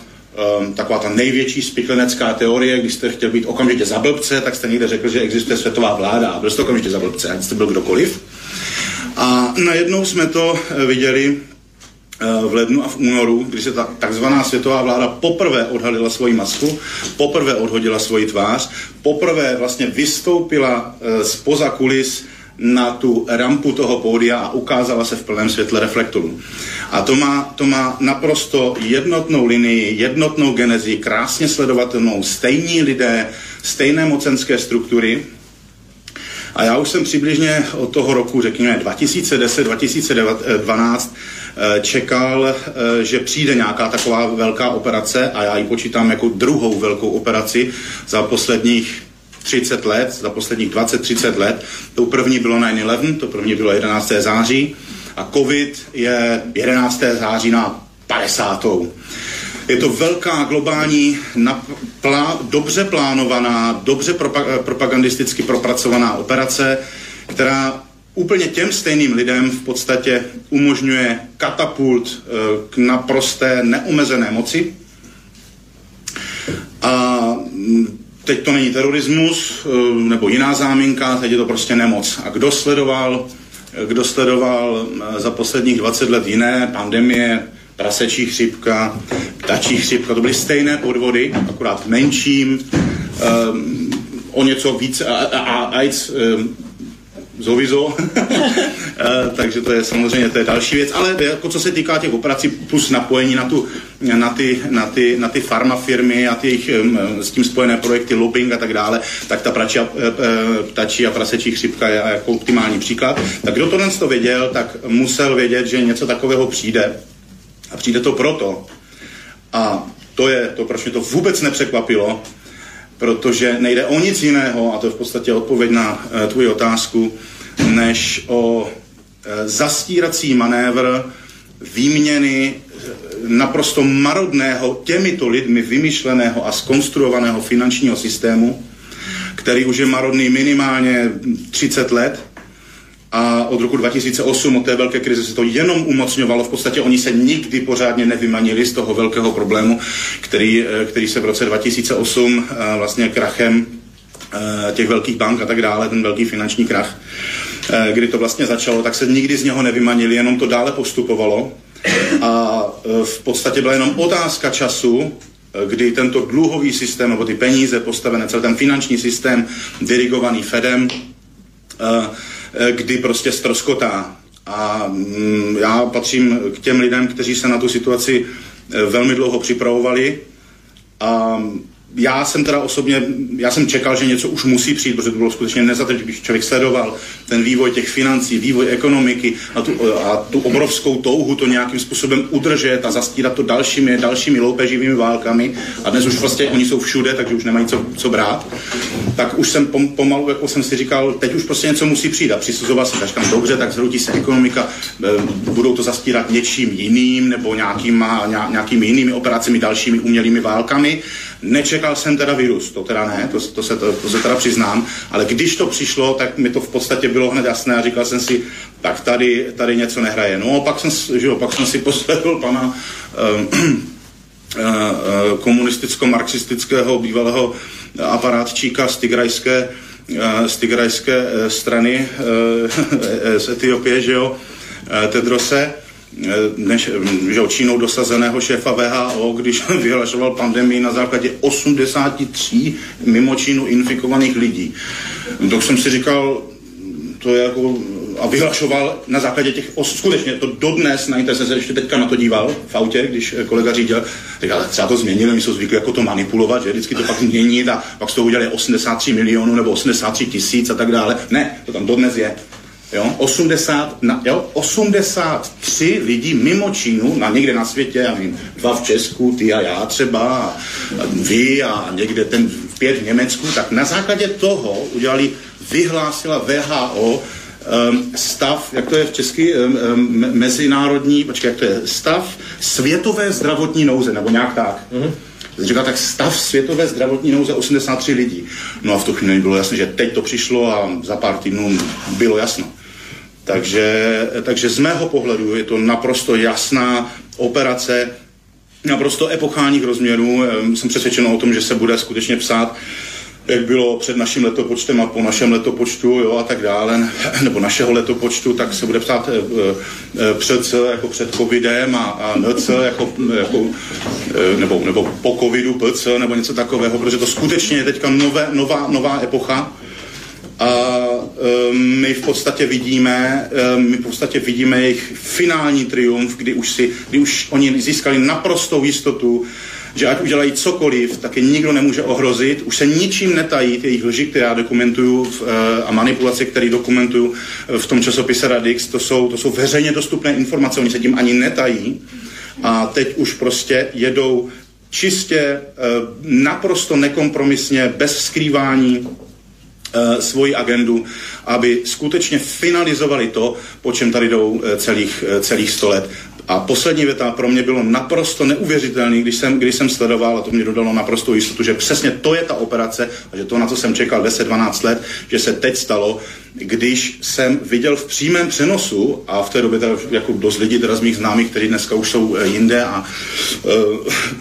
taková ta největší spiklenecká teorie, když jste chtěl být okamžitě za blbce, tak jste někde řekl, že existuje světová vláda a byl jste okamžitě za blbce, ať jste byl kdokoliv. A najednou jsme to viděli v lednu a v únoru, kdy se ta takzvaná světová vláda poprvé odhalila svoji masku, poprvé odhodila svoji tvář, poprvé vlastně vystoupila z poza kulis na tu rampu toho pódia a ukázala se v plném světle reflektorů. A to má, to má naprosto jednotnou linii, jednotnou genezi, krásně sledovatelnou, stejní lidé, stejné mocenské struktury, a já už jsem přibližně od toho roku, řekněme 2010-2012, čekal, že přijde nějaká taková velká operace a já ji počítám jako druhou velkou operaci za posledních 30 let, za posledních 20-30 let. To první bylo 9-11, to první bylo 11. září a covid je 11. září na 50. Je to velká globální, plá, dobře plánovaná, dobře propagandisticky propracovaná operace, která úplně těm stejným lidem v podstatě umožňuje katapult k naprosté neomezené moci. A teď to není terorismus nebo jiná záminka, teď je to prostě nemoc. A kdo sledoval, kdo sledoval za posledních 20 let jiné pandemie, prasečí chřipka, ptačí chřipka, to byly stejné podvody, akorát menším, um, o něco víc, a, a, a AIDS um, zovizo, takže to je samozřejmě to je další věc, ale jako co se týká těch operací plus napojení na, tu, na, ty, na, ty, na ty farmafirmy a těch s tím spojené projekty, lobbying a tak dále, tak ta pračí a, ptačí a prasečí chřipka je jako optimální příklad. Tak kdo to dnes to věděl, tak musel vědět, že něco takového přijde. A přijde to proto. A to je to, proč mě to vůbec nepřekvapilo, protože nejde o nic jiného, a to je v podstatě odpověď na e, tvoji otázku, než o e, zastírací manévr výměny e, naprosto marodného, těmito lidmi vymyšleného a skonstruovaného finančního systému, který už je marodný minimálně 30 let, a od roku 2008, od té velké krize, se to jenom umocňovalo. V podstatě oni se nikdy pořádně nevymanili z toho velkého problému, který, eh, který se v roce 2008 eh, vlastně krachem eh, těch velkých bank a tak dále, ten velký finanční krach, kdy to vlastně začalo, tak se nikdy z něho nevymanili, jenom to dále postupovalo. A v podstatě byla jenom otázka času, kdy tento dluhový systém, nebo ty peníze postavené, celý ten finanční systém dirigovaný Fedem, kdy prostě stroskotá. A mm, já patřím k těm lidem, kteří se na tu situaci eh, velmi dlouho připravovali a já jsem teda osobně, já jsem čekal, že něco už musí přijít, protože to bylo skutečně nezatečné, když člověk sledoval ten vývoj těch financí, vývoj ekonomiky a tu, a tu obrovskou touhu to nějakým způsobem udržet a zastírat to dalšími, dalšími loupeživými válkami. A dnes už vlastně oni jsou všude, takže už nemají co, co brát, tak už jsem pom, pomalu, jako jsem si říkal, teď už prostě něco musí přijít. A přisuzoval jsem, říkám, dobře, tak zhrutí se ekonomika, eh, budou to zastírat něčím jiným nebo nějakýma, nějakými jinými operacemi, dalšími umělými válkami. Neček nečekal jsem teda virus, to teda ne, to, to, se, to, to se teda přiznám, ale když to přišlo, tak mi to v podstatě bylo hned jasné a říkal jsem si, tak tady, tady něco nehraje. No pak jsem, že jo, pak jsem si poslechl pana uh, komunisticko-marxistického bývalého aparátčíka z Tigrajské, z Tigrajské strany z Etiopie, že jo, Tedrose, než, že Čínou dosazeného šéfa VHO, když vyhlašoval pandemii na základě 83 mimo Čínu infikovaných lidí. Tak jsem si říkal, to je jako, a vyhlašoval na základě těch, os, skutečně to dodnes na internetu, se ještě teďka na to díval v autě, když kolega řídil, říkal, třeba to změnili, my jsou zvyklí jako to manipulovat, že vždycky to pak změnit a pak z toho udělali 83 milionů nebo 83 tisíc a tak dále. Ne, to tam dodnes je. Jo, 80, na, jo, 83 lidí mimo Čínu, na někde na světě, já vím, dva v Česku, ty a já třeba, a, vy a někde ten pět v Německu, tak na základě toho udělali, vyhlásila VHO um, stav, jak to je v česky, um, um, mezinárodní, počkej, jak to je, stav světové zdravotní nouze, nebo nějak tak. Mm-hmm. Říkal, tak stav světové zdravotní nouze 83 lidí. No a v tu chvíli bylo jasné, že teď to přišlo a za pár týdnů bylo jasno. Takže, takže z mého pohledu je to naprosto jasná operace, naprosto epochálních rozměrů. Jsem přesvědčen o tom, že se bude skutečně psát jak bylo před naším letopočtem a po našem letopočtu jo, a tak dále, nebo našeho letopočtu, tak se bude psát e, e, před, jako před covidem a, a NC jako, jako e, nebo, nebo po covidu PC nebo něco takového, protože to skutečně je teďka nové, nová, nová epocha a um, my v podstatě vidíme, um, my v podstatě vidíme jejich finální triumf, kdy už, si, kdy už oni získali naprostou jistotu, že ať udělají cokoliv, tak je nikdo nemůže ohrozit. Už se ničím netají ty jejich lži, které já dokumentuju v, uh, a manipulace, které dokumentuju v tom časopise Radix, to jsou, to jsou veřejně dostupné informace, oni se tím ani netají. A teď už prostě jedou čistě, uh, naprosto nekompromisně, bez skrývání, svoji agendu, aby skutečně finalizovali to, po čem tady jdou eh, celých, eh, celých 100 let. A poslední věta pro mě bylo naprosto neuvěřitelný, když jsem, když jsem sledoval, a to mě dodalo naprosto jistotu, že přesně to je ta operace, a že to, na co jsem čekal 10-12 let, že se teď stalo, když jsem viděl v přímém přenosu, a v té době teda jako dost lidí teda z mých známých, kteří dneska už jsou jinde a uh,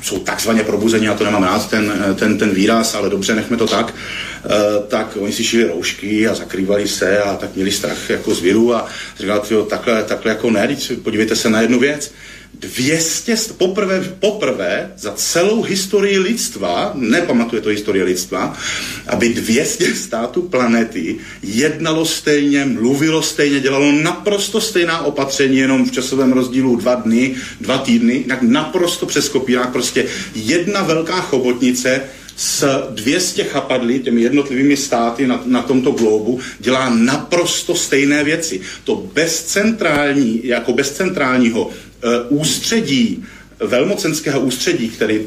jsou takzvaně probuzení, já to nemám rád, ten, ten, ten výraz, ale dobře, nechme to tak, tak oni si šili roušky a zakrývali se a tak měli strach jako z viru a říkal, takhle, takhle jako ne, podívejte se na jednu věc, 200, poprvé, poprvé za celou historii lidstva, nepamatuje to historie lidstva, aby 200 států planety jednalo stejně, mluvilo stejně, dělalo naprosto stejná opatření, jenom v časovém rozdílu dva dny, dva týdny, jinak naprosto přes kopírák, prostě jedna velká chobotnice s 200 chapadly, těmi jednotlivými státy na, na tomto globu, dělá naprosto stejné věci. To bez centrální, jako bez centrálního uh, ústředí, velmocenského ústředí, který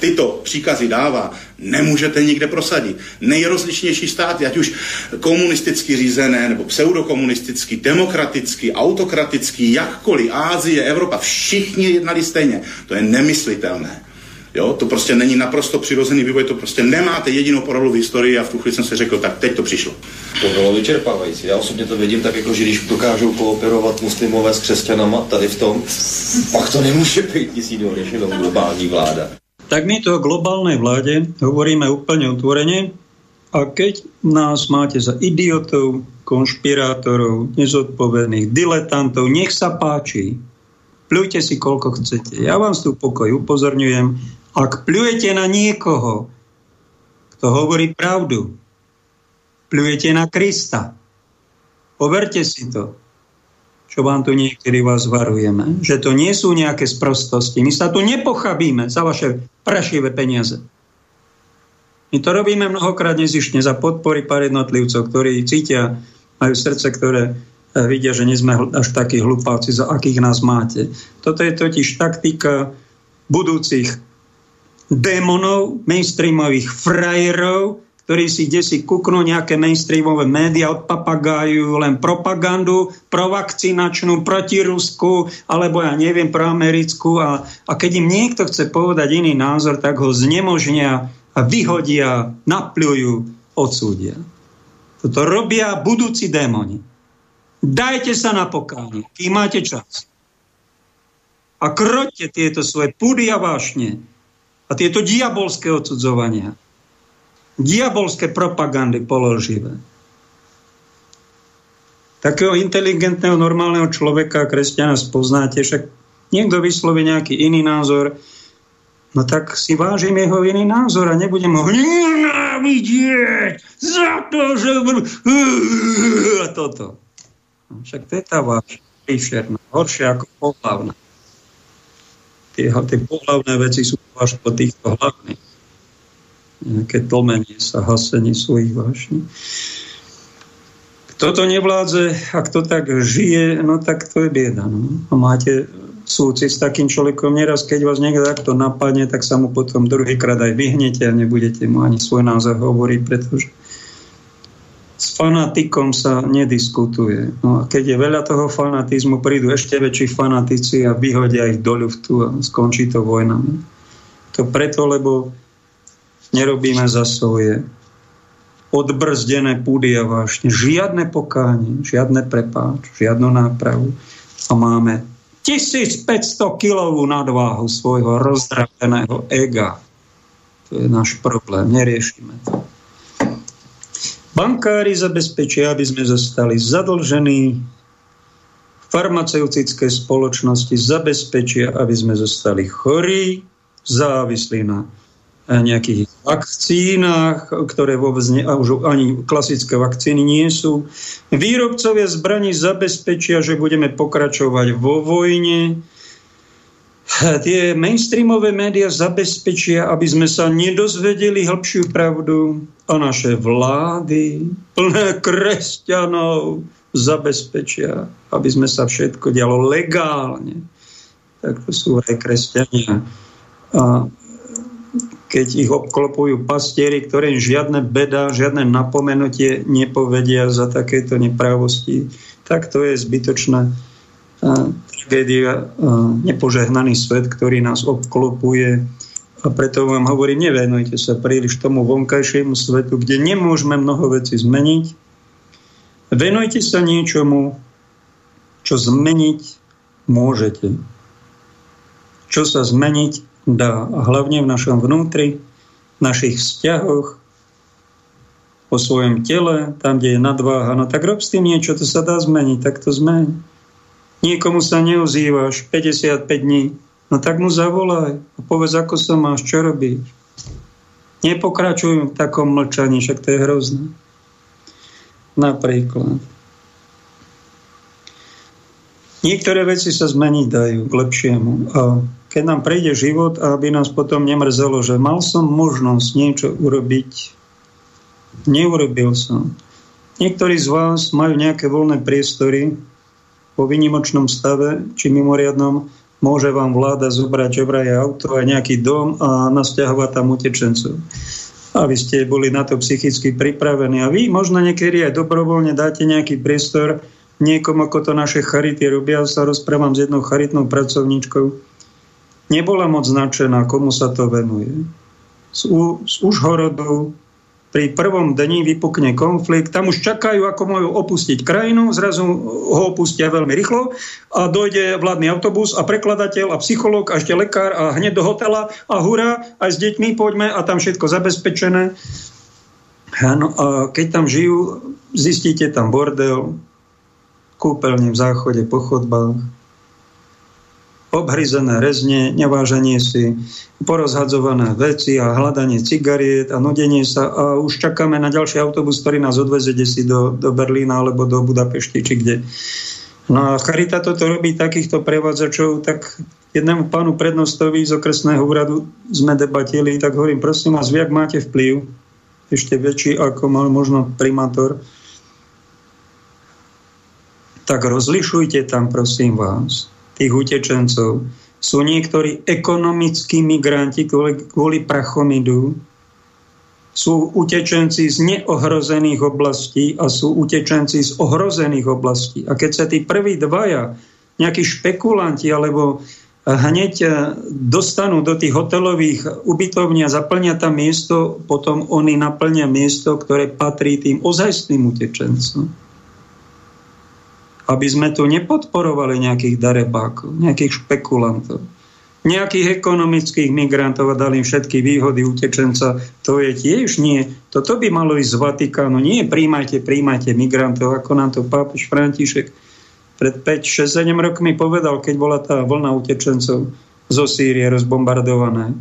tyto příkazy dává, nemůžete nikde prosadit. Nejrozličnější státy, ať už komunisticky řízené, nebo pseudokomunisticky, demokraticky, autokraticky, jakkoliv, Ázie, Evropa, všichni jednali stejně. To je nemyslitelné. Jo, to prostě není naprosto přirozený vývoj, to prostě nemáte jedinou paralelu v historii a v tu chvíli jsem si řekl, tak teď to přišlo. To bylo vyčerpávající. Já osobně to vidím tak, jako že když dokážou kooperovat muslimové s křesťanama tady v tom, pak to nemůže být nic jiného než jenom globální vláda. Tak my to o globálnej vláde hovoríme úplne otvorene a keď nás máte za idiotov, konšpirátorov, nezodpovedných, diletantov, nech sa páči. Pľujte si, koľko chcete. Ja vám tu pokoj upozorňujem, ak pľujete na niekoho, kto hovorí pravdu, pľujete na Krista. Overte si to, čo vám tu niekedy vás varujeme, že to nie sú nejaké sprostosti. My sa tu nepochabíme za vaše prašivé peniaze. My to robíme mnohokrát nezištne za podpory pár jednotlivcov, ktorí cítia, majú srdce, ktoré eh, vidia, že nie sme až takí hlupáci, za akých nás máte. Toto je totiž taktika budúcich démonov, mainstreamových frajerov, ktorí si kde si kúknú nejaké mainstreamové médiá, odpapagájú len propagandu provakcinačnú, protirusku, alebo ja neviem, proamerickú. A, a keď im niekto chce povedať iný názor, tak ho znemožnia a vyhodia, napľujú, odsúdia. Toto robia budúci démoni. Dajte sa na pokánie, kým máte čas. A kroťte tieto svoje pudy a vášne a tieto diabolské odsudzovania diabolské propagandy položivé. Takého inteligentného, normálneho človeka, kresťana spoznáte, však niekto vysloví nejaký iný názor, no tak si vážim jeho iný názor a nebudem ho nenávidieť za to, že... A toto. No, však to je tá váš príšerná, horšia ako pohlavná. Tie, tie pohlavné veci sú až po týchto hlavných nejaké tlmenie sa, hasenie svojich vášní. Kto to nevládze a kto tak žije, no tak to je bieda. No. A máte súcit s takým človekom. Neraz, keď vás niekto takto napadne, tak sa mu potom druhýkrát aj vyhnete a nebudete mu ani svoj názor hovoriť, pretože s fanatikom sa nediskutuje. No a keď je veľa toho fanatizmu, prídu ešte väčší fanatici a vyhodia ich do ľuftu a skončí to vojnami. To preto, lebo nerobíme za svoje odbrzdené púdy a vášne. Žiadne pokánie, žiadne prepáč, žiadnu nápravu. A máme 1500 kilovú nadváhu svojho rozdraveného ega. To je náš problém, neriešime to. Bankári zabezpečia, aby sme zostali zadlžení, farmaceutické spoločnosti zabezpečia, aby sme zostali chorí, závislí na nejakých vakcínach, ktoré vôbec nie, a už ani klasické vakcíny nie sú. Výrobcovia zbraní zabezpečia, že budeme pokračovať vo vojne. Tie mainstreamové médiá zabezpečia, aby sme sa nedozvedeli hĺbšiu pravdu a naše vlády, plné kresťanov, zabezpečia, aby sme sa všetko dialo legálne. Tak to sú aj kresťania. A keď ich obklopujú pastieri, ktorým žiadne beda, žiadne napomenutie nepovedia za takéto nepravosti, tak to je zbytočná tragédia, nepožehnaný svet, ktorý nás obklopuje. A preto vám hovorím, nevenujte sa príliš tomu vonkajšiemu svetu, kde nemôžeme mnoho vecí zmeniť. Venujte sa niečomu, čo zmeniť môžete. Čo sa zmeniť dá. A hlavne v našom vnútri, v našich vzťahoch, o svojom tele, tam, kde je nadváha, no tak rob s tým niečo, to sa dá zmeniť, tak to zmeni. Niekomu sa neozývaš 55 dní, no tak mu zavolaj a povedz, ako sa máš, čo robíš. Nepokračujem v takom mlčaní, však to je hrozné. Napríklad. Niektoré veci sa zmeniť dajú k lepšiemu. A keď nám prejde život, aby nás potom nemrzelo, že mal som možnosť niečo urobiť, neurobil som. Niektorí z vás majú nejaké voľné priestory po vynimočnom stave či mimoriadnom, môže vám vláda zobrať obraje auto a nejaký dom a nasťahovať tam utečencov. Aby ste boli na to psychicky pripravení. A vy možno niekedy aj dobrovoľne dáte nejaký priestor niekomu, ako to naše charity robia. Sa rozprávam s jednou charitnou pracovníčkou. Nebola moc značená, komu sa to venuje. Z, z Užhorodu pri prvom dni vypukne konflikt, tam už čakajú, ako majú opustiť krajinu, zrazu ho opustia veľmi rýchlo a dojde vládny autobus a prekladateľ a psychológ a ešte lekár a hneď do hotela a hurá, aj s deťmi poďme a tam všetko zabezpečené. No a keď tam žijú, zistíte tam bordel, kúpeľne v záchode, po chodbách, obhryzené rezne, neváženie si, porozhadzované veci a hľadanie cigariet a nudenie sa a už čakáme na ďalší autobus, ktorý nás odveze si do, do Berlína alebo do Budapešti, či kde. No a Charita toto robí takýchto prevádzačov, tak jednému pánu prednostovi z okresného úradu sme debatili, tak hovorím, prosím vás, vy ak máte vplyv, ešte väčší ako mal možno primátor, tak rozlišujte tam, prosím vás, tých utečencov. Sú niektorí ekonomickí migranti, kvôli, kvôli prachomidu, sú utečenci z neohrozených oblastí a sú utečenci z ohrozených oblastí. A keď sa tí prví dvaja, nejakí špekulanti alebo hneď dostanú do tých hotelových ubytovní a zaplnia tam miesto, potom oni naplnia miesto, ktoré patrí tým ozajstným utečencom aby sme tu nepodporovali nejakých darebákov, nejakých špekulantov, nejakých ekonomických migrantov a dali im všetky výhody utečenca. To je tiež nie. Toto by malo ísť z Vatikánu. Nie príjmajte, príjmajte migrantov, ako nám to pápež František pred 5, 6, 7 rokmi povedal, keď bola tá vlna utečencov zo Sýrie rozbombardované.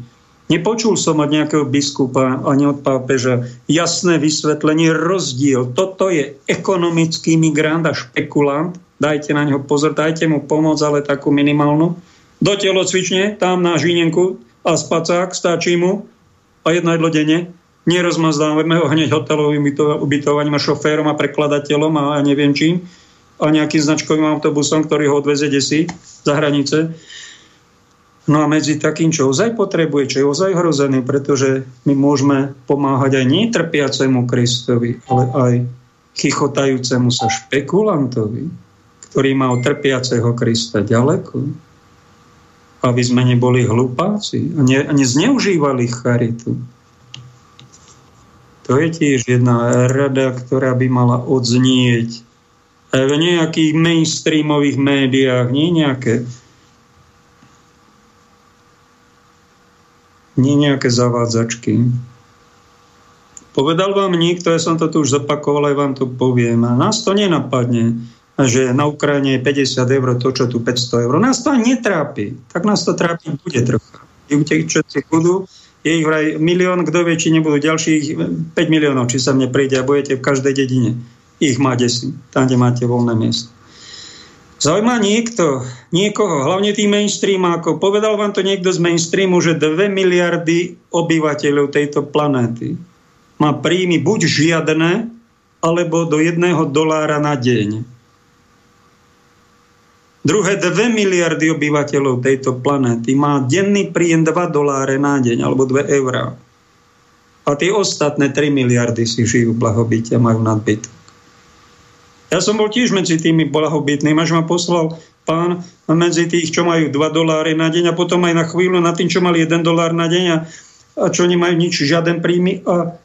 Nepočul som od nejakého biskupa ani od pápeža jasné vysvetlenie, rozdiel. Toto je ekonomický migrant a špekulant. Dajte na neho pozor, dajte mu pomoc, ale takú minimálnu. Do telocvične, tam na žínenku a spacák, stačí mu a jedno jedlo denne. Nerozmazdávame ho hneď hotelovým ubytovaním a šoférom a prekladateľom a neviem čím a nejakým značkovým autobusom, ktorý ho odveze desi za hranice. No a medzi takým, čo ozaj potrebuje, čo je ozaj hrozený, pretože my môžeme pomáhať aj netrpiacemu Kristovi, ale aj chichotajúcemu sa špekulantovi, ktorý má od trpiaceho Krista ďaleko, aby sme neboli hlupáci a, ne, a nezneužívali charitu. To je tiež jedna rada, ktorá by mala odznieť v nejakých mainstreamových médiách, nie nejaké nie nejaké zavádzačky. Povedal vám niekto, ja som to tu už zopakoval, aj vám to poviem. A nás to nenapadne, že na Ukrajine je 50 eur to, čo tu 500 eur. Nás to ani netrápi. Tak nás to trápi bude trocha. Utečenci budú, je ich vraj milión, kto vie, či nebudú ďalších 5 miliónov, či sa mne príde a budete v každej dedine. Ich máte si, tam, kde máte voľné miesto. Zaujíma niekto, niekoho, hlavne tých mainstreamákov. Povedal vám to niekto z mainstreamu, že 2 miliardy obyvateľov tejto planéty má príjmy buď žiadne, alebo do jedného dolára na deň. Druhé 2 miliardy obyvateľov tejto planéty má denný príjem 2 doláre na deň, alebo 2 eurá. A tie ostatné 3 miliardy si žijú v blahobite majú nadbytok. Ja som bol tiež medzi tými blahobytnými, až ma poslal pán medzi tých, čo majú 2 doláry na deň a potom aj na chvíľu na tým, čo mali 1 dolár na deň a, a čo nemajú nič, žiaden príjmy. A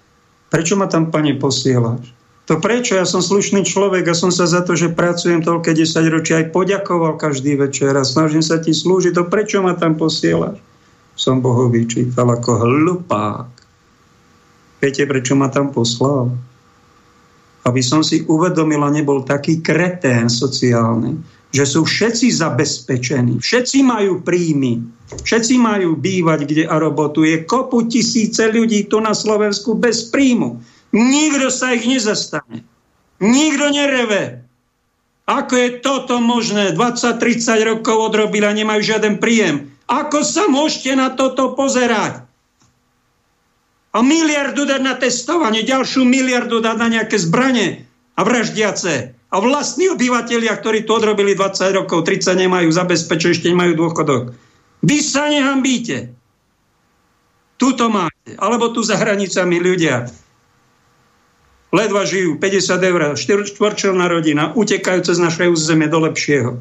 prečo ma tam, pane, posielaš? To prečo? Ja som slušný človek a som sa za to, že pracujem toľké 10 ročí aj poďakoval každý večer a snažím sa ti slúžiť. To prečo ma tam posielaš? Som Bohu vyčítal ako hlupák. Viete, prečo ma tam poslal? Aby som si uvedomil a nebol taký kretén sociálny, že sú všetci zabezpečení, všetci majú príjmy, všetci majú bývať kde a robotu. Je kopu tisíce ľudí tu na Slovensku bez príjmu. Nikto sa ich nezastane. Nikto nereve. Ako je toto možné? 20-30 rokov odrobili a nemajú žiaden príjem. Ako sa môžete na toto pozerať? A miliardu dať na testovanie, ďalšiu miliardu dať na nejaké zbranie a vraždiace. A vlastní obyvateľia, ktorí tu odrobili 20 rokov, 30 nemajú zabezpečenie, ešte nemajú dôchodok. Vy sa nehambíte. Tuto máte. Alebo tu za hranicami ľudia. Ledva žijú, 50 eur, štvorčelná rodina, utekajú cez naše územie do lepšieho.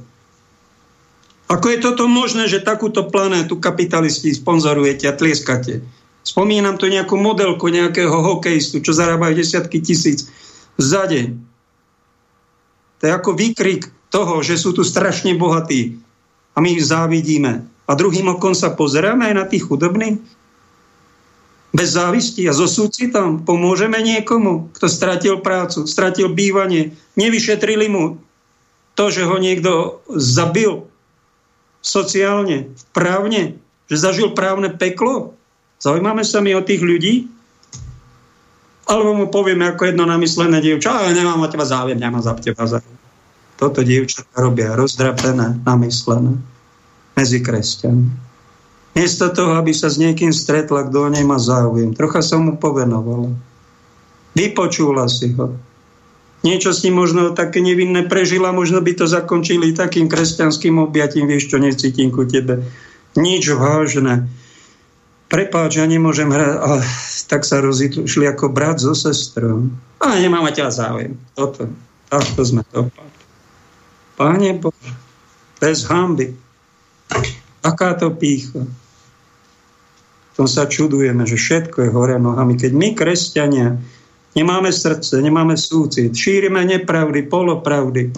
Ako je toto možné, že takúto planétu kapitalisti sponzorujete a tlieskate? Spomínam tu nejakú modelku nejakého hokejistu, čo zarábajú desiatky tisíc za deň. To je ako výkrik toho, že sú tu strašne bohatí a my ich závidíme. A druhým okom sa pozeráme aj na tých chudobných. Bez závisti a so súcitom pomôžeme niekomu, kto stratil prácu, stratil bývanie, nevyšetrili mu to, že ho niekto zabil sociálne, právne, že zažil právne peklo. Zaujímame sa my o tých ľudí? Alebo mu povieme ako jedno namyslené dievča, ale nemám o teba záujem, nemám za teba záujem. Toto dievčatá robia rozdrapené, namyslené medzi kresťanmi. Miesto toho, aby sa s niekým stretla, kto o nej má záujem. Trocha som mu povenovala. Vypočula si ho. Niečo s ním možno také nevinné prežila, možno by to zakončili takým kresťanským objatím, vieš čo, necítim ku tebe. Nič vážne prepáč, ja nemôžem hrať, ale tak sa rozšli ako brat so sestrou. A nemám ťa záujem. Toto. Takto sme to Páne Bože, bez hamby. Aká to pícha. tom sa čudujeme, že všetko je hore nohami. Keď my, kresťania, nemáme srdce, nemáme súcit, šírime nepravdy, polopravdy,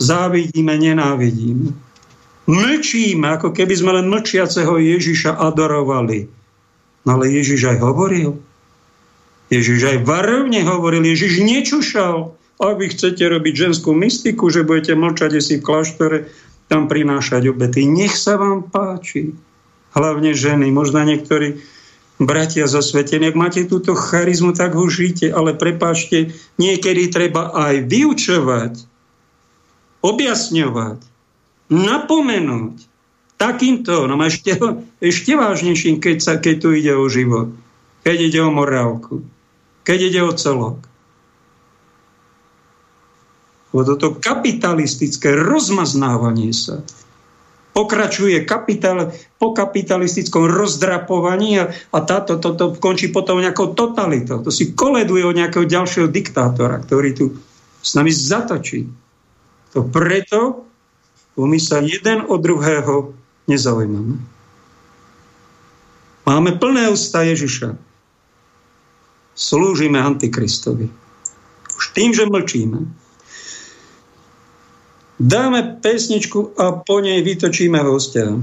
závidíme, nenávidíme Mlčíme, ako keby sme len mlčiaceho Ježiša adorovali. No ale Ježiš aj hovoril. Ježiš aj varovne hovoril. Ježiš nečušal. Ak vy chcete robiť ženskú mystiku, že budete mlčať si v kláštore, tam prinášať obety. Nech sa vám páči. Hlavne ženy, možno niektorí bratia zasvetení. Ak máte túto charizmu, tak ho žite, ale prepáčte, niekedy treba aj vyučovať, objasňovať, napomenúť takýmto, no ešte, ešte vážnejším, keď, sa, keď tu ide o život, keď ide o morálku, keď ide o celok. O toto kapitalistické rozmaznávanie sa pokračuje kapital, po kapitalistickom rozdrapovaní a, a táto, toto končí potom nejakou totalitou. To si koleduje od nejakého ďalšieho diktátora, ktorý tu s nami zatočí. To preto, lebo my sa jeden od druhého nezaujímame. Máme plné ústa Ježiša. Slúžime Antikristovi. Už tým, že mlčíme. Dáme pesničku a po nej vytočíme hostia.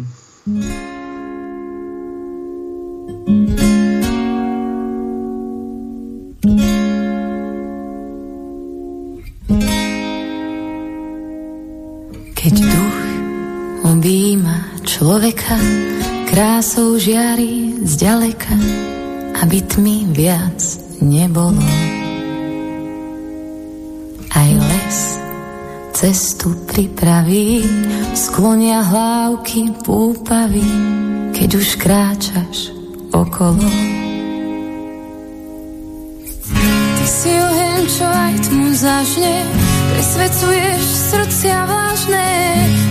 Človeka krásou žiari zďaleka, aby tmy viac nebolo. Aj les cestu pripraví, sklonia hlávky púpavy, keď už kráčaš okolo. Ty si oheň, čo aj tmu zažne, presvedcuješ srdcia vážne,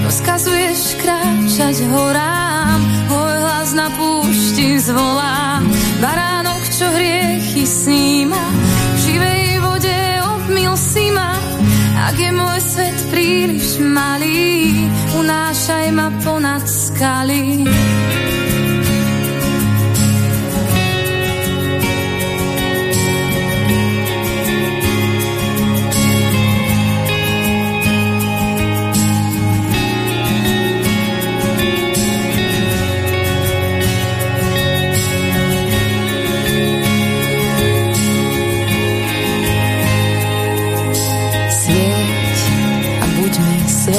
rozkazuješ kráčať horám, hoj hlas na púšti zvolá, baránok, čo hriechy sníma, v živej vode obmil si ma, ak je môj svet príliš malý, unášaj ma ponad skaly.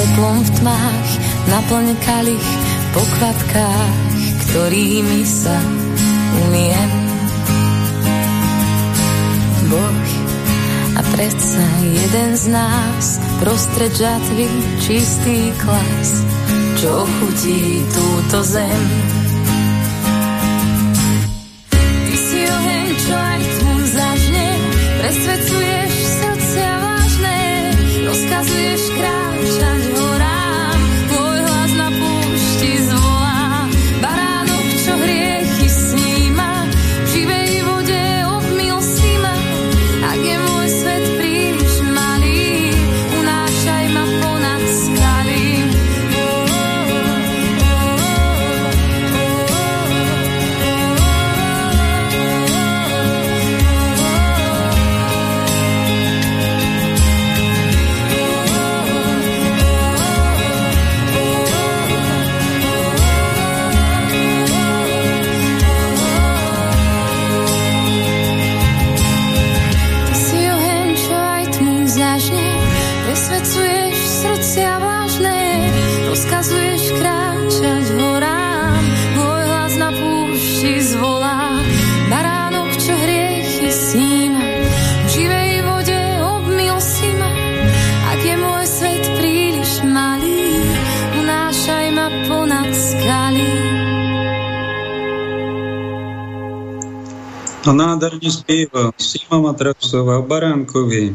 Svetlom v tmách, naplň kalich po kvapkách, ktorými sa umiem. Boh a predsa jeden z nás prostred žatvy čistý klas, čo chutí túto zem. A nádherne spieva Sima Matraxová o Baránkovi.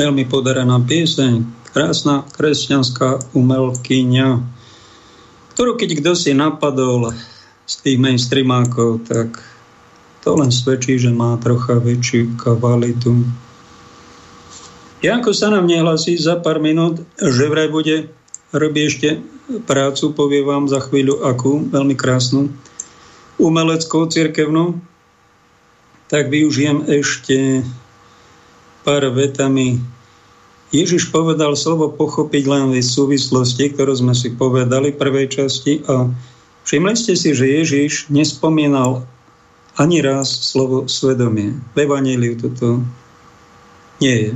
Veľmi podarená pieseň, krásna kresťanská umelkyňa, ktorú keď kto si napadol z tých mainstreamákov, tak to len svedčí, že má trocha väčšiu kvalitu. Janko sa nám nehlasí za pár minút, že vraj bude robiť ešte prácu, povie vám za chvíľu akú, veľmi krásnu, umeleckou, cirkevnú, tak využijem ešte pár vetami. Ježiš povedal slovo pochopiť len v súvislosti, ktorú sme si povedali v prvej časti a všimli ste si, že Ježiš nespomínal ani raz slovo svedomie. V Evangeliu toto nie je.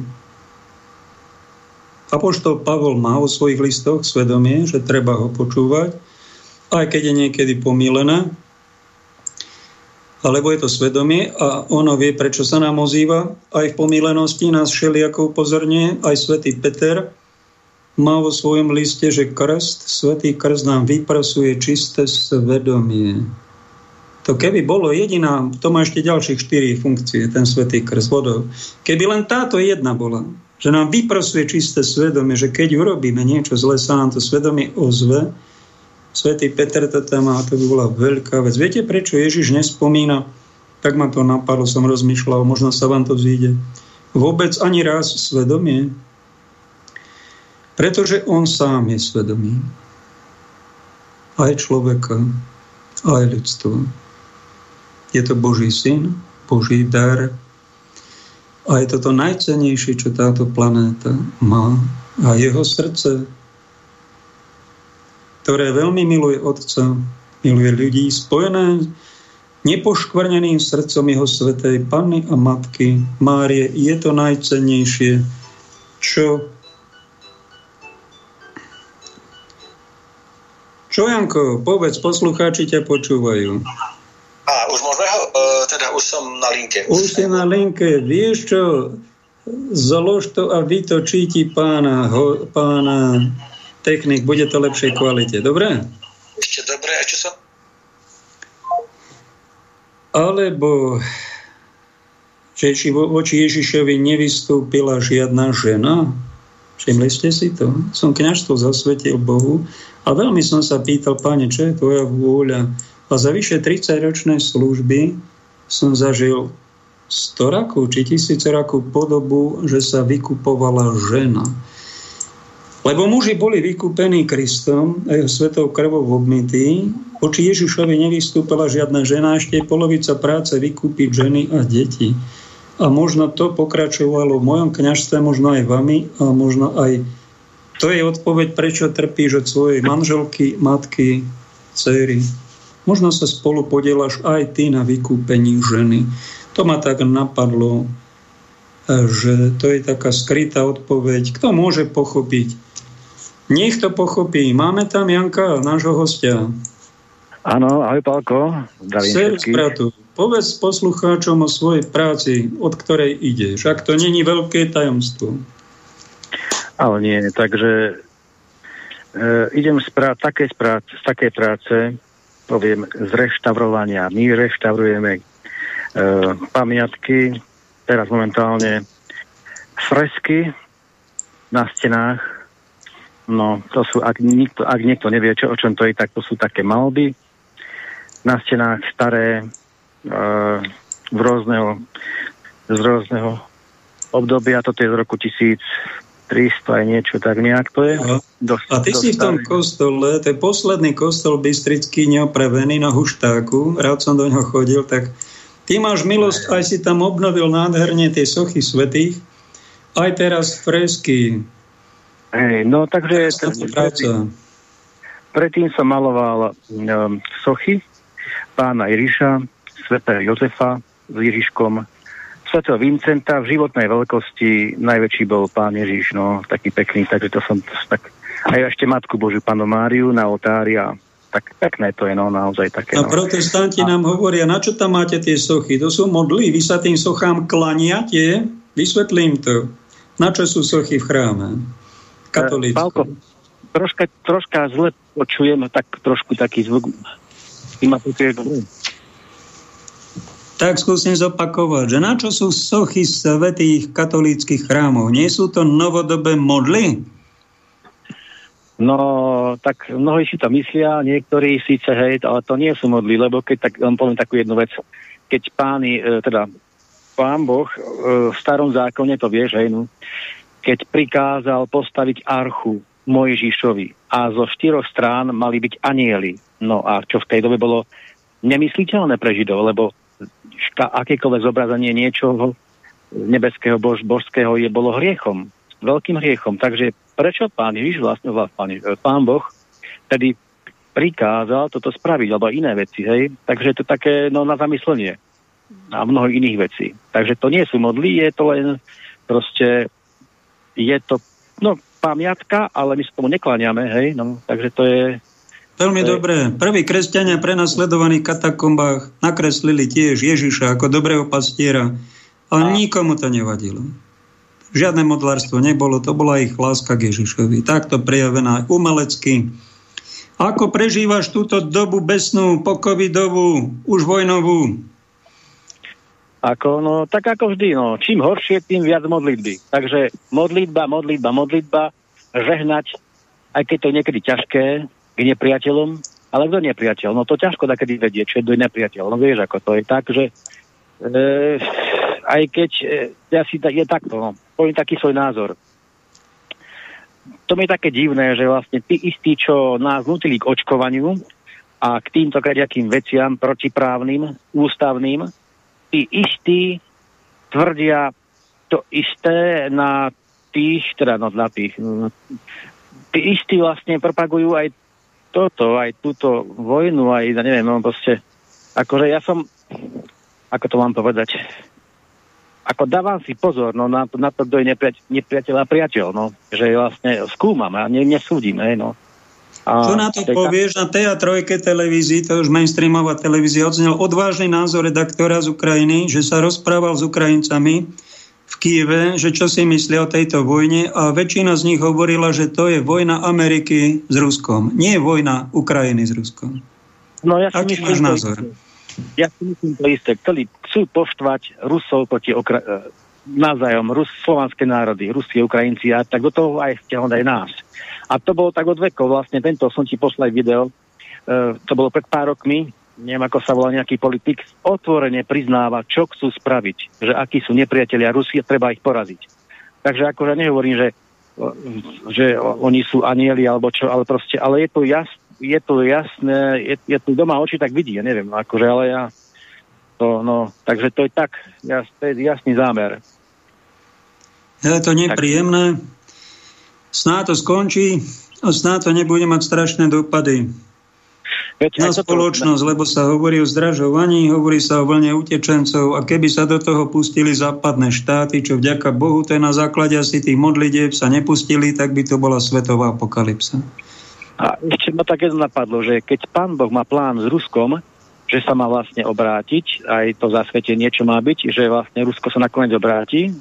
Apoštol Pavol má vo svojich listoch svedomie, že treba ho počúvať, aj keď je niekedy pomílené, alebo je to svedomie a ono vie, prečo sa nám ozýva. Aj v pomílenosti nás všelijako upozorňuje, aj svätý Peter má vo svojom liste, že krst, svätý krst nám vyprasuje čisté svedomie. To keby bolo jediná, to má ešte ďalších štyri funkcie, ten svätý krst vodou. Keby len táto jedna bola, že nám vyprasuje čisté svedomie, že keď urobíme niečo zlé, sa nám to svedomie ozve, Svetý Peter to tam má, to by bola veľká vec. Viete, prečo Ježiš nespomína? Tak ma to napadlo, som rozmýšľal, možno sa vám to vzíde. Vôbec ani raz svedomie. Pretože on sám je svedomý. Aj človeka, aj ľudstvo. Je to Boží syn, Boží dar. A je to to najcenejšie, čo táto planéta má. A jeho srdce ktoré veľmi miluje Otca, miluje ľudí, spojené nepoškvrneným srdcom jeho svetej Panny a Matky Márie. Je to najcennejšie, čo Čo, Janko, povedz, poslucháči ťa počúvajú. A už môžeme ho, uh, teda už som na linke. Už si na linke, vieš čo, zlož to a vytočí ti pána, ho, pána technik, bude to lepšej kvalite. Dobre? Ešte dobre, a čo som? Alebo že či vo- voči Ježišovi nevystúpila žiadna žena? Všimli ste si to? Som kňažstvo zasvetil Bohu a veľmi som sa pýtal, páne, čo je tvoja vôľa? A za vyše 30 ročné služby som zažil 100 rokov či tisíce rokov podobu, že sa vykupovala žena. Lebo muži boli vykúpení Kristom a jeho svetou krvou obmytí. Oči Ježišovi nevystúpila žiadna žena, ešte je polovica práce vykúpiť ženy a deti. A možno to pokračovalo v mojom kňažstve, možno aj vami a možno aj to je odpoveď, prečo trpíš od svojej manželky, matky, céry. Možno sa spolu podielaš aj ty na vykúpení ženy. To ma tak napadlo, že to je taká skrytá odpoveď. Kto môže pochopiť Nech to pochopí. Máme tam Janka, nášho hostia. Áno, ahoj Pálko. Servus, bratu. Povedz poslucháčom o svojej práci, od ktorej ideš. Ak to není veľké tajomstvo. Ale nie, takže e, idem z, prá- také z, prá- z takej práce, poviem, z reštaurovania. My reštaurujeme e, pamiatky, teraz momentálne fresky na stenách. No, to sú, ak niekto, ak niekto nevie, čo, o čom to je, tak to sú také malby na stenách staré e, v rôzneho, z rôzneho obdobia. Toto je z roku 1300 aj niečo, tak nejak to je. Dosť, A ty si v tom kostole, to je posledný kostol bystrický neopravený na Huštáku, rád som do ňoho chodil, tak ty máš milosť, aj si tam obnovil nádherne tie sochy svetých, aj teraz fresky. Hej, no takže... Predtým, predtým som maloval um, sochy pána Iriša, svätého Jozefa s Ježiškom, svätého Vincenta v životnej veľkosti, najväčší bol pán Ježiš, no, taký pekný, takže to som tak, aj ešte Matku Božiu, panu Máriu na oltári a tak pekné to je, no, naozaj také. A no. protestanti a... nám hovoria, na čo tam máte tie sochy? To sú modly, vy sa tým sochám klaniate? Vysvetlím to. Na čo sú sochy v chráme? Katolícko. troška, troška zle počujem, tak trošku taký zvuk ma Tak skúsim zopakovať, že na čo sú sochy svetých katolíckých chrámov? Nie sú to novodobé modly? No, tak mnohí si to myslia, niektorí síce, hej, ale to nie sú modly, lebo keď tak, vám poviem takú jednu vec, keď páni, e, teda pán Boh e, v starom zákone, to vieš, hej, no, keď prikázal postaviť archu Mojžišovi a zo štyroch strán mali byť anieli, No a čo v tej dobe bolo nemysliteľné pre Židov, lebo ška, akékoľvek zobrazenie niečoho nebeského, bož, božského je bolo hriechom, veľkým hriechom. Takže prečo pán Ježiš, vlastne pán, pán Boh, tedy prikázal toto spraviť, alebo iné veci, hej? Takže je to také, no, na zamyslenie a mnoho iných vecí. Takže to nie sú modly, je to len proste, je to, no, pamiatka, ale my sa tomu nekláňame, hej? No, takže to je, Veľmi dobré. Prví kresťania prenasledovaní katakombách nakreslili tiež Ježiša ako dobrého pastiera, ale a... nikomu to nevadilo. Žiadne modlárstvo nebolo, to bola ich láska k Ježišovi. Takto prejavená umelecky. Ako prežívaš túto dobu besnú, pokovidovú, už vojnovú? Ako, no, tak ako vždy, no. Čím horšie, tým viac modlitby. Takže modlitba, modlitba, modlitba, žehnať, aj keď to niekedy ťažké, k nepriateľom, ale kto nepriateľ? No to ťažko takedy vedieť, čo je nepriateľ. No vieš, ako to je tak, že e, aj keď e, ja si je takto, no, poviem taký svoj názor. To mi je také divné, že vlastne tí istí, čo nás nutili k očkovaniu a k týmto kaďakým veciam protiprávnym, ústavným, tí istí tvrdia to isté na tých, teda no, na tých, no, tí istí vlastne propagujú aj toto, aj túto vojnu, aj, ja neviem, no proste, akože ja som, ako to mám povedať, ako dávam si pozor no, na, to, na to, kto je nepriateľ, nepriateľ a priateľ, no, že vlastne skúmam a ne, nesúdim, hej, no. A Čo na to teka... povieš? Na TA3 televízii, to už mainstreamová televízia, odznel odvážny názor redaktora z Ukrajiny, že sa rozprával s Ukrajincami, v Kieve, že čo si myslia o tejto vojne a väčšina z nich hovorila, že to je vojna Ameriky s Ruskom. Nie vojna Ukrajiny s Ruskom. No ja si Aký myslím, máš názor? Ja si myslím to isté. Chceli, chcú poštvať Rusov proti okra- e, navzájom, Rus, slovanské národy, Rusi, Ukrajinci a tak do toho aj stiahnuť aj nás. A to bolo tak od vekov, vlastne tento som ti poslal video, e, to bolo pred pár rokmi, neviem ako sa volá nejaký politik, otvorene priznáva, čo chcú spraviť, že akí sú nepriatelia Rusie, treba ich poraziť. Takže akože nehovorím, že, že oni sú anieli alebo čo, ale proste, ale je to, jas, je to jasné, je, je to doma oči tak vidí, ja neviem, akože, ale ja to, no, takže to je tak, jas, to je jasný zámer. Je to nepríjemné. Sná to skončí a sná to nebude mať strašné dopady. Veď na spoločnosť, lebo sa hovorí o zdražovaní, hovorí sa o vlne utečencov a keby sa do toho pustili západné štáty, čo vďaka Bohu to je na základe asi tých modlitieb sa nepustili, tak by to bola svetová apokalypsa. A ešte ma tak jedno napadlo, že keď pán Boh má plán s Ruskom, že sa má vlastne obrátiť, aj to zasvetenie, čo má byť, že vlastne Rusko sa nakoniec obráti,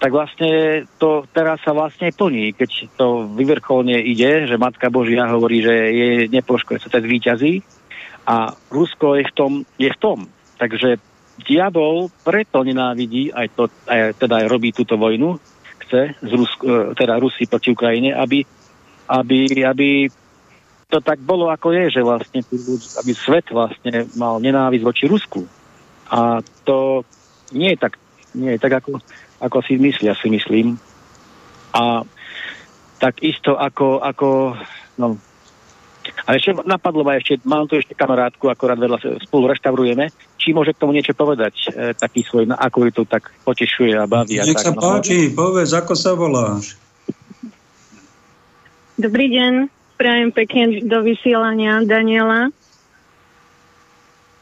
tak vlastne to teraz sa vlastne plní, keď to vyvrcholne ide, že Matka Božia hovorí, že je nepoškodí, sa to zvýťazí a Rusko je v tom, je v tom. Takže diabol preto nenávidí, aj to, aj, teda aj robí túto vojnu, chce, z Rusk, e, teda Rusi proti Ukrajine, aby, aby, aby to tak bolo, ako je, že vlastne aby svet vlastne mal nenávisť voči Rusku. A to nie je tak, nie je tak ako, ako si myslia, si myslím. A tak isto ako, ako no, a ešte napadlo ma ešte, mám tu ešte kamarátku, akorát vedľa spolu reštaurujeme, či môže k tomu niečo povedať, e, taký svoj, na- ako ju to tak potešuje a baví. a Nech tak, sa no. páči, povedz, ako sa voláš. Dobrý deň, prajem pekne do vysielania Daniela.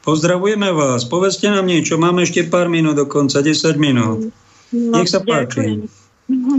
Pozdravujeme vás, povedzte nám niečo, máme ešte pár minút do konca, 10 minút. No, Nech sa páči. Ďakujem.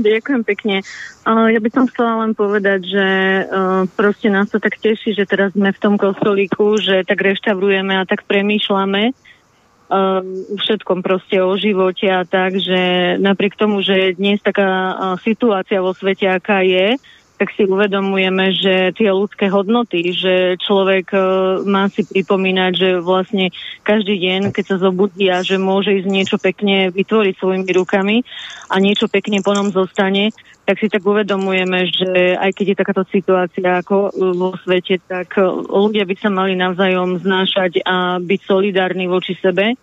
Ďakujem pekne. Uh, ja by som chcela len povedať, že uh, proste nás to tak teší, že teraz sme v tom kostolíku, že tak reštaurujeme a tak premýšľame uh, o všetkom proste o živote a tak, že napriek tomu, že dnes taká uh, situácia vo svete, aká je, tak si uvedomujeme, že tie ľudské hodnoty, že človek uh, má si pripomínať, že vlastne každý deň, keď sa zobudí a že môže ísť niečo pekne vytvoriť svojimi rukami a niečo pekne po ňom zostane, tak si tak uvedomujeme, že aj keď je takáto situácia ako uh, vo svete, tak uh, ľudia by sa mali navzájom znášať a byť solidárni voči sebe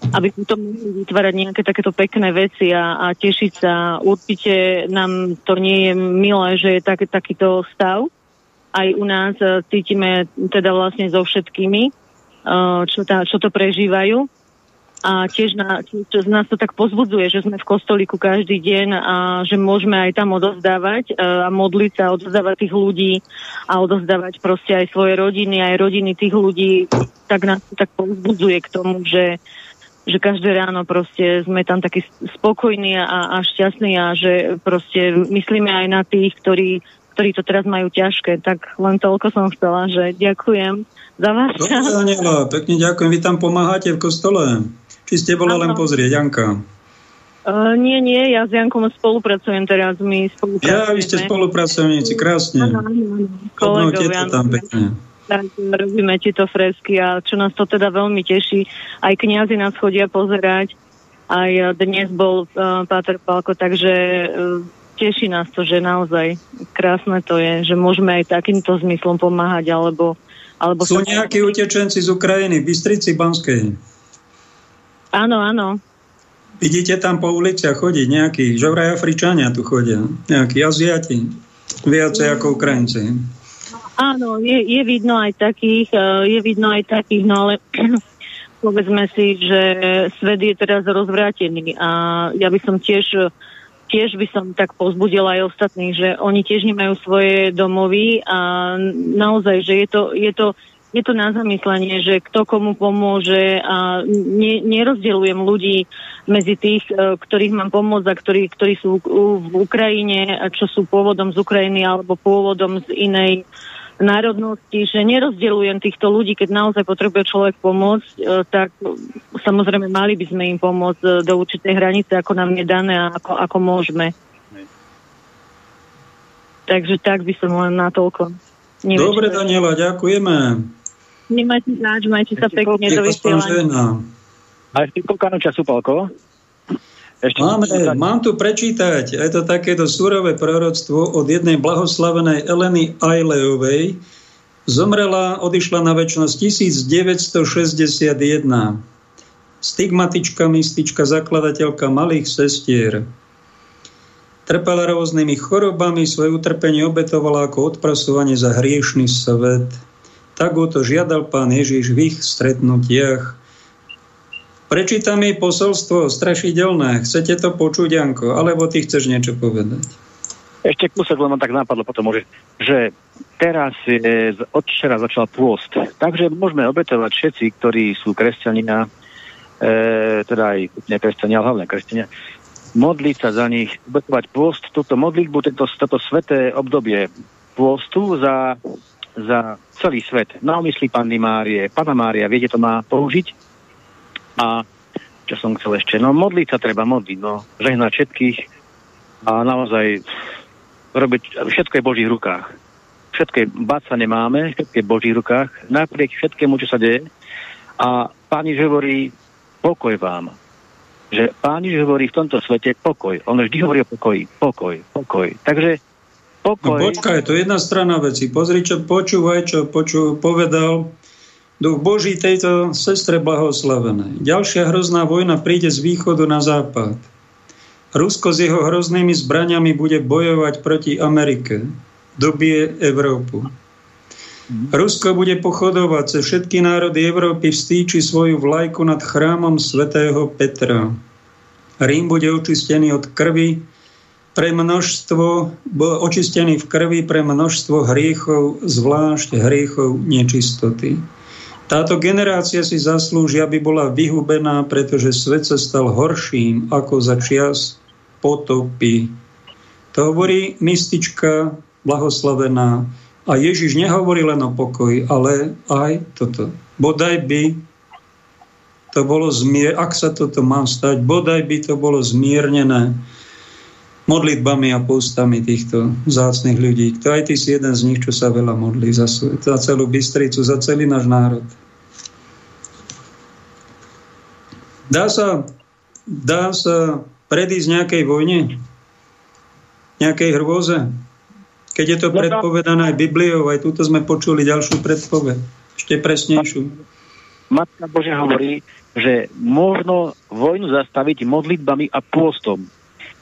aby potom mohli vytvárať nejaké takéto pekné veci a, a tešiť sa. Určite nám to nie je milé, že je tak, takýto stav. Aj u nás e, cítime teda vlastne so všetkými, e, čo, tá, čo to prežívajú. A tiež, na, tiež nás to tak pozbudzuje, že sme v kostolíku každý deň a že môžeme aj tam odozdávať e, a modliť sa, odozdávať tých ľudí a odozdávať proste aj svoje rodiny, aj rodiny tých ľudí. Tak nás to tak pozbudzuje k tomu, že, že každé ráno proste sme tam takí spokojní a, a šťastní a že proste myslíme aj na tých, ktorí, ktorí to teraz majú ťažké. Tak len toľko som chcela, že ďakujem za váš čas. Pekne ďakujem. Vy tam pomáhate v kostole? Či ste bola len pozrieť, Janka? Uh, nie, nie, ja s Jankom spolupracujem teraz, my spolupracujeme. Ja, vy ste spolupracovníci, krásne. Áno, áno, Kolegovia, tam pekne. Tak robíme tieto fresky a čo nás to teda veľmi teší. Aj kňazi nás chodia pozerať, aj dnes bol uh, Páter Palko, takže uh, teší nás to, že naozaj krásne to je, že môžeme aj takýmto zmyslom pomáhať, alebo... alebo Sú sa- nejakí utečenci z Ukrajiny, v Bystrici Banskej. Áno, áno. Vidíte tam po uliciach chodiť nejakí, že vraj Afričania tu chodia, nejakí Aziati, viacej ako Ukrajinci. Áno, je, je vidno aj takých, eh, je vidno aj takých, no ale povedzme si, že svet je teraz rozvrátený a ja by som tiež tiež by som tak pozbudila aj ostatných, že oni tiež nemajú svoje domovy a naozaj, že je to, je to, je to na zamyslenie, že kto komu pomôže a ne, nerozdeľujem ľudí medzi tých, eh, ktorých mám pomôcť a ktorí, ktorí sú v Ukrajine, čo sú pôvodom z Ukrajiny alebo pôvodom z inej národnosti, že nerozdeľujem týchto ľudí, keď naozaj potrebuje človek pomôcť, e, tak e, samozrejme mali by sme im pomôcť e, do určitej hranice, ako nám je dané a ako, ako môžeme. Takže tak by som len natoľko. Neviem, Dobre, Daniela, ďakujeme. Nemajte záč, majte sa pekne do vysielania. A ešte koľko času, Palko? Ešte Máme, mám tu prečítať, je to takéto surové proroctvo od jednej blahoslavenej Eleny Ajleovej. Zomrela, odišla na väčšnosť 1961. Stigmatička, mystička, zakladateľka malých sestier. Trpela rôznymi chorobami, svoje utrpenie obetovala ako odprasovanie za hriešný svet. Tak o to žiadal pán Ježiš v ich stretnutiach. Prečítam jej posolstvo strašidelné. Chcete to počuť, Janko? Alebo ty chceš niečo povedať? Ešte kúsok len tak napadlo potom, že, že teraz je, od včera začal pôst, takže môžeme obetovať všetci, ktorí sú kresťania, e, teda aj nekresťania, ale hlavne kresťania, modliť sa za nich, obetovať pôst, túto modlitbu, tento, toto sveté obdobie pôstu za, za celý svet. Na umysli Panny Márie. Pana Mária, viete, to má použiť? A čo som chcel ešte? No modliť sa treba modliť, no. Žehnať všetkých a naozaj robiť, všetko je v Božích rukách. Všetko je, báť sa nemáme, všetko je v Božích rukách, napriek všetkému, čo sa deje. A Pán Ježiš hovorí, pokoj vám. Že Pán Ježiš hovorí v tomto svete pokoj. On vždy hovorí o pokoji. Pokoj, pokoj. Takže pokoj... No počkaj, to je jedna strana veci. Pozri, čo počúvaj, čo počú, povedal Duch Boží tejto sestre blahoslavenej. Ďalšia hrozná vojna príde z východu na západ. Rusko s jeho hroznými zbraniami bude bojovať proti Amerike. Dobie Európu. Rusko bude pochodovať cez všetky národy Európy, vstýči svoju vlajku nad chrámom svätého Petra. Rím bude očistený od krvi pre množstvo, očistený v krvi pre množstvo hriechov, zvlášť hriechov nečistoty. Táto generácia si zaslúži, aby bola vyhubená, pretože svet sa stal horším ako za čias potopy. To hovorí mystička blahoslavená. A Ježiš nehovorí len o pokoji, ale aj toto. Bodaj by to bolo zmier... ak sa toto má stať, bodaj by to bolo zmiernené modlitbami a postami týchto zácných ľudí. To aj ty si jeden z nich, čo sa veľa modlí za, za celú Bystricu, za celý náš národ. Dá sa, dá sa predísť nejakej vojne? Nejakej hrôze? Keď je to predpovedané aj Bibliou, aj túto sme počuli ďalšiu predpoved, ešte presnejšiu. Matka Božia hovorí, že možno vojnu zastaviť modlitbami a pôstom.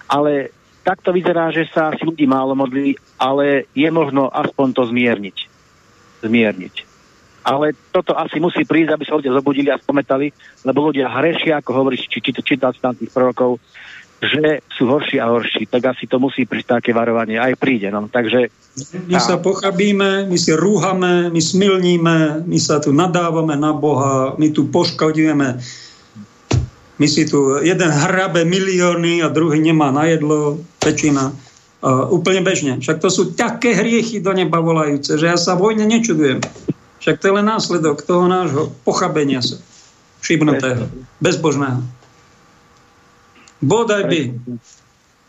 Ale takto vyzerá, že sa si ľudí málo modlí, ale je možno aspoň to zmierniť. Zmierniť. Ale toto asi musí prísť, aby sa ľudia zobudili a spometali, lebo ľudia hrešia, ako hovoríš, či, či to čítať tam tých prorokov, že sú horší a horší, tak asi to musí prísť také varovanie. Aj príde. No. Takže, my sa pochabíme, my si rúhame, my smilníme, my sa tu nadávame na Boha, my tu poškodujeme. My si tu jeden hrabe milióny a druhý nemá na jedlo, väčšina. Uh, úplne bežne. Však to sú také hriechy do neba volajúce, že ja sa vojne nečudujem. Však to je len následok toho nášho pochabenia sa. Šibnutého, bezbožného. Bodaj by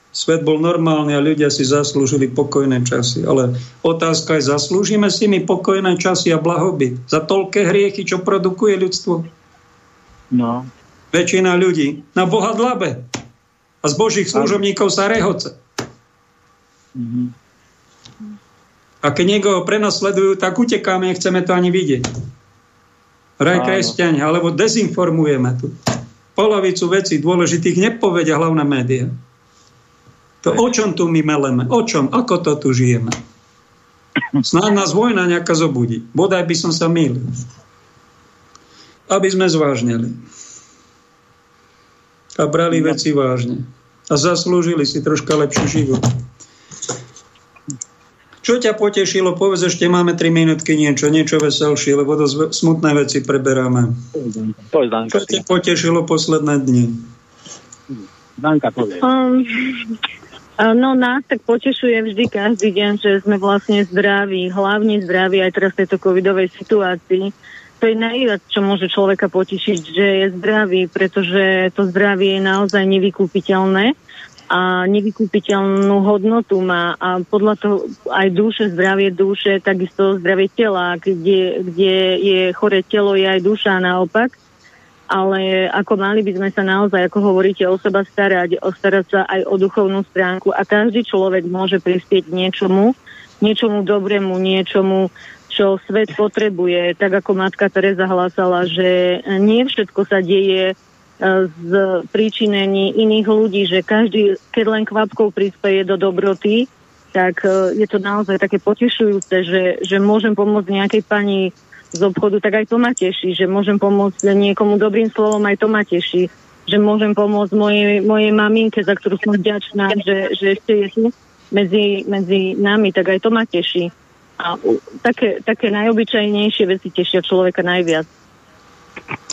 svet bol normálny a ľudia si zaslúžili pokojné časy. Ale otázka je, zaslúžime si my pokojné časy a blahoby za toľké hriechy, čo produkuje ľudstvo? No. Väčšina ľudí na Boha dlabe a z Božích služobníkov sa rehoce. Mm-hmm. A keď niekoho prenasledujú, tak utekáme, nechceme to ani vidieť. Raj kresťania, alebo dezinformujeme tu polovicu vecí dôležitých nepovedia hlavné médiá. To o čom tu my meleme? O čom? Ako to tu žijeme? Snáď nás vojna nejaká zobudí. Bodaj by som sa mýlil. Aby sme zvážnili. A brali veci vážne. A zaslúžili si troška lepší život. Čo ťa potešilo? Povedz, ešte máme 3 minútky niečo, niečo veselšie, lebo dosť smutné veci preberáme. Čo ťa potešilo posledné dni? Danka, um, No nás tak potešuje vždy každý deň, že sme vlastne zdraví, hlavne zdraví aj teraz v tejto covidovej situácii. To je najviac, čo môže človeka potešiť, že je zdravý, pretože to zdravie je naozaj nevykúpiteľné a nevykúpiteľnú hodnotu má a podľa toho aj duše, zdravie duše, takisto zdravie tela, kde, kde je chore telo, je aj duša naopak. Ale ako mali by sme sa naozaj, ako hovoríte, o seba starať, ostarať sa aj o duchovnú stránku a každý človek môže prispieť niečomu, niečomu dobrému, niečomu, čo svet potrebuje. Tak ako matka Teresa hlásala, že nie všetko sa deje z príčinení iných ľudí, že každý, keď len kvapkou prispieje do dobroty, tak e, je to naozaj také potešujúce, že, že môžem pomôcť nejakej pani z obchodu, tak aj to ma teší, že môžem pomôcť niekomu dobrým slovom, aj to ma teší, že môžem pomôcť mojej, mojej maminke, za ktorú som vďačná, že, že ešte je medzi, medzi nami, tak aj to ma teší. A také, také najobyčajnejšie veci tešia človeka najviac.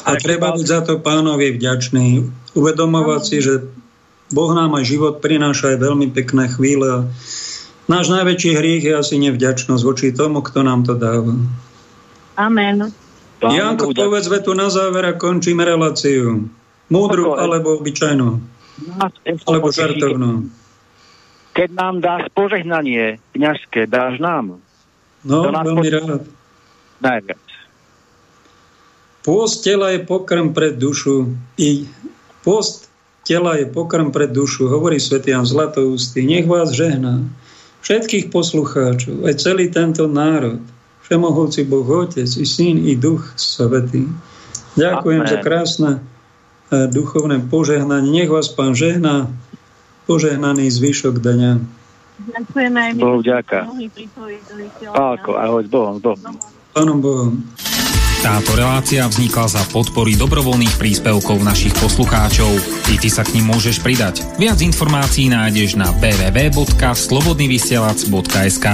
A treba byť za to pánovi vďačný. Uvedomovať si, že Boh nám aj život prináša aj veľmi pekné chvíle. Náš najväčší hriech je asi nevďačnosť voči tomu, kto nám to dáva. Amen. Janko, povedz vetu na záver a končíme reláciu. Múdru alebo obyčajnú? Alebo žartovnú. Keď nám dáš požehnanie kňažské, dáš nám. No, veľmi rád. Najviac. Pôst tela je pokrm pre dušu. I pôst tela je pokrm pre dušu, hovorí svätý Jan Zlatoústy. Nech vás žehná všetkých poslucháčov, aj celý tento národ. Všemohúci Boh Otec, i Syn, i Duch Svetý. Ďakujem Amen. za krásne e, duchovné požehnanie. Nech vás Pán žehná, požehnaný zvyšok dňa. Ďakujeme aj my. Bohu vďaka. Pálko, ahoj, s Bohom, s Bohom. Pánom Bohom. Táto relácia vznikla za podpory dobrovoľných príspevkov našich poslucháčov. I ty sa k ním môžeš pridať. Viac informácií nájdeš na www.slobodnyvysielac.sk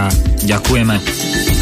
Ďakujeme.